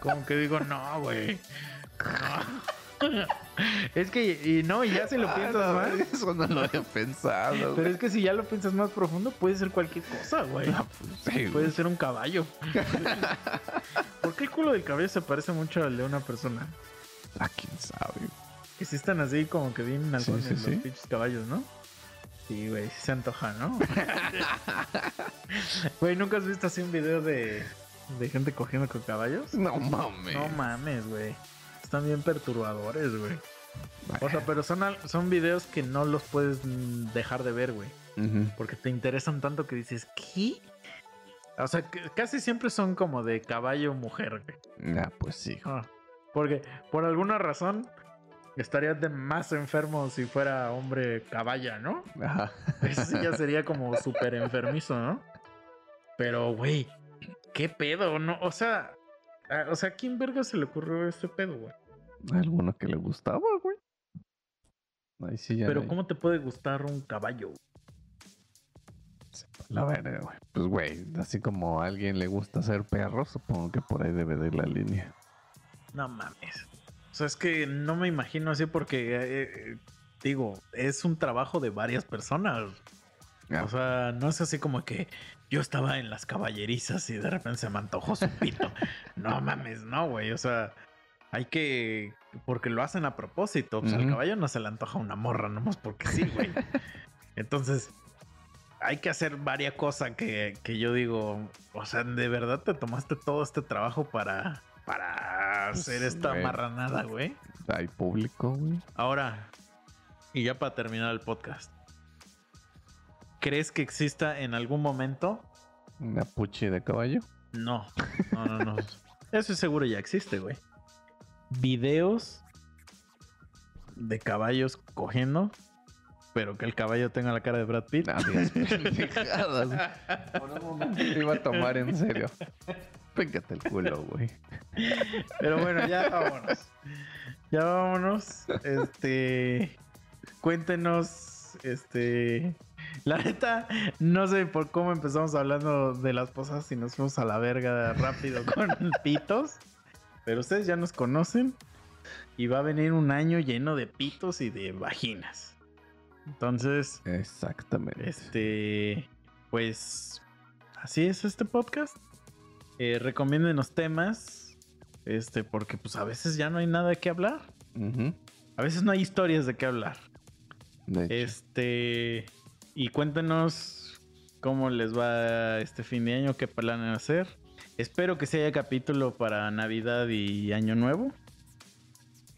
Como que digo, no, güey. No. Es que, y no, y ya si lo Ah, piensas no, más. Eso no lo había pensado. Pero güey. es que si ya lo piensas más profundo, puede ser cualquier cosa, güey. Ah, pues sí, güey. Puede ser un caballo. ¿Por qué el culo del caballo se parece mucho al de una persona? Ah, quién sabe. Que sí están así como que vienen Sí, halcones sí, los sí. pinches caballos, ¿no? Sí, güey, sí se antoja, ¿no? Güey, ¿nunca has visto así un video de, de gente cogiendo con caballos? No mames. No mames, güey. Están bien perturbadores, güey. O sea, pero son, son videos que no los puedes dejar de ver, güey. Porque te interesan tanto que dices, ¿qué? O sea, que casi siempre son como de caballo mujer, güey. Ah, pues sí. Ah, porque por alguna razón estarías de más enfermo si fuera hombre caballa, ¿no? Ajá. Eso sí ya sería como súper enfermizo, ¿no? Pero, güey, ¿qué pedo? No, o sea, ah, o sea, ¿a quién verga se le ocurrió este pedo, güey? Alguno que le gustaba, güey. Ahí sí ya. Pero, no hay- ¿cómo te puede gustar un caballo? La verga, güey. Pues, güey, así como a alguien le gusta ser perro, supongo que por ahí debe de ir la línea. No mames. O sea, es que no me imagino así porque, eh, eh, digo, es un trabajo de varias personas. Ah, O sea, no es así como que yo estaba en las caballerizas y de repente se me antojó su pito. no mames, no, güey. O sea, hay que. Porque lo hacen a propósito. Pues al Ujú. caballo no se le antoja una morra, nomás porque sí, güey. Entonces, hay que hacer varias cosas que, que yo digo. O sea, de verdad te tomaste todo este trabajo para. Para Pues, hacer esta güey. marranada, güey. hay público, güey. Ahora, y ya para terminar el podcast. ¿Crees que exista en algún momento? Una puchi de caballo. No, no, no, no. Eso seguro ya existe, güey. Videos de caballos cogiendo, pero que el caballo tenga la cara de Brad Pitt. Ah, digas pendejadas. Por un momento te iba a tomar en serio. Péngate el culo, güey. Pero bueno, ya vámonos. Ya vámonos. Este. Cuéntenos. Este. La neta, no sé por cómo empezamos hablando de las posas y nos fuimos a la verga rápido con pitos. Pero ustedes ya nos conocen. Y va a venir un año lleno de pitos y de vaginas. Entonces, Exactamente. este, pues, así es este podcast. Eh, recomiéndenos temas, este, porque pues a veces ya no hay nada de qué hablar. A veces no hay historias de qué hablar. De hecho. Este, y cuéntenos cómo les va este fin de año, qué planean hacer. Espero que haya capítulo para Navidad y Año Nuevo.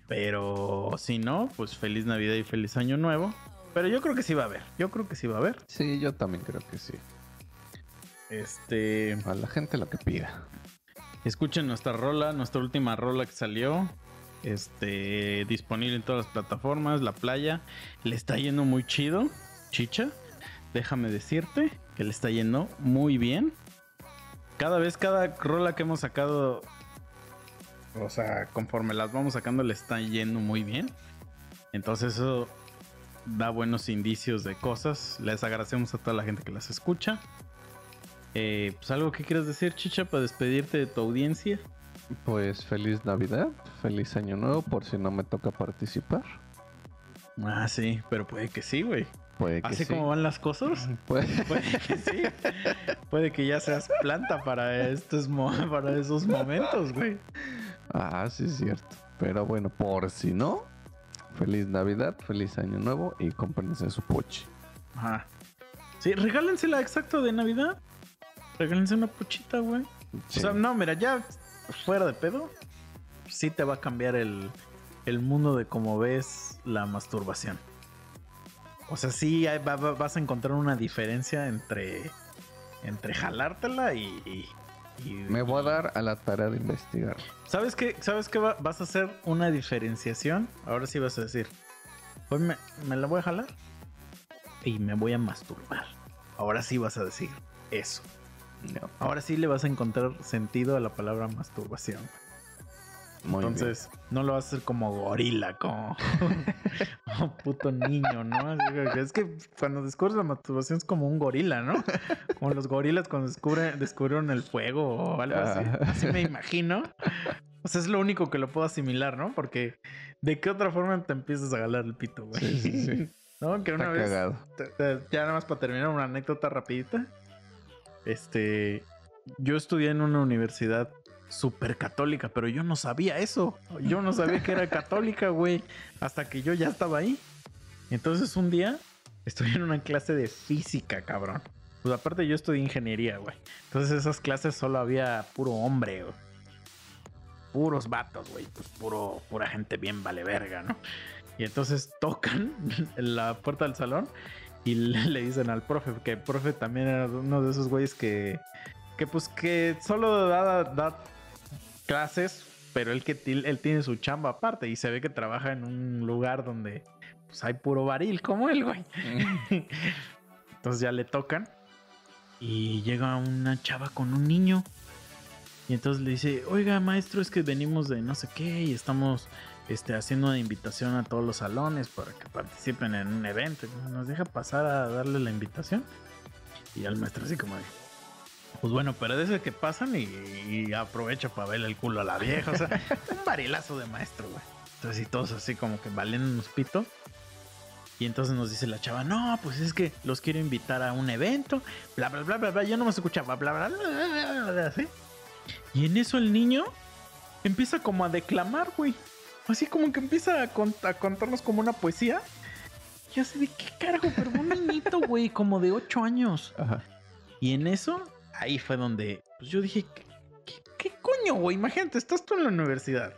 Pero si no, pues feliz Navidad y feliz Año Nuevo. Pero yo creo que sí va a haber. Yo creo que sí va a haber. Sí, yo también creo que sí. Este, A la gente lo que pida. escuchen nuestra rola, nuestra última rola que salió. Este, disponible en todas las plataformas, La Playa. Le está yendo muy chido, chicha. Déjame decirte que le está yendo muy bien. Cada vez, cada rola que hemos sacado, o sea, conforme las vamos sacando, le está yendo muy bien. Entonces eso da buenos indicios de cosas. Les agradecemos a toda la gente que las escucha. Eh, pues algo que quieras decir, Chicha, para despedirte de tu audiencia. Pues feliz Navidad, feliz Año Nuevo, por si no me toca participar. Ah, sí, pero puede que sí, güey. Puede que Así sí. como van las cosas, Puede- puede que sí. puede que ya seas planta para estos para esos momentos, güey. Ah, sí es cierto. Pero bueno, por si no, feliz Navidad, feliz Año Nuevo y cómprense su poche. Ajá. Sí, regálensela exacto de Navidad. Regálense una puchita, güey. Sí. O sea, no, mira, ya fuera de pedo, sí te va a cambiar el, el mundo de cómo ves la masturbación. O sea, sí hay- va- va- vas a encontrar una diferencia entre, entre jalártela y... y- y- Me voy a dar a la tarea de investigar. ¿Sabes qué? ¿Sabes qué? va- vas a hacer una diferenciación. Ahora sí vas a decir, hoy me, me la voy a jalar y me voy a masturbar. Ahora sí vas a decir eso. No, Ahora sí le vas a encontrar sentido a la palabra masturbación. Muy bien. Entonces, no lo vas a hacer como gorila, como, puto niño, ¿no? Es que cuando descubres la masturbación es como un gorila, ¿no? Como los gorilas cuando descubre- descubrieron el fuego o algo así. Ah. Así me imagino. O sea, es lo único que lo puedo asimilar, ¿no? Porque ¿de qué otra forma te empiezas a galar el pito, güey? Sí, sí, sí. ¿No? Que una Está vez cagado. ya nada más para terminar una anécdota rapidita. Este, yo estudié en una universidad súper católica, pero yo no sabía eso. Yo no sabía que era católica, güey, hasta que yo ya estaba ahí. Entonces un día estoy en una clase de física, cabrón. Pues aparte yo estudié ingeniería, güey. Entonces esas clases solo había puro hombre, güey. Puros vatos, güey. Pues puro, pura gente bien vale verga, ¿no? Y entonces tocan en la puerta del salón y le, le dicen al profe, que el profe también era uno de esos güeyes que, que pues que solo da, da clases, pero él que él tiene su chamba aparte y se ve que trabaja en un lugar donde pues hay puro varil como él, güey. Entonces ya le tocan y llega una chava con un niño. Y entonces le dice, oiga maestro, es que venimos de no sé qué y estamos este, haciendo una invitación a todos los salones para que participen en un evento. ¿Nos deja pasar a darle la invitación? Y al maestro así como de, pues bueno, pero de ese que pasan y, y aprovecha para verle el culo a la vieja. O sea, un varilazo de maestro, güey. Entonces y todos así como que valen unos pito. Y entonces nos dice la chava, no, pues es que los quiero invitar a un evento, bla, bla, bla, bla, bla. Yo no me escuchaba, bla, bla, bla, bla, bla, bla, bla, así. Y en eso el niño empieza como a declamar, güey. Así como que empieza a, cont- a contarnos como una poesía. Y así de qué carajo, pero un niñito, güey, como de 8 años. Ajá. Y en eso, ahí fue donde pues yo dije, ¿qué, coño, güey? Imagínate, estás tú en la universidad.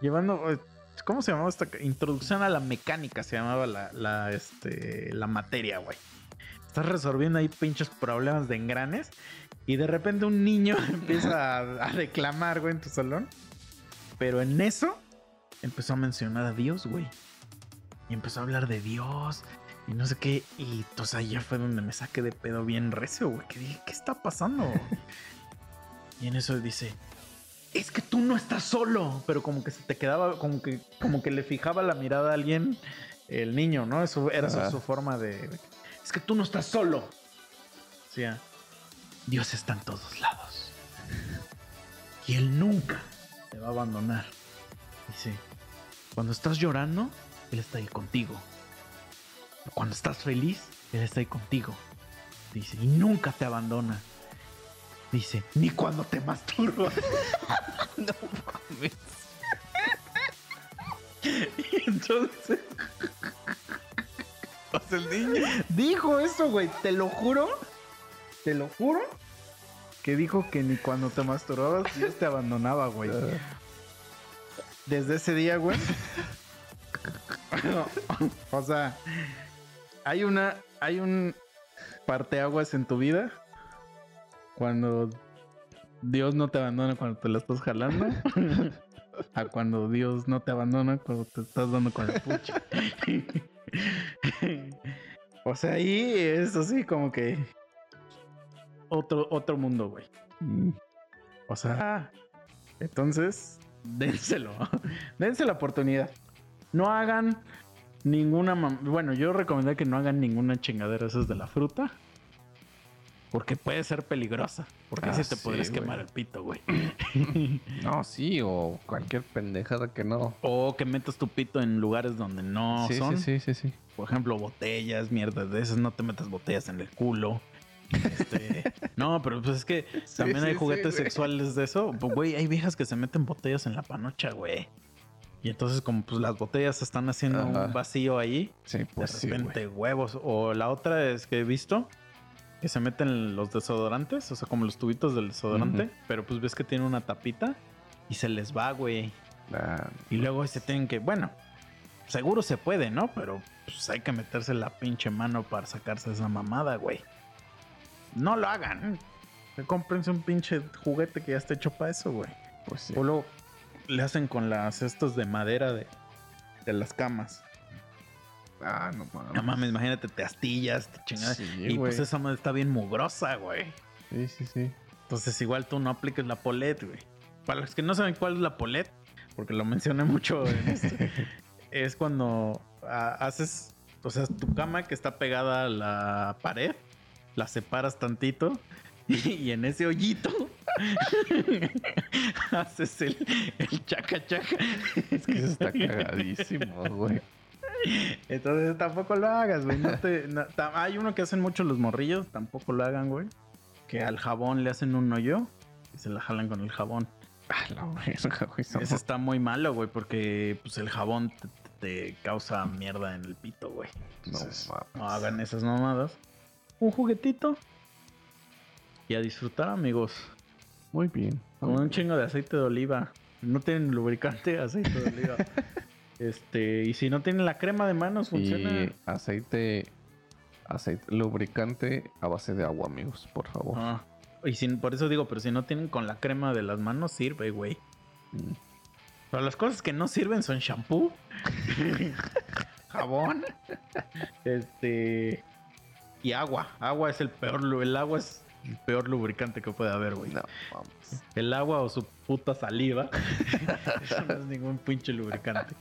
Llevando, eh, ¿cómo se llamaba esta? Introducción a la mecánica, se llamaba la, la, este, la materia, güey. Estás resolviendo ahí pinches problemas de engranes. Y de repente un niño empieza a, a declamar, güey, en tu salón. Pero en eso empezó a mencionar a Dios, güey. Y empezó a hablar de Dios y no sé qué. Y entonces ahí ya fue donde me saqué de pedo bien recio, güey. Que dije, ¿qué está pasando? y en eso dice, es que tú no estás solo. Pero como que se te quedaba, como que, como que le fijaba la mirada a alguien, el niño, ¿no? Eso era su, su forma de... es que tú no estás solo. O sea, Dios está en todos lados. Y Él nunca te va a abandonar. Dice, cuando estás llorando, Él está ahí contigo. Cuando estás feliz, Él está ahí contigo. Dice, y nunca te abandona. Dice, ni cuando te masturbas. No mames. Y entonces el niño. dijo eso, güey. Te lo juro. Te lo juro. Que dijo que ni cuando te masturbabas Dios te abandonaba, güey. Desde ese día, güey. o sea, hay una. Hay un parteaguas en tu vida. Cuando Dios no te abandona cuando te la estás jalando. a cuando Dios no te abandona cuando te estás dando con el pucho. o sea, ahí es así como que. Otro, otro mundo, güey. Mm. O sea, entonces, dénselo. Dense la oportunidad. No hagan ninguna. Bueno, yo recomendaría que no hagan ninguna chingadera esas de la fruta. Porque puede ser peligrosa. Porque Ah, así te sí, podrías güey. quemar el pito, güey. No, sí, o cualquier pendejada que no. O que metas tu pito en lugares donde no sí, son. sí, sí, sí, sí. Por ejemplo, botellas, mierdas de esas. No te metas botellas en el culo. Este, no, pero pues es que también hay juguetes sexuales de eso. Pues, Güey, hay viejas que se meten botellas en la panocha, güey. Y entonces como pues las botellas están haciendo Ajá. un vacío ahí, Sí, de pues repente huevos. O la otra es que he visto que se meten los desodorantes, o sea, como los tubitos del desodorante, pero pues ves que tiene una tapita y se les va, güey. Y luego se tienen que, bueno, seguro se puede, ¿no? Pero pues hay que meterse la pinche mano para sacarse esa mamada, güey. No lo hagan. Cómprense un pinche juguete que ya está hecho para eso, güey. pues sí. O luego le hacen con las estos de madera de, de las camas. Ah, no mames. No mames, imagínate, te astillas, te chingadas. Sí, y pues esa madre está bien mugrosa, güey. Sí, sí, sí. Entonces igual tú no apliques la polet, güey. Para los que no saben cuál es la polet, porque lo mencioné mucho en esto, es cuando ah, haces, o sea, tu cama que está pegada a la pared, la separas tantito y, y en ese hoyito haces el, el chaca chaca. Es que eso está cagadísimo, güey. Entonces tampoco lo hagas, güey. No te- no- hay uno que hacen mucho los morrillos, tampoco lo hagan, güey. Que al jabón le hacen un hoyo y se la jalan con el jabón. Ah, la verga, güey. somos- Ese está muy malo, güey, porque pues el jabón te, te causa mierda en el pito, güey. No mames. no hagan esas mamadas. Un juguetito. Y a disfrutar, amigos. Muy bien. Con un chingo de aceite de oliva. No tienen lubricante, aceite de oliva. este, y si no tienen la crema de manos, funciona. Y aceite, aceite lubricante a base de agua, amigos, por favor. Ah, y sin, por eso digo, pero si no tienen con la crema de las manos, sirve, güey. Mm. Pero las cosas que no sirven son shampoo, jabón, este y agua. Agua es el peor, el agua es el peor lubricante que puede haber, güey. No, mames. El agua o su puta saliva. Eso no es ningún pinche lubricante.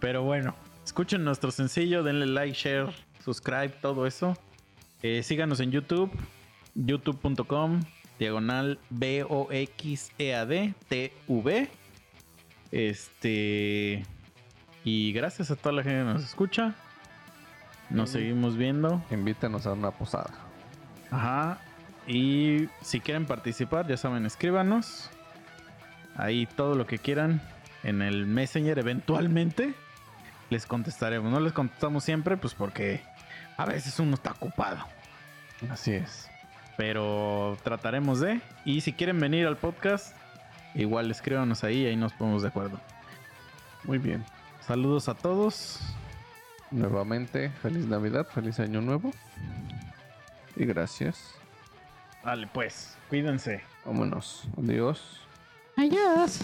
Pero bueno, escuchen nuestro sencillo, denle like, share, subscribe, todo eso. Eh, síganos en YouTube, youtube.com, diagonal B-O-X-E-A-D, T-V. Este. Y gracias a toda la gente que nos escucha. Nos seguimos viendo. Invítanos a una posada. Ajá. Y si quieren participar, ya saben, escríbanos. Ahí todo lo que quieran en el Messenger eventualmente les contestaremos. No les contestamos siempre, pues porque a veces uno está ocupado. Así es. Pero trataremos de. Y si quieren venir al podcast, igual escríbanos ahí y ahí nos ponemos de acuerdo. Muy bien. Saludos a todos. Nuevamente, feliz Navidad, feliz Año Nuevo. Y gracias. Vale, pues, cuídense. Vámonos. Adiós. Adiós.